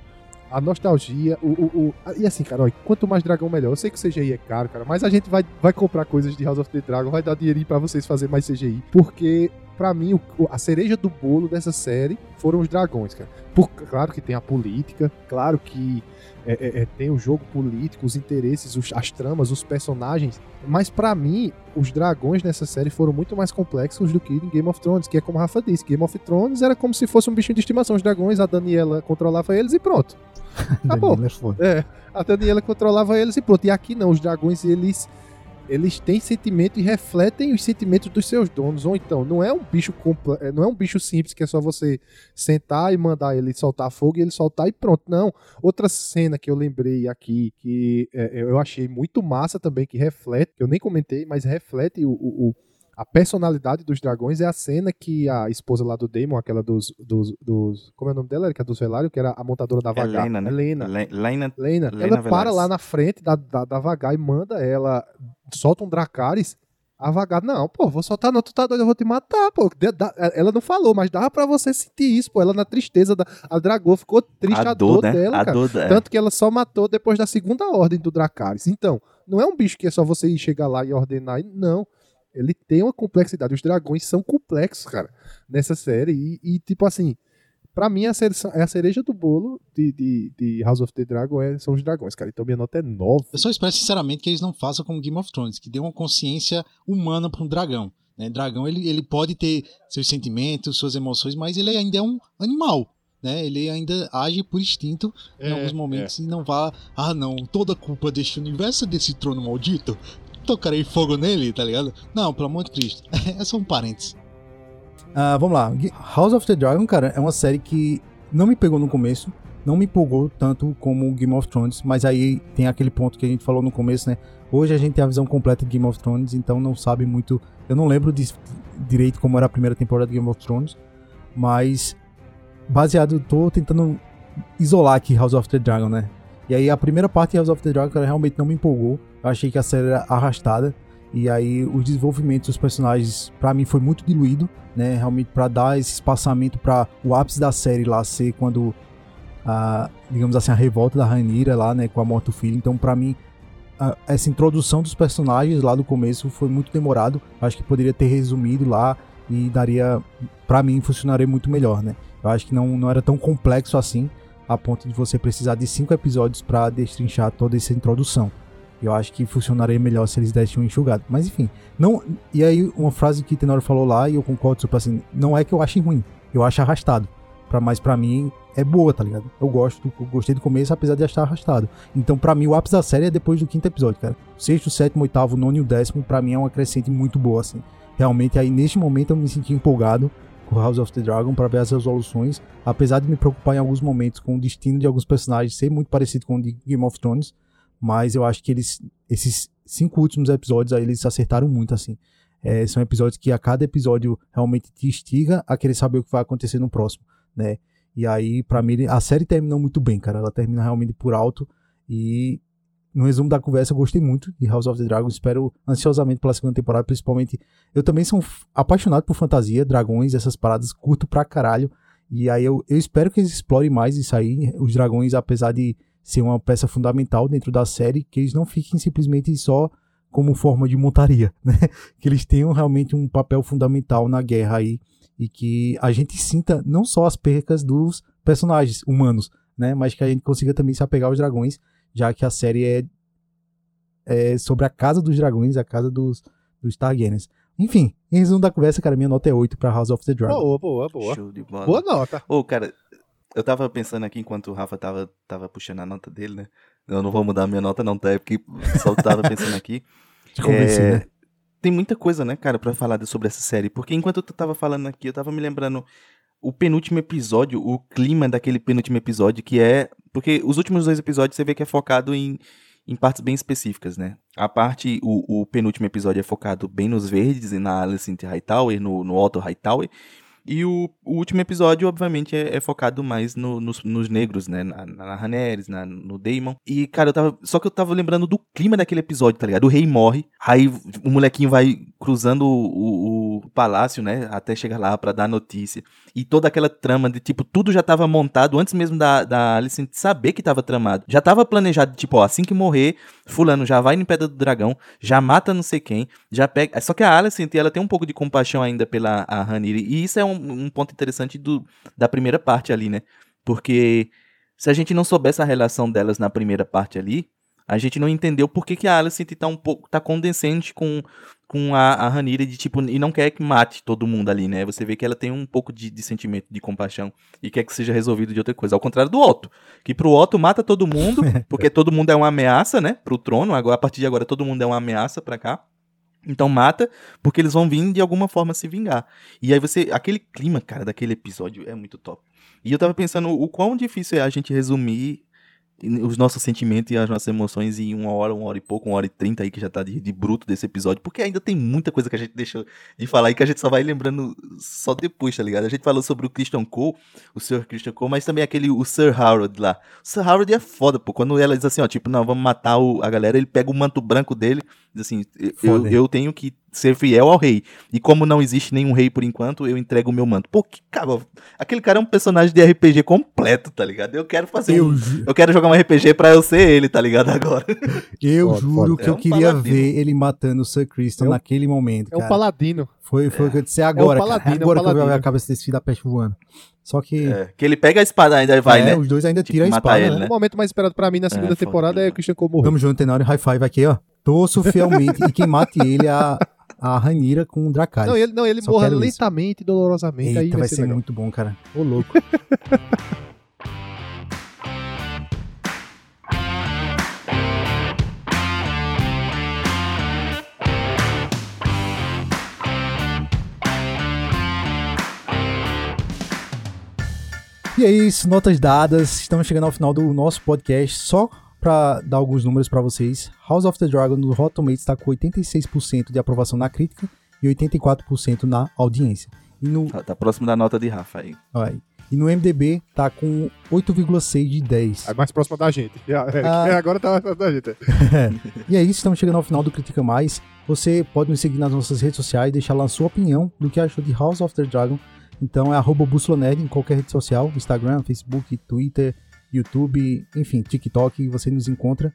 a nostalgia, o, o, o- E assim, cara, olha, quanto mais dragão, melhor. Eu sei que o CGI é caro, cara, mas a gente vai, vai comprar coisas de House of the Dragon, vai dar dinheirinho pra vocês fazer mais CGI. Porque, pra mim, o- o- a cereja do bolo dessa série foram os dragões, cara. Por- claro que tem a política, claro que é, é, é, tem o jogo político, os interesses, os- as tramas, os personagens. Mas pra mim, os dragões nessa série foram muito mais complexos do que em Game of Thrones, que é como a Rafa disse, Game of Thrones era como se fosse um bichinho de estimação. Os dragões, a Daniela controlava eles e pronto. Acabou. É. É, a Daniela controlava eles e pronto. E aqui não, os dragões, eles eles têm sentimento e refletem os sentimentos dos seus donos. Ou então, não é um bicho é, não é um bicho simples que é só você sentar e mandar ele soltar fogo e ele soltar e pronto. Não. Outra cena que eu lembrei aqui, que é, eu achei muito massa também, que reflete, que eu nem comentei, mas reflete o- o a personalidade dos dragões é a cena que a esposa lá do Daemon, aquela dos. dos, dos como é o nome dela, Erika? Dos Velário, que era a montadora da Vagar. Helena, né? Helena. Le- Lena, Lena, Lena ela para lá na frente da, da, da Vagar e manda ela. Solta um Dracarys. A Vagar, não, pô, vou soltar, não, tu tá doido, eu vou te matar, pô. Ela não falou, mas dava pra você sentir isso, pô. Ela na tristeza, da, a Dragô ficou triste, a, a dor, né? dela, a cara. dor da... Tanto que ela só matou depois da segunda ordem do Dracarys. Então, não é um bicho que é só você ir chegar lá e ordenar. Não. Ele tem uma complexidade. Os dragões são complexos, cara, nessa série. E, e, tipo assim, pra mim, a, cere- a cereja do bolo de, de, de House of the Dragon é- são os dragões, cara. Então minha nota é 9. Eu só espero, sinceramente, que eles não façam como Game of Thrones, que dê uma consciência humana para um dragão. Né? Dragão, ele, ele pode ter seus sentimentos, suas emoções, mas ele ainda é um animal. Né? Ele ainda age por instinto em É, alguns momentos e não vá, ah não, toda a culpa deste universo é desse trono maldito. Tocarei fogo nele, tá ligado? Não, pelo amor de Cristo. É só um parênteses. Ah, vamos lá. House of the Dragon, cara, é uma série que não me pegou no começo. não me empolgou tanto como Game of Thrones, mas aí tem aquele ponto que a gente falou no começo, né? Hoje a gente tem a visão completa de Game of Thrones, então não sabe muito. Eu não lembro de, direito como era a primeira temporada de Game of Thrones, mas baseado, tô tentando isolar aqui House of the Dragon, né? E aí a primeira parte de House of the Dragon cara, realmente não me empolgou. Eu achei que a série era arrastada. E aí o desenvolvimento dos personagens para mim foi muito diluído, né? Realmente para dar esse espaçamento para o ápice da série lá ser quando a, digamos assim, a revolta da Ranira lá, né, com a morte do filho. Então para mim a, essa introdução dos personagens lá do começo foi muito demorado. Acho que poderia ter resumido lá e daria para mim funcionaria muito melhor, né? Eu acho que não, não era tão complexo assim a ponto de você precisar de cinco episódios para destrinchar toda essa introdução. Eu acho que funcionaria melhor se eles dessem um enxugado. Mas enfim, não. E aí, uma frase que Tenor falou lá, e eu concordo super assim, não é que eu ache ruim, eu acho arrastado. Pra, mas pra mim é boa, tá ligado? Eu gosto, eu gostei do começo, apesar de achar arrastado. Então, pra mim, o ápice da série é depois do quinto episódio, cara. O sexto, sétimo, oitavo, nono e o décimo, pra mim é uma crescente muito boa, assim. Realmente, aí neste momento eu me senti empolgado House of the Dragon para ver as resoluções, apesar de me preocupar em alguns momentos com o destino de alguns personagens ser muito parecido com o de Game of Thrones, mas eu acho que eles, esses cinco últimos episódios aí, eles acertaram muito, assim. É, são episódios que a cada episódio realmente te instiga a querer saber o que vai acontecer no próximo, né? E aí, para mim, a série terminou muito bem, cara. Ela termina realmente por alto. E no resumo da conversa, eu gostei muito de House of the Dragon. Espero ansiosamente pela segunda temporada, principalmente. Eu também sou apaixonado por fantasia, dragões, essas paradas, curto pra caralho. E aí eu, eu espero que eles explorem mais isso aí. Os dragões, apesar de ser uma peça fundamental dentro da série, que eles não fiquem simplesmente só como forma de montaria, né? Que eles tenham realmente um papel fundamental na guerra aí e que a gente sinta não só as percas dos personagens humanos, né? Mas que a gente consiga também se apegar aos dragões, já que a série é, é sobre a casa dos dragões, a casa dos, dos Targaryens. Enfim, em resumo da conversa, cara, minha nota é 8 pra House of the Dragon. Boa, boa, boa. Show de bola. Boa nota. Ô, cara, eu tava pensando aqui enquanto o Rafa tava, tava puxando a nota dele, né? Eu não vou mudar a minha nota, não, tá? É porque só tava pensando aqui. Te convenci, É, né? Tem muita coisa, né, cara, pra falar sobre essa série. Porque enquanto tu tava falando aqui, eu tava me lembrando o penúltimo episódio, o clima daquele penúltimo episódio, que é. Porque os últimos dois episódios você vê que é focado em, em partes bem específicas, né? A parte, o, o penúltimo episódio é focado bem nos verdes e na Alicent Hightower, no, no Otto Hightower. E o, o último episódio, obviamente, é, é focado mais no- nos, nos negros, né? Na, na na, no Daemon. E, cara, eu tava. Só que eu tava lembrando do clima daquele episódio, tá ligado? O rei morre, aí o molequinho vai cruzando o, o- palácio, né? Até chegar lá pra dar notícia. E toda aquela trama de, tipo, tudo já tava montado antes mesmo da, da Alicent saber que tava tramado. Já tava planejado, tipo, ó, assim que morrer, fulano já vai em Pedra do Dragão, já mata não sei quem, já pega... Só que a Alicent, ela tem um pouco de compaixão ainda pela a e isso é um, um ponto interessante do, da primeira parte ali, né? Porque se a gente não soubesse a relação delas na primeira parte ali, a gente não entendeu por que, que a Alicent tá um pouco tá condescendente com, com a, a Rhaenyra de tipo e não quer que mate todo mundo ali, né? Você vê que ela tem um pouco de, de sentimento de compaixão e quer que seja resolvido de outra coisa, ao contrário do Otto, que pro Otto mata todo mundo, porque todo mundo é uma ameaça, né, pro trono. Agora a partir de agora todo mundo é uma ameaça pra cá. Então mata, porque eles vão vir de alguma forma se vingar. E aí você. Aquele clima, cara, daquele episódio é muito top. E eu tava pensando o quão difícil é a gente resumir os nossos sentimentos e as nossas emoções em uma hora, uma hora e pouco, uma hora e trinta aí que já tá de, de bruto desse episódio, porque ainda tem muita coisa que a gente deixou de falar e que a gente só vai lembrando só depois, tá ligado? A gente falou sobre o Christian Cole, o Sir Christian Cole, mas também aquele, o Sir Harold lá. O Sir Harold é foda, pô, quando ela diz assim, ó, tipo, não, vamos matar o- a galera, ele pega o manto branco dele, assim, eu, eu tenho que ser fiel ao rei, e como não existe nenhum rei por enquanto, eu entrego o meu manto. Pô, que cara, aquele cara é um personagem de RPG completo, tá ligado? Eu quero fazer Eu, um... ju- Eu quero jogar um RPG pra eu ser ele, tá ligado? Agora. eu Foda, juro foda. que eu É um queria paladino. ver ele matando o Sir Christian É um- naquele momento, É um cara. paladino. Foi, foi o que eu disse agora, cara. paladino, é um Agora que eu vi paladino. a cabeça desse filho da peste voando. Só que É, que ele pega a espada ainda e vai, é, né? os dois ainda Tipo, tiram a espada, ele, né? né? O momento mais esperado pra mim na segunda foda, temporada é o Christian Cole morrer. Tamo junto, Tenório, high five aqui, ó. Torço fielmente e quem mate ele é a, a Ranira com o Dracarys. Não, ele, não, ele Só morre isso. lentamente, dolorosamente. Eita, aí vai, vai ser, ser muito bom, cara. Ô, louco. E E é isso, notas dadas. Estamos chegando ao final do nosso podcast. Só para dar alguns números para vocês. House of the Dragon no Rotten Tomatoes está com 86% de aprovação na crítica e 84% na audiência. E no, Tá, tá próximo da nota de Rafa aí. Aí. E no MDB tá com 8,6 de 10. É mais próxima da gente. É, é, Ah. Agora tá mais próxima da gente. E é isso, estamos chegando ao final do Critica Mais. Você pode nos seguir nas nossas redes sociais e deixar lá a sua opinião do que achou de House of the Dragon. Então é arroba Bússola Nerd em qualquer rede social, Instagram, Facebook, Twitter, YouTube, enfim, TikTok, você nos encontra.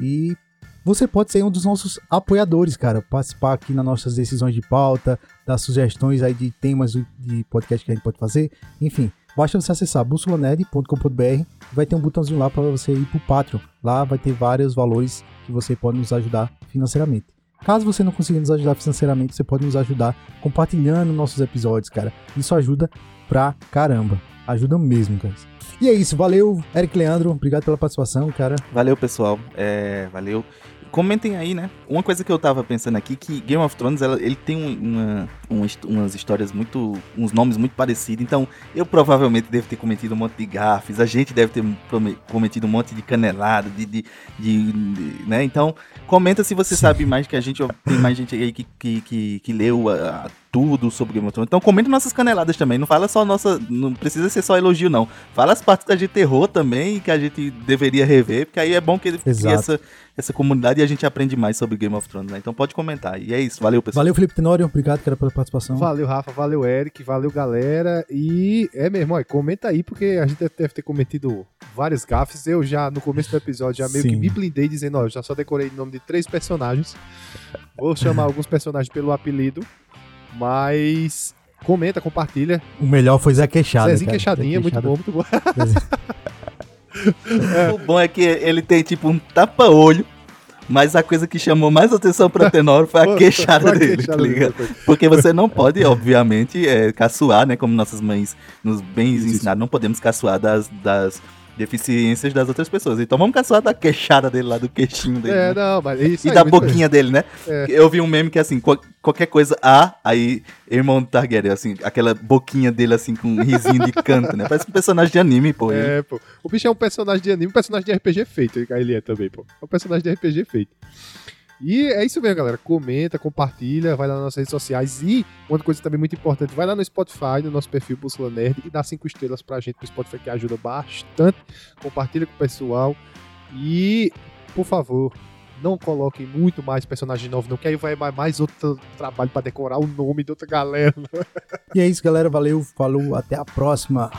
E você pode ser um dos nossos apoiadores, cara. Participar aqui nas nossas decisões de pauta, dar sugestões aí de temas de podcast que a gente pode fazer. Enfim, basta você acessar bussolanerd.com.br vai ter um botãozinho lá para você ir pro Patreon. Lá vai ter vários valores que você pode nos ajudar financeiramente. Caso você não consiga nos ajudar financeiramente, você pode nos ajudar compartilhando nossos episódios, cara. Isso ajuda pra caramba. Ajuda mesmo, cara. E é isso, valeu, Eric Leandro. Obrigado pela participação, cara. Valeu, pessoal. É, valeu. Comentem aí, né? Uma coisa que eu tava pensando aqui, que Game of Thrones, ela- ele tem um- uma, uma umas histórias muito... uns nomes muito parecidos. Então, eu provavelmente devo ter cometido um monte de gafes. A gente deve ter cometido um monte de canelada, de... de, de- de- né? Então, comenta se você sabe mais que a gente. Tem mais gente aí que, que, que, que leu a- a tudo sobre Game of Thrones. Então, comenta nossas caneladas também. Não fala só nossa... Não precisa ser só elogio, não. Fala as partes que a gente errou também e que a gente deveria rever, porque aí é bom que ele essa, essa comunidade e a gente aprende mais sobre Game of Thrones, né? Então pode comentar. E é isso, valeu, pessoal. Valeu, Felipe Tenório. Obrigado, cara, pela participação. Valeu, Rafa. Valeu, Eric. Valeu, galera. E é mesmo, ó, comenta aí, porque a gente deve ter cometido vários gafes. Eu já, no começo do episódio, já meio Sim. que me blindei dizendo, ó, eu já só decorei o nome de três personagens. Vou chamar alguns personagens pelo apelido, mas comenta, compartilha. O melhor foi Zé Queixada. Zezinho cara. Queixadinha, Zé muito bom, muito bom. O bom é que ele tem tipo um tapa-olho, mas a coisa que chamou mais atenção pra Tenor foi a queixada Foi a dele, queixada tá ligado? Porque você não pode, obviamente, é, caçoar, né? Como nossas mães nos bem ensinaram, não podemos caçoar das, das deficiências das outras pessoas. Então vamos caçoar da queixada dele lá, do queixinho dele. É, né? não, mas é isso E aí, da muito bem. boquinha dele, né? É. Eu vi um meme que é assim, qual- qualquer coisa A, aí irmão do Targaryen, assim, aquela boquinha dele assim com um risinho de canto, né? Parece um personagem de anime, pô. ele. É, pô. O bicho é um personagem de anime, um personagem de RPG feito. Ele é também, pô. É um personagem de RPG feito. E é isso mesmo, galera. Comenta, compartilha, vai lá nas nossas redes sociais. E uma coisa também muito importante, vai lá no Spotify, no nosso perfil Bússola Nerd, e dá cinco estrelas pra gente no Spotify, que ajuda bastante. Compartilha com o pessoal. E, por favor, não coloquem muito mais personagem novo, não, que aí vai mais- outro trabalho pra decorar o nome de outra galera. E é isso, galera. Valeu, falou, até a próxima.